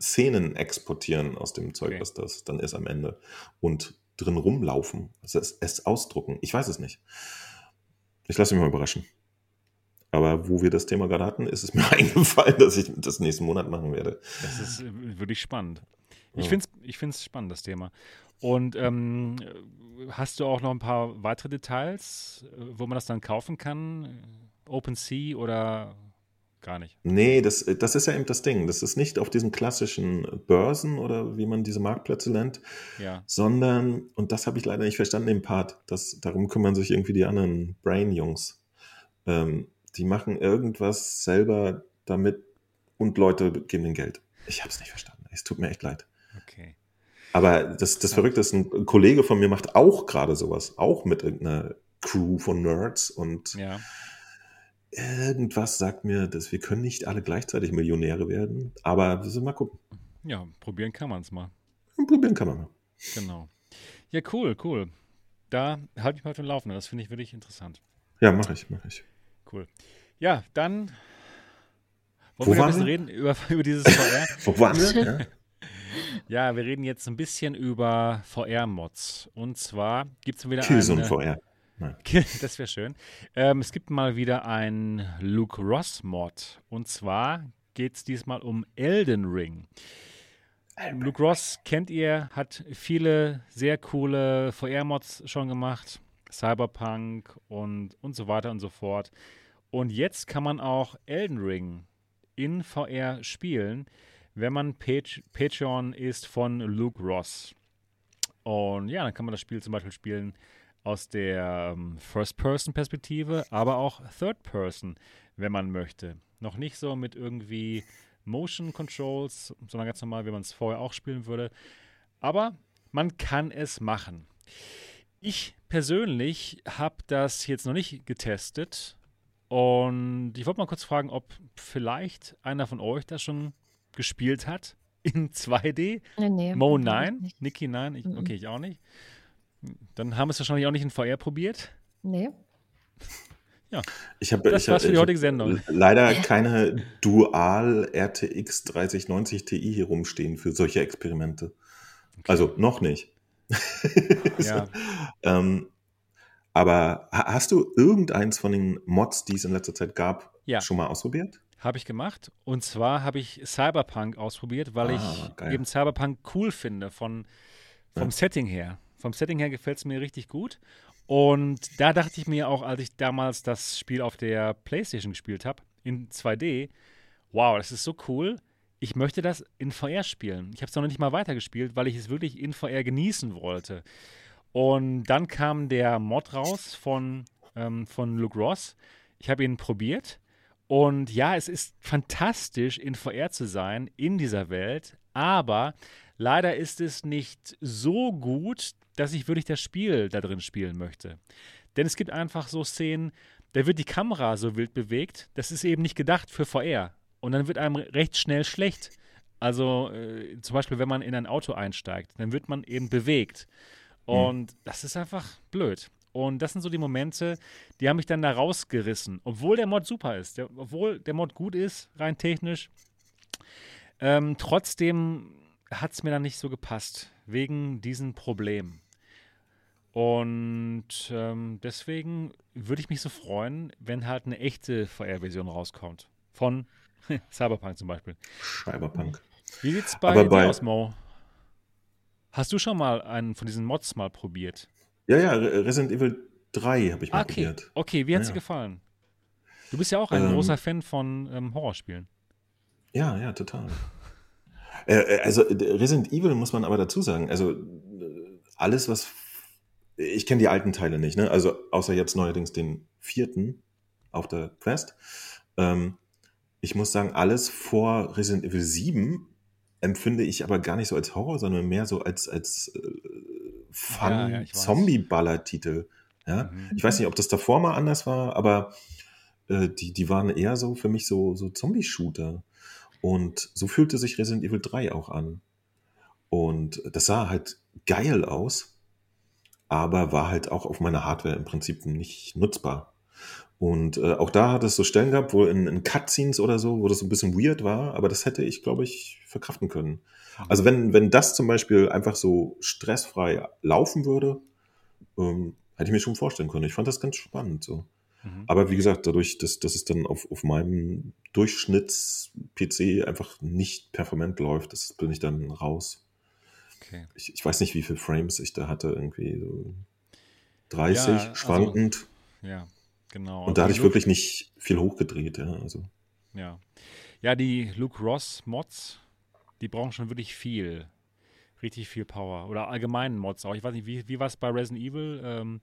3D-Szenen exportieren aus dem Zeug, Okay. was das dann ist am Ende. Und drin rumlaufen, also es, es ausdrucken. Ich weiß es nicht. Ich lasse mich mal überraschen. Aber wo wir das Thema gerade hatten, ist es mir eingefallen, dass ich das nächsten Monat machen werde. Das ist äh, wirklich spannend. Ich Ja. finde es ich find's spannend, das Thema. Und ähm, hast du auch noch ein paar weitere Details, äh, wo man das dann kaufen kann? OpenSea oder gar nicht? Nee, das, das ist ja eben das Ding. Das ist nicht auf diesen klassischen Börsen oder wie man diese Marktplätze nennt, Ja, sondern, und das habe ich leider nicht verstanden im Part, das, darum kümmern sich irgendwie die anderen Brain-Jungs. Ähm, die machen irgendwas selber damit und Leute geben den Geld. Ich habe es nicht verstanden. Es tut mir echt leid. okay. Aber das, das Verrückte ist, ein Kollege von mir macht auch gerade sowas, auch mit irgendeiner Crew von Nerds und Ja, irgendwas sagt mir, dass wir können nicht alle gleichzeitig Millionäre werden, aber wir sind mal gucken. ja probieren kann man es mal. Probieren kann man mal. Genau. Ja, cool, cool. Da halte ich mal auf dem Laufenden. Das finde ich wirklich interessant. Ja, mache ich, mache ich. Cool. Ja, dann wollen Wo wir ein bisschen wir? reden über, über dieses VR. Wo waren wir? Ja. ja, wir reden jetzt ein bisschen über VR-Mods. Und zwar gibt es wieder Killzone eine, VR. Das wäre schön. Ähm, es gibt mal wieder ein Luke Ross-Mod. Und zwar geht es diesmal um Elden Ring. Luke Ross kennt ihr, hat viele sehr coole VR-Mods schon gemacht. Cyberpunk und, und so weiter und so fort. Und jetzt kann man auch Elden Ring in VR spielen, wenn man Pat Patreon ist von Luke Ross. Und ja, dann kann man das Spiel zum Beispiel spielen aus der ähm, First-Person-Perspektive, aber auch Third-Person, wenn man möchte. Noch nicht so mit irgendwie Motion Controls, sondern ganz normal, wie man es vorher auch spielen würde. Aber man kann es machen. Ich persönlich habe das jetzt noch nicht getestet und ich wollte mal kurz fragen, ob vielleicht einer von euch das schon gespielt hat in 2D. Nee, nee, Mo nein. Niki nein, ich, okay, ich auch nicht. Dann haben wir es wahrscheinlich auch nicht in VR probiert. Nee. Ich habe Das ich war's hab- für die heutige Sendung. Leider keine Dual RTX 3090 Ti hier rumstehen für solche Experimente. Also noch nicht. Ja. ähm, aber ha- hast du irgendeins von den Mods, die es in letzter Zeit gab, Ja. schon mal ausprobiert? Habe ich gemacht. Und zwar habe ich Cyberpunk ausprobiert, weil Ah, ich geil. eben Cyberpunk cool finde von, vom Ja. Setting her. Vom Setting her gefällt es mir richtig gut. Und da dachte ich mir auch, als ich damals das Spiel auf der PlayStation gespielt habe, in 2D, wow, das ist so cool. Ich möchte das in VR spielen. Ich habe es noch nicht mal weitergespielt, weil ich es wirklich in VR genießen wollte. Und dann kam der Mod raus von, ähm, von Luke Ross. Ich habe ihn probiert. Und ja, es ist fantastisch, in VR zu sein, in dieser Welt. Aber leider ist es nicht so gut, dass ich wirklich das Spiel da drin spielen möchte. Denn es gibt einfach so Szenen, da wird die Kamera so wild bewegt, das ist eben nicht gedacht für VR. Und dann wird einem recht schnell schlecht. Also äh, zum Beispiel, wenn man in ein Auto einsteigt, dann wird man eben bewegt. Hm. Und mhm. das ist einfach blöd. Und das sind so die Momente, die haben mich dann da rausgerissen. Obwohl der Mod super ist, der, obwohl der Mod gut ist, rein technisch, ähm, trotzdem hat es mir dann nicht so gepasst, wegen diesem Problem. Und ähm, deswegen würde ich mich so freuen, wenn halt eine echte VR-Version rauskommt. Von Cyberpunk zum Beispiel. Cyberpunk. Wie sieht's bei Aber dir aus, Mo? Hast du schon mal einen von diesen Mods mal probiert? Ja, ja, Resident Evil 3 habe ich mal okay. probiert. Okay, wie hat es ja, dir gefallen? Du bist ja auch ein ähm, großer Fan von ähm, Horrorspielen. Ja, ja, total. Äh, äh also Resident Evil muss man aber dazu sagen, also alles, was ich kenne die alten Teile nicht, ne? Also außer jetzt neuerdings den vierten auf der Quest. Ähm, ich muss sagen, alles vor Resident Evil 7 empfinde ich aber gar nicht so als Horror, sondern mehr so als, als äh, Fun-Zombie-Baller-Titel. Ja? Mhm. Ich weiß nicht, ob das davor mal anders war, aber äh, die, die waren eher so für mich so, so Zombie-Shooter. Und so fühlte sich Resident Evil 3 auch an. Und das sah halt geil aus, aber war halt auch auf meiner Hardware im Prinzip nicht nutzbar. Und äh, auch da hat es so Stellen gehabt, wo in, in Cutscenes oder so, wo das so ein bisschen weird war, aber das hätte ich, glaube ich, verkraften können. Mhm. Also wenn, wenn das zum Beispiel einfach so stressfrei laufen würde, ähm, hätte ich mir schon vorstellen können. Ich fand das ganz spannend so. Mhm. Aber wie gesagt, dadurch, dass, dass es dann auf, auf meinem Durchschnitts-PC einfach nicht performant läuft, das bin ich dann raus. Okay. Ich, ich weiß nicht, wie viele Frames ich da hatte, irgendwie so 30, ja, also schwankend. Also, ja. Genau. Und da hatte ich wirklich nicht viel hochgedreht, ja. Also. Ja. Ja, die Luke Ross Mods, die brauchen schon wirklich viel. Richtig viel Power. Oder allgemeinen Mods auch. Ich weiß nicht, wie, wie war es bei Resident Evil? Ähm,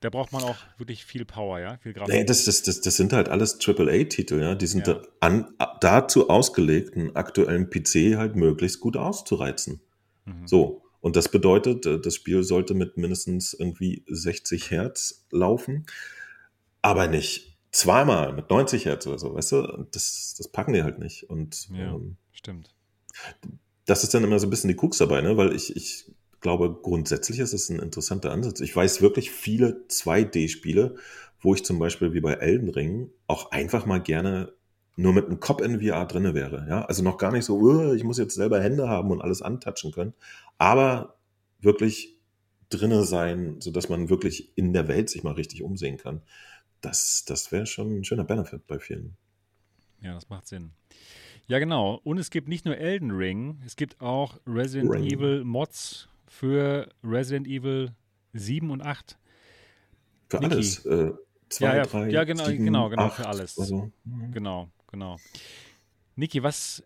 da braucht man auch wirklich viel Power, ja? Viel Grafik. Nee, das, das, das, das sind halt alles AAA-Titel, ja. Die sind ja. Da an, dazu ausgelegt, einen aktuellen PC halt möglichst gut auszureizen. Mhm. So. Und das bedeutet, äh, das Spiel sollte mit mindestens irgendwie 60 Hertz laufen aber nicht zweimal mit 90 Hertz oder so, weißt du? Das, das packen die halt nicht. Und ja, ähm, stimmt. Das ist dann immer so ein bisschen die Krux dabei, ne? Weil ich, ich glaube, grundsätzlich ist es ein interessanter Ansatz. Ich weiß wirklich viele 2D-Spiele, wo ich zum Beispiel wie bei Elden Ring auch einfach mal gerne nur mit einem Kopf in VR drinne wäre. Ja? Also noch gar nicht so, uh, ich muss jetzt selber Hände haben und alles antatschen können, aber wirklich drinne sein, sodass man wirklich in der Welt sich mal richtig umsehen kann das, das wäre schon ein schöner Benefit bei vielen. Ja, das macht Sinn. Ja, genau. Und es gibt nicht nur Elden Ring, es gibt auch Resident Ring. Evil Mods für Resident Evil 7 und 8. Für Niki. alles. Äh, zwei, ja, ja, drei, ja, genau, sieben, genau, genau, acht, für alles. Also. Genau, genau. Niki, was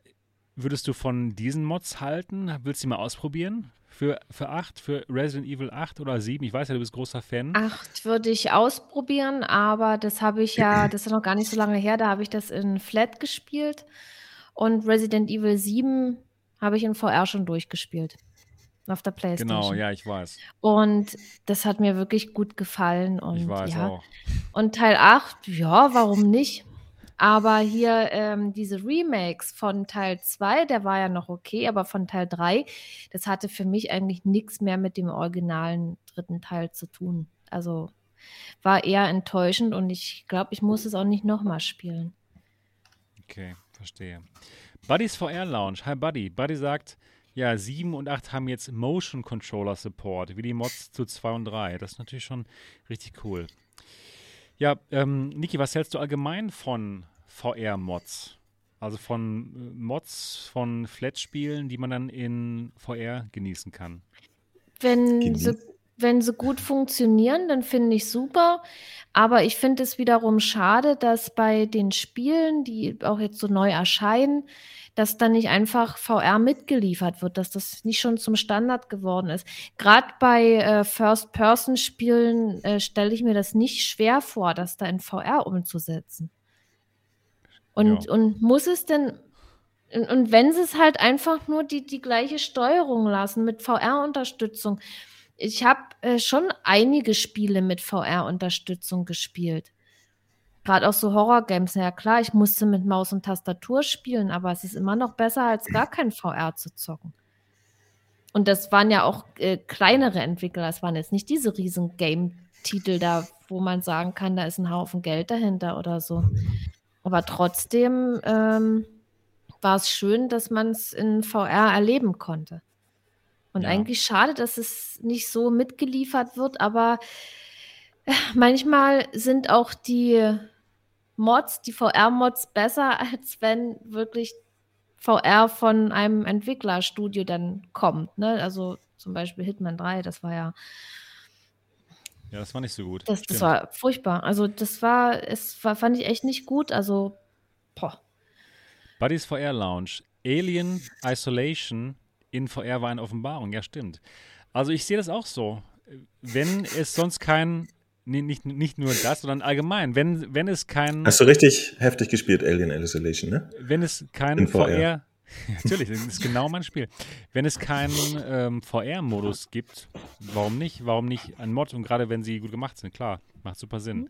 würdest du von diesen Mods halten? Willst du sie mal ausprobieren? für, für 8, für Resident Evil 8 oder 7? Ich weiß ja, du bist großer Fan. 8 würde ich ausprobieren, aber das habe ich ja, das ist noch gar nicht so lange her, da habe ich das in Flat gespielt. Und Resident Evil 7 habe ich in VR schon durchgespielt. Auf der Playstation. Genau, ja, ich weiß. Und das hat mir wirklich gut gefallen. Und, ich weiß ja. auch. Und Teil 8, ja, warum nicht? Aber hier ähm, diese Remakes von Teil 2, der war ja noch okay, aber von Teil 3, das hatte für mich eigentlich nichts mehr mit dem originalen dritten Teil zu tun. Also war eher enttäuschend und ich glaube, ich muss es auch nicht nochmal spielen. Okay, verstehe. Buddies VR Lounge. Hi Buddy. Buddy sagt, ja, 7 und 8 haben jetzt Motion Controller Support, wie die Mods zu 2 und 3. Das ist natürlich schon richtig cool. Ja, ähm, Niki, was hältst du allgemein von VR-Mods? Also von äh, Mods von Flat-Spielen, die man dann in VR genießen kann. Wenn so, wenn sie gut funktionieren, dann finde ich super. Aber ich finde es wiederum schade, dass bei den Spielen, die auch jetzt so neu erscheinen, dass dann nicht einfach VR mitgeliefert wird, dass das nicht schon zum Standard geworden ist. Gerade bei äh, First-Person-Spielen äh, stelle ich mir das nicht schwer vor, das da in VR umzusetzen. Und, ja. und muss es denn, und, und wenn sie es halt einfach nur die, die gleiche Steuerung lassen mit VR-Unterstützung. Ich habe äh, schon einige Spiele mit VR-Unterstützung gespielt. Gerade auch so Horror-Games, ja klar, ich musste mit Maus und Tastatur spielen, aber es ist immer noch besser, als gar kein VR zu zocken. Und das waren ja auch äh, kleinere Entwickler, es waren jetzt nicht diese riesen Game-Titel da, wo man sagen kann, da ist ein Haufen Geld dahinter oder so. Aber trotzdem ähm, war es schön, dass man es in VR erleben konnte. Und ja. eigentlich schade, dass es nicht so mitgeliefert wird, aber äh, manchmal sind auch die Mods, die VR-Mods besser, als wenn wirklich VR von einem Entwicklerstudio dann kommt. Ne? Also zum Beispiel Hitman 3, das war ja. Ja, das war nicht so gut. Das, das war furchtbar. Also das war, es war, fand ich echt nicht gut. Also, boah. Buddies VR Lounge, Alien Isolation in VR war eine Offenbarung. Ja, stimmt. Also ich sehe das auch so. Wenn es sonst kein nee, nicht, nicht nur das, sondern allgemein. Wenn, wenn es kein. Hast du richtig heftig gespielt, Alien Isolation, ne? Wenn es kein VR. VR natürlich, das ist genau mein Spiel. Wenn es keinen ähm, VR-Modus gibt, warum nicht? Warum nicht ein Mod? Und gerade wenn sie gut gemacht sind, klar, macht super Sinn.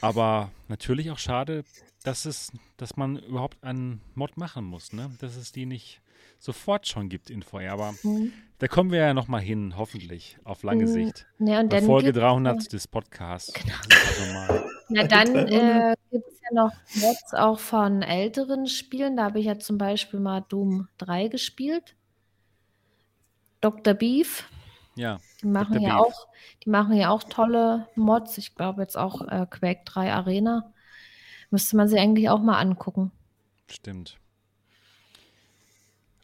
Aber natürlich auch schade, dass es, dass man überhaupt einen Mod machen muss, ne? Dass es die nicht sofort schon gibt in VR. Aber mhm. da kommen wir ja nochmal hin, hoffentlich, auf lange mhm. Sicht. Ja, und Bei Folge 300 des Podcasts. Genau. Na, dann äh, gibt es ja noch jetzt auch von älteren Spielen. Da habe ich ja zum Beispiel mal Doom 3 gespielt. Dr. Beef. Ja. Die machen ja auch, die machen ja auch tolle Mods. Ich glaube jetzt auch äh, Quake 3 Arena. Müsste man sich eigentlich auch mal angucken. Stimmt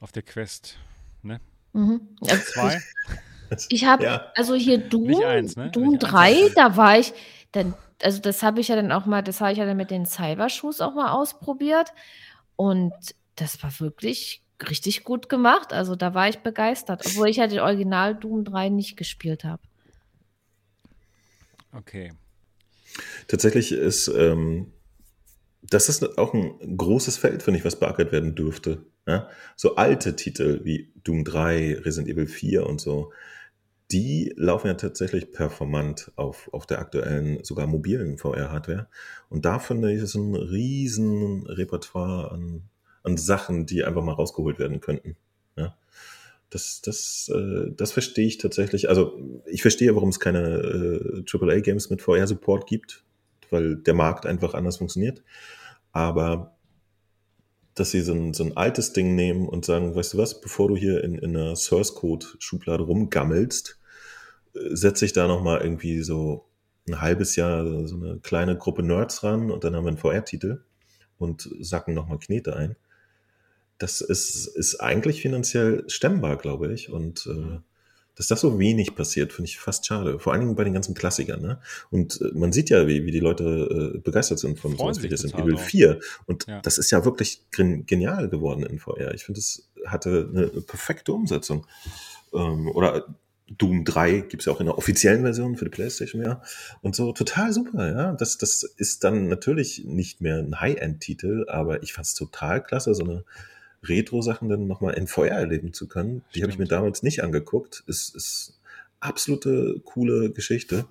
auf der Quest, ne? Mhm. Zwei? Ich habe, ja. also hier Doom, eins, ne? Doom 3, da war ich, dann, also das habe ich ja dann auch mal, das habe ich ja dann mit den Cybershoes auch mal ausprobiert und das war wirklich richtig gut gemacht. Also da war ich begeistert, obwohl ich ja den Original Doom 3 nicht gespielt habe. Okay. Tatsächlich ist ähm, das ist auch ein großes Feld, finde ich, was beackert werden dürfte. Ja? So alte Titel wie Doom 3, Resident Evil 4 und so, die laufen ja tatsächlich performant auf, auf der aktuellen, sogar mobilen VR-Hardware. Und da finde ich es ein riesen Repertoire an, an Sachen, die einfach mal rausgeholt werden könnten. Ja? Das, das, äh, das verstehe ich tatsächlich. Also ich verstehe, warum es keine äh, AAA-Games mit VR-Support gibt, weil der Markt einfach anders funktioniert. Aber dass sie so ein, so ein altes Ding nehmen und sagen, weißt du was, bevor du hier in, in einer Source Code Schublade rumgammelst, äh, setze ich da nochmal irgendwie so ein halbes Jahr so eine kleine Gruppe Nerds ran und dann haben wir einen VR-Titel und sacken nochmal Knete ein. Das ist, ist eigentlich finanziell stemmbar, glaube ich. Und äh, dass das so wenig passiert, finde ich fast schade. Vor allen Dingen bei den ganzen Klassikern. Ne? Und äh, man sieht ja, wie, wie die Leute äh, begeistert sind von wie das in Evil 4. Und ja. das ist ja wirklich genial geworden in VR. Ich finde, es hatte eine perfekte Umsetzung. Ähm, oder Doom 3 gibt es ja auch in der offiziellen Version für die Playstation, ja. Und so total super, ja. Das, das ist dann natürlich nicht mehr ein High-End-Titel, aber ich fand es total klasse, so eine Retro-Sachen dann nochmal in Feuer erleben zu können. Die habe ich mir damals nicht angeguckt. Ist, ist absolute coole Geschichte.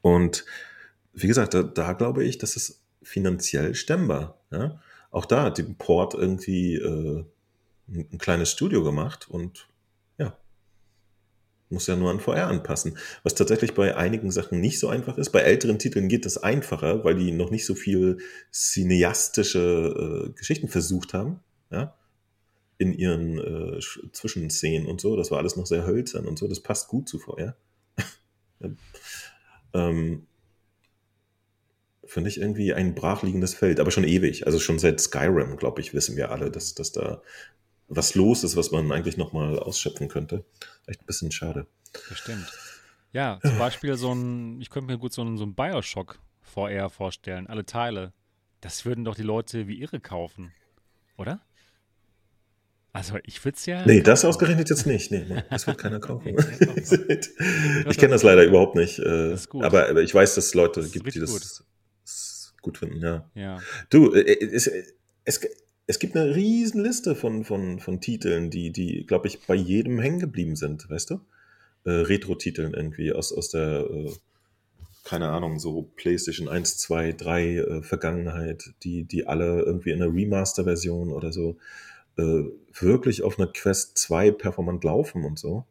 Und wie gesagt, da, da glaube ich, das ist finanziell stemmbar. Ja? Auch da hat die Port irgendwie äh, ein, ein kleines Studio gemacht und ja, muss ja nur an VR anpassen. Was tatsächlich bei einigen Sachen nicht so einfach ist. Bei älteren Titeln geht das einfacher, weil die noch nicht so viel cineastische äh, Geschichten versucht haben ja, in ihren äh, Zwischenszenen und so. Das war alles noch sehr hölzern und so. Das passt gut zu vorher. ähm, Finde ich irgendwie ein brachliegendes Feld, aber schon ewig. Also schon seit Skyrim, glaube ich, wissen wir alle, dass, dass da was los ist, was man eigentlich nochmal ausschöpfen könnte. Echt ein bisschen schade. Bestimmt. Ja, zum Beispiel so ein, ich könnte mir gut so ein, so ein Bioshock VR vorstellen, alle Teile. Das würden doch die Leute wie irre kaufen, oder? Also ich würde es ja. Nee, das ausgerechnet jetzt nicht. Nee, nee das wird keiner kaufen. ich kenne das leider überhaupt nicht. Äh, aber, aber, ich weiß, dass es Leute das gibt, die das gut. gut. finden, ja. ja. Du, äh, es, es, es gibt eine riesen Liste von, von, von Titeln, die, die glaube ich, bei jedem hängen geblieben sind, weißt du? Äh, Retro-Titeln irgendwie aus, aus der, äh, keine Ahnung, so PlayStation 1, 2, 3 äh, Vergangenheit, die, die alle irgendwie in einer Remaster-Version oder so äh, wirklich auf einer Quest 2 performant laufen und so.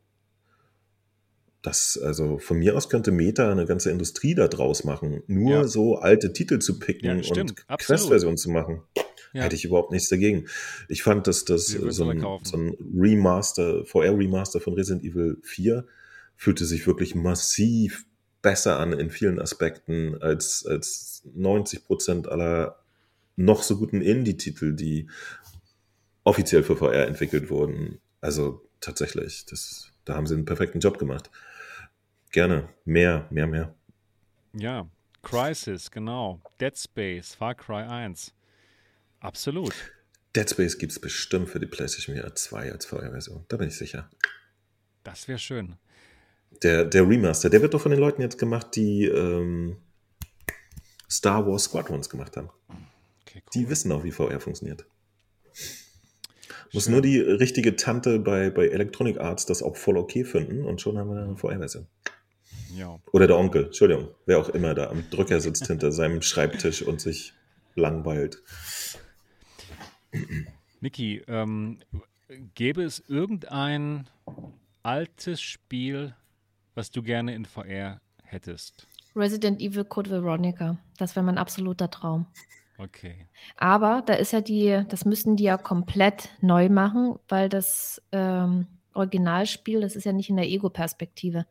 Das, also von mir aus könnte Meta eine ganze Industrie da draus machen, nur ja. so alte Titel zu picken ja, und Quest-Version zu machen. Ja. Hätte ich überhaupt nichts dagegen. Ich fand, dass das so ein, so ein, Remaster, VR-Remaster von Resident Evil 4 fühlte sich wirklich massiv besser an in vielen Aspekten als, als 90 Prozent aller noch so guten Indie-Titel, die offiziell für VR entwickelt wurden. Also tatsächlich, das, da haben sie einen perfekten Job gemacht. Gerne, mehr, mehr, mehr. Ja, Crisis, genau. Dead Space, Far Cry 1. Absolut. Dead Space gibt es bestimmt für die PlayStation VR 2 als VR-Version. Da bin ich sicher. Das wäre schön. Der, der Remaster, der wird doch von den Leuten jetzt gemacht, die ähm, Star Wars Squadrons gemacht haben. Okay, cool. Die wissen auch, wie VR funktioniert. Muss nur die richtige Tante bei, bei Electronic Arts das auch voll okay finden und schon haben wir eine VR-Version. Ja. Oder der Onkel, Entschuldigung, wer auch immer da am Drücker sitzt hinter seinem Schreibtisch und sich langweilt. Niki, ähm, gäbe es irgendein altes Spiel, was du gerne in VR hättest? Resident Evil Code Veronica. Das wäre mein absoluter Traum. Okay. Aber da ist ja die, das müssen die ja komplett neu machen, weil das ähm, Originalspiel, das ist ja nicht in der Ego-Perspektive.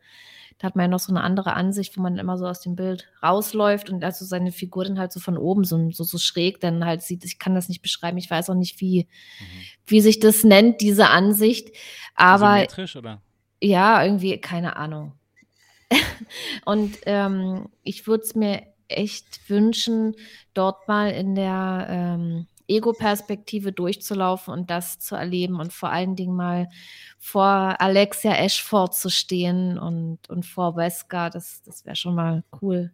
Da hat man ja noch so eine andere Ansicht, wo man immer so aus dem Bild rausläuft und also seine Figur dann halt so von oben so, so, so schräg dann halt sieht. Ich kann das nicht beschreiben. Ich weiß auch nicht, wie, mhm. wie sich das nennt, diese Ansicht. Aber. Symmetrisch, oder? Ja, irgendwie, keine Ahnung. und ähm, ich würde es mir echt wünschen, dort mal in der ähm, Ego-Perspektive durchzulaufen und das zu erleben und vor allen Dingen mal vor Alexia Ashford zu stehen und, und vor Wesker. Das, das wäre schon mal cool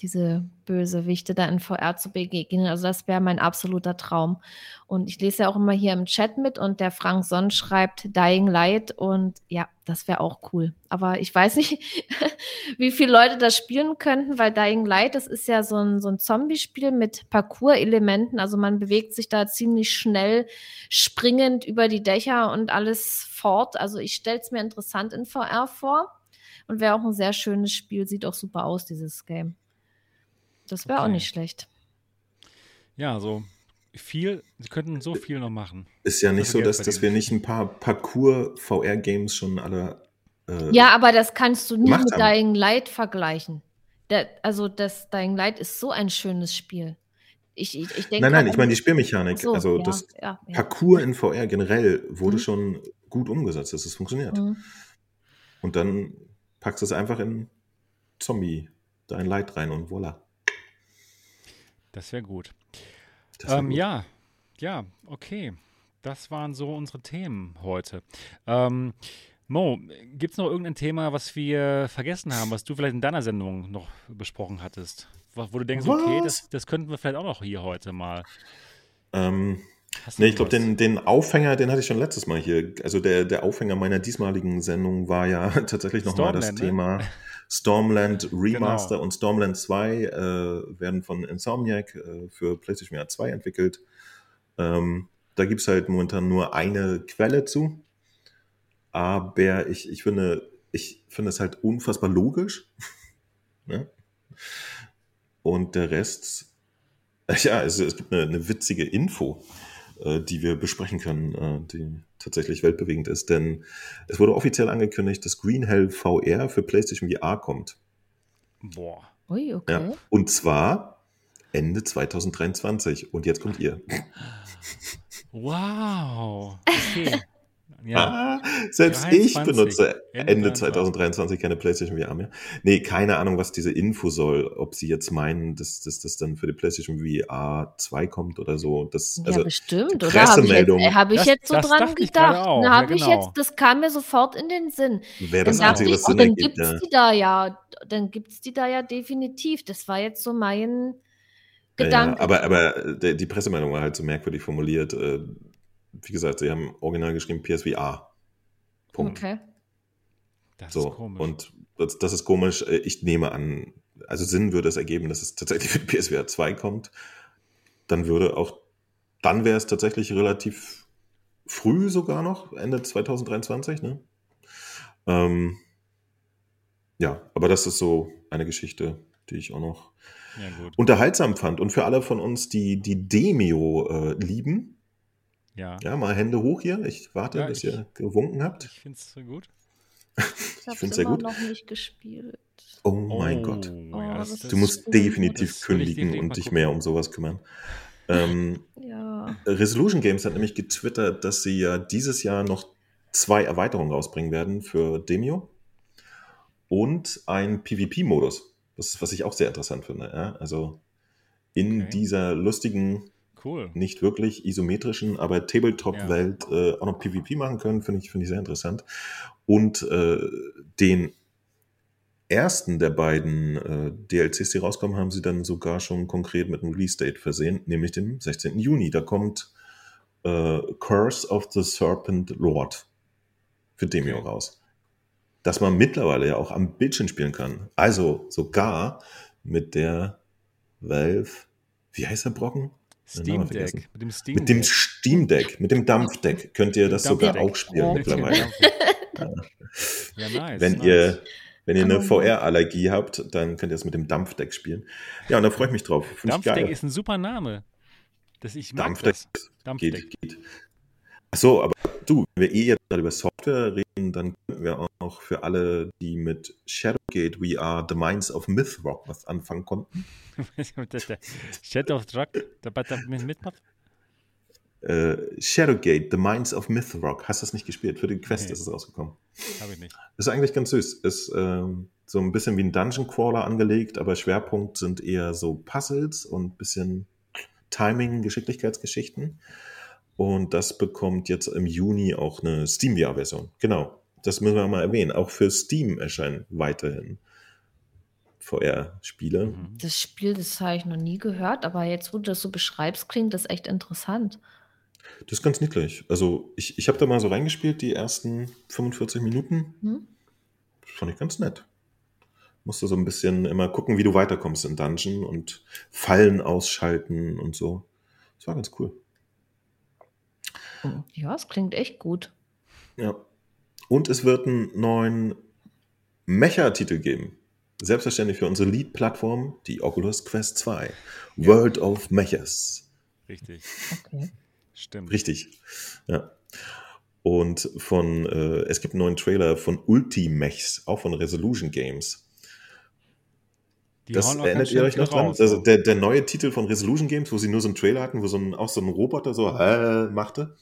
diese Bösewichte da in VR zu begegnen. Also das wäre mein absoluter Traum. Und ich lese ja auch immer hier im Chat mit und der Frank Sonn schreibt Dying Light und ja, das wäre auch cool. Aber ich weiß nicht, wie viele Leute das spielen könnten, weil Dying Light, das ist ja so ein, so ein Zombie-Spiel mit Parcours-Elementen. Also man bewegt sich da ziemlich schnell springend über die Dächer und alles fort. Also ich stelle es mir interessant in VR vor. Und wäre auch ein sehr schönes Spiel, sieht auch super aus, dieses Game. Das wäre okay. auch nicht schlecht. Ja, so viel, sie könnten so viel noch machen. Ist ja nicht also so, dass, dass wir nicht ein paar Parcours-VR-Games schon alle. Äh, ja, aber das kannst du nie mit haben. Dying Light vergleichen. Der, also, das Dying Light ist so ein schönes Spiel. Ich, ich, ich nein, nein, ich meine die Spielmechanik. So, also, ja, das ja, ja. Parcours in VR generell wurde mhm. schon gut umgesetzt, dass es funktioniert. Mhm. Und dann packst du es einfach in Zombie, Dying Light rein und voilà. Das wäre gut. wär ähm, gut. Ja, ja, okay. Das waren so unsere Themen heute. Ähm, Mo, gibt es noch irgendein Thema, was wir vergessen haben, was du vielleicht in deiner Sendung noch besprochen hattest? Wo, du denkst, was? okay, das, das könnten wir vielleicht auch noch hier heute mal. Ähm, nee, ich glaube, den, den Aufhänger, den hatte ich schon letztes Mal hier. Also der, der Aufhänger meiner diesmaligen Sendung war ja tatsächlich nochmal das ne? Thema Stormland Remaster genau. und Stormland 2 äh, werden von Insomniac äh, für PlayStation VR 2 entwickelt. Ähm, da gibt es halt momentan nur eine Quelle zu. Aber ich, ich finde, ich finde es halt unfassbar logisch. ne? Und der Rest, ja, es, es gibt eine, eine witzige Info, äh, die wir besprechen können, äh, die tatsächlich weltbewegend ist, denn es wurde offiziell angekündigt, dass Green Hell VR für PlayStation VR kommt. Boah. Ui, okay. Ja, und zwar Ende 2023. Und jetzt kommt ihr. Wow. Okay. Ja. Ah, selbst ich 23. benutze Ende Ende 23. 2023 keine PlayStation VR mehr. Nee, keine Ahnung, was diese Info soll. Ob sie jetzt meinen, dass, dass das dann für die PlayStation VR 2 kommt oder so. Das, also, ja, bestimmt, oder? Habe ich, jetzt, Pressemeldung- äh, hab ich Das- jetzt so das dran ich gedacht. auch, Da ja, hab ich genau. jetzt, das kam mir sofort in den Sinn. Wäre Dann das dachte Einzige, ich, was oh, Sinn dann ergibt. gibt's Ja. die da ja, dann gibt's die da ja definitiv. Das war jetzt so mein Ja, Gedanke. ja, aber, aber der, die Pressemeldung war halt so merkwürdig formuliert. Wie gesagt, sie haben original geschrieben PSVR. Punkt. okay. Das So, ist komisch. und das, das ist komisch. Äh, Ich nehme an, also Sinn würde es ergeben, dass es tatsächlich für die PSVR 2 kommt. Dann würde auch, dann wäre es tatsächlich relativ früh sogar noch, Ende 2023, ne? Ähm, ja, aber das ist so eine Geschichte, die ich auch noch ja, gut. unterhaltsam fand. Und für alle von uns, die die Demio äh, lieben, Ja. ja, mal Hände hoch hier. Ich warte, Ja, bis ich- ihr gewunken habt. Ich finde es gut. Ich habe es sehr immer gut. noch nicht gespielt. Oh mein Gott. ja, das das, ist Du musst definitiv Das kündigen und dich mehr um sowas kümmern. Ähm, Ja. Resolution Games hat nämlich getwittert, dass sie ja dieses Jahr noch zwei Erweiterungen rausbringen werden für Demio und ein PvP-Modus. Das ist, was ich auch sehr interessant finde. Ja? Also in Okay. dieser lustigen, Cool. nicht wirklich isometrischen, aber Tabletop-Welt äh, auch noch PvP machen können, finde ich, finde ich sehr interessant. Und äh, den ersten der beiden äh, DLCs, die rauskommen, haben sie dann sogar schon konkret mit einem Release-Date versehen, nämlich dem 16. Juni. Da kommt äh, Curse of the Serpent Lord für Demio Okay. raus. Das man mittlerweile ja auch am Bildschirm spielen kann. Also sogar mit der Valve, wie heißt der Brocken? Namen Steam. Deck. Mit dem Steam Mit dem Deck. Steam Deck, mit dem Dampfdeck könnt ihr das sogar auch spielen Oh, mittlerweile. Ja, nice. Wenn nice. ihr, wenn ihr eine VR-Allergie habt, dann könnt ihr es mit dem Dampfdeck spielen. Ja, und da freue ich mich drauf. Finde ich Dampfdeck geil. ist ein super Name. Das, ich Dampfdeck das. Dampfdeck. Geht, geht. Achso, aber du, wenn wir eh jetzt gerade über Software reden, dann könnten wir auch für alle, die mit Shadowgate We Are The Minds of Mythrock was anfangen konnten. Shadow of Truck, der mitmacht? Äh, Shadowgate The Minds of Mythrock. Hast du das nicht gespielt? Für den Quest Nee. ist es rausgekommen. Habe ich nicht. Ist eigentlich ganz süß. Ist ähm, so ein bisschen wie ein Dungeon Crawler angelegt, aber Schwerpunkt sind eher so Puzzles und ein bisschen Timing, Geschicklichkeitsgeschichten. Und das bekommt jetzt im Juni auch eine Steam VR-Version. Genau. Das müssen wir mal erwähnen. Auch für Steam erscheinen weiterhin VR-Spiele. Mhm. Das Spiel, das habe ich noch nie gehört, aber jetzt, wo du das so beschreibst, klingt das echt interessant. Das ist ganz niedlich. Also ich, ich habe da mal so reingespielt, die ersten 45 Minuten. Hm? Das fand ich ganz nett. Musst du so ein bisschen immer gucken, wie du weiterkommst in Dungeon und Fallen ausschalten und so. Das war ganz cool. Ja, es klingt echt gut. Ja. Und es wird einen neuen Mecha-Titel geben. Selbstverständlich für unsere Lead-Plattform, die Oculus Quest 2. World of Mechas. Richtig. Okay. Stimmt. Richtig. Ja. Und von, äh, es gibt einen neuen Trailer von Ultimechs, auch von Resolution Games. Die das erinnert ihr euch noch dran? raus. Also der, der neue Titel von Resolution Games, wo sie nur so einen Trailer hatten, wo so ein, auch so ein Roboter so äh, machte,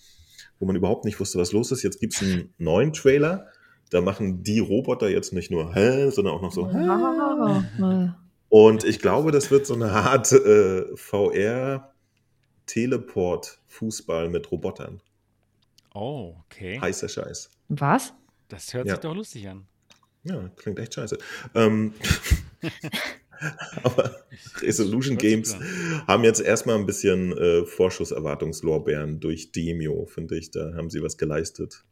wo man überhaupt nicht wusste, was los ist. Jetzt gibt es einen neuen Trailer. Da machen die Roboter jetzt nicht nur hä, sondern auch noch so hä. Und ich glaube, das wird so eine Art äh, VR-Teleport-Fußball mit Robotern. oh, okay. Heißer Scheiß. Was? Das hört Ja. sich doch lustig an. Ja, klingt echt scheiße. Ähm, aber Resolution Games haben jetzt erstmal ein bisschen äh, Vorschusserwartungslorbeeren durch Demio, finde ich. Da haben sie was geleistet.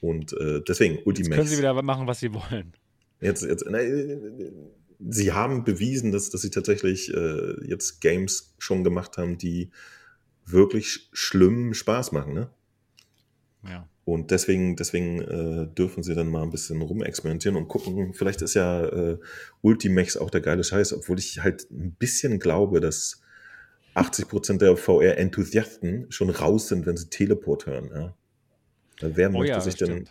Und äh, deswegen, Jetzt können sie Ultimax. wieder machen, was sie wollen. Jetzt, jetzt, na, äh, sie haben bewiesen, dass, dass sie tatsächlich äh, jetzt Games schon gemacht haben, die wirklich sch schlimm Spaß machen. Ne? Ja. Und deswegen, deswegen äh, dürfen sie dann mal ein bisschen rumexperimentieren und gucken. Vielleicht ist ja äh, Ultimax auch der geile Scheiß, obwohl ich halt ein bisschen glaube, dass 80% der VR-Enthusiasten schon raus sind, wenn sie Teleport hören. Ja? Dann wer Oh möchte ja, sich denn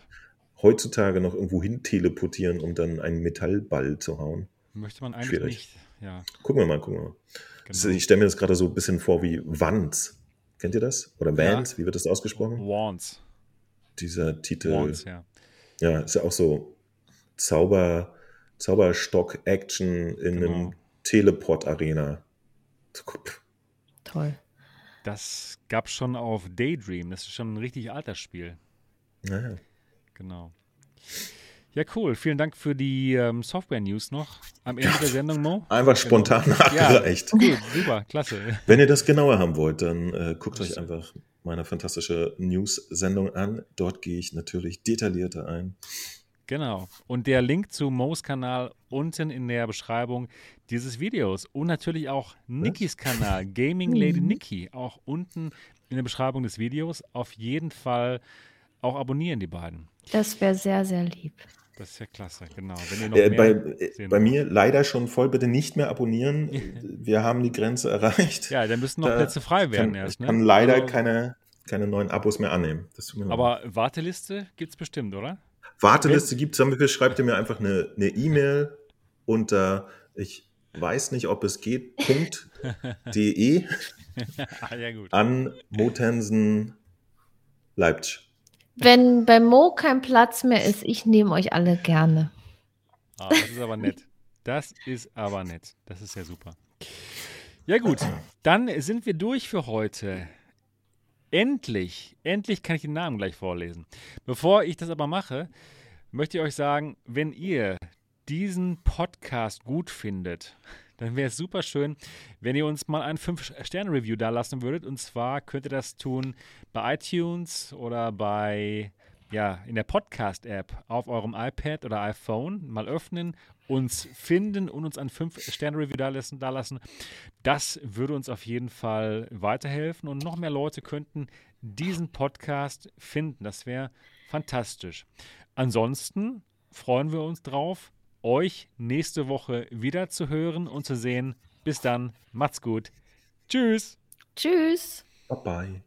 heutzutage noch irgendwo hin teleportieren, um dann einen Metallball zu hauen? Möchte man eigentlich Schwierig. nicht. Ja, Gucken wir mal, gucken wir mal. Genau. Ich stelle mir das gerade so ein bisschen vor wie Wands. Kennt ihr das? Oder Vans, wie wird das ausgesprochen? Wands. Dieser Titel. Wands, ja. Ja, ist ja auch so Zauber, Zauberstock-Action in Genau. einem Teleport-Arena. Toll. Das gab schon auf Daydream. Das ist schon ein richtig altes Spiel. Naja. Genau. Ja, cool. Vielen Dank für die ähm, Software-News noch am Ende der Sendung, Mo. Einfach spontan Ja, nachgereicht. cool, super, klasse. Wenn ihr das genauer haben wollt, dann äh, guckt Das- euch einfach meine fantastische News-Sendung an. Dort gehe ich natürlich detaillierter ein. Genau. Und der Link zu Mo's Kanal unten in der Beschreibung dieses Videos. Und natürlich auch Nikis Kanal, Gaming Lady Mhm. Nikki, auch unten in der Beschreibung des Videos. Auf jeden Fall auch abonnieren, die beiden. Das wäre sehr, sehr lieb. Das ist ja klasse, genau. Äh, bei, äh, bei mir leider schon voll, bitte nicht mehr abonnieren. Wir haben die Grenze erreicht. Ja, dann müssen noch Da Plätze frei werden kann, erst. ich Ne? kann leider Also, keine, keine neuen Abos mehr annehmen. Mir leid. Aber Warteliste gibt es bestimmt, oder? Warteliste gibt es, schreibt ihr mir einfach eine E-Mail unter, ich weiß nicht, ob es geht, Punkt .de ah, ja, an Motensen Leipzig. Wenn bei Mo kein Platz mehr ist, ich nehme euch alle gerne. Ah, das ist aber nett. Das ist aber nett. Das ist ja super. Ja gut, dann sind wir durch für heute. Endlich, endlich kann ich den Namen gleich vorlesen. Bevor ich das aber mache, möchte ich euch sagen, wenn ihr diesen Podcast gut findet, dann wäre es super schön, wenn ihr uns mal ein 5-Sterne-Review da lassen würdet. Und zwar könnt ihr das tun bei iTunes oder bei, ja, in der Podcast-App auf eurem iPad oder iPhone. Mal öffnen, uns finden und uns ein 5-Sterne-Review da lassen, da lassen. Das würde uns auf jeden Fall weiterhelfen und noch mehr Leute könnten diesen Podcast finden. Das wäre fantastisch. Ansonsten freuen wir uns drauf, euch nächste Woche wieder zu hören und zu sehen. Bis dann, macht's gut. Tschüss. Tschüss. Bye bye.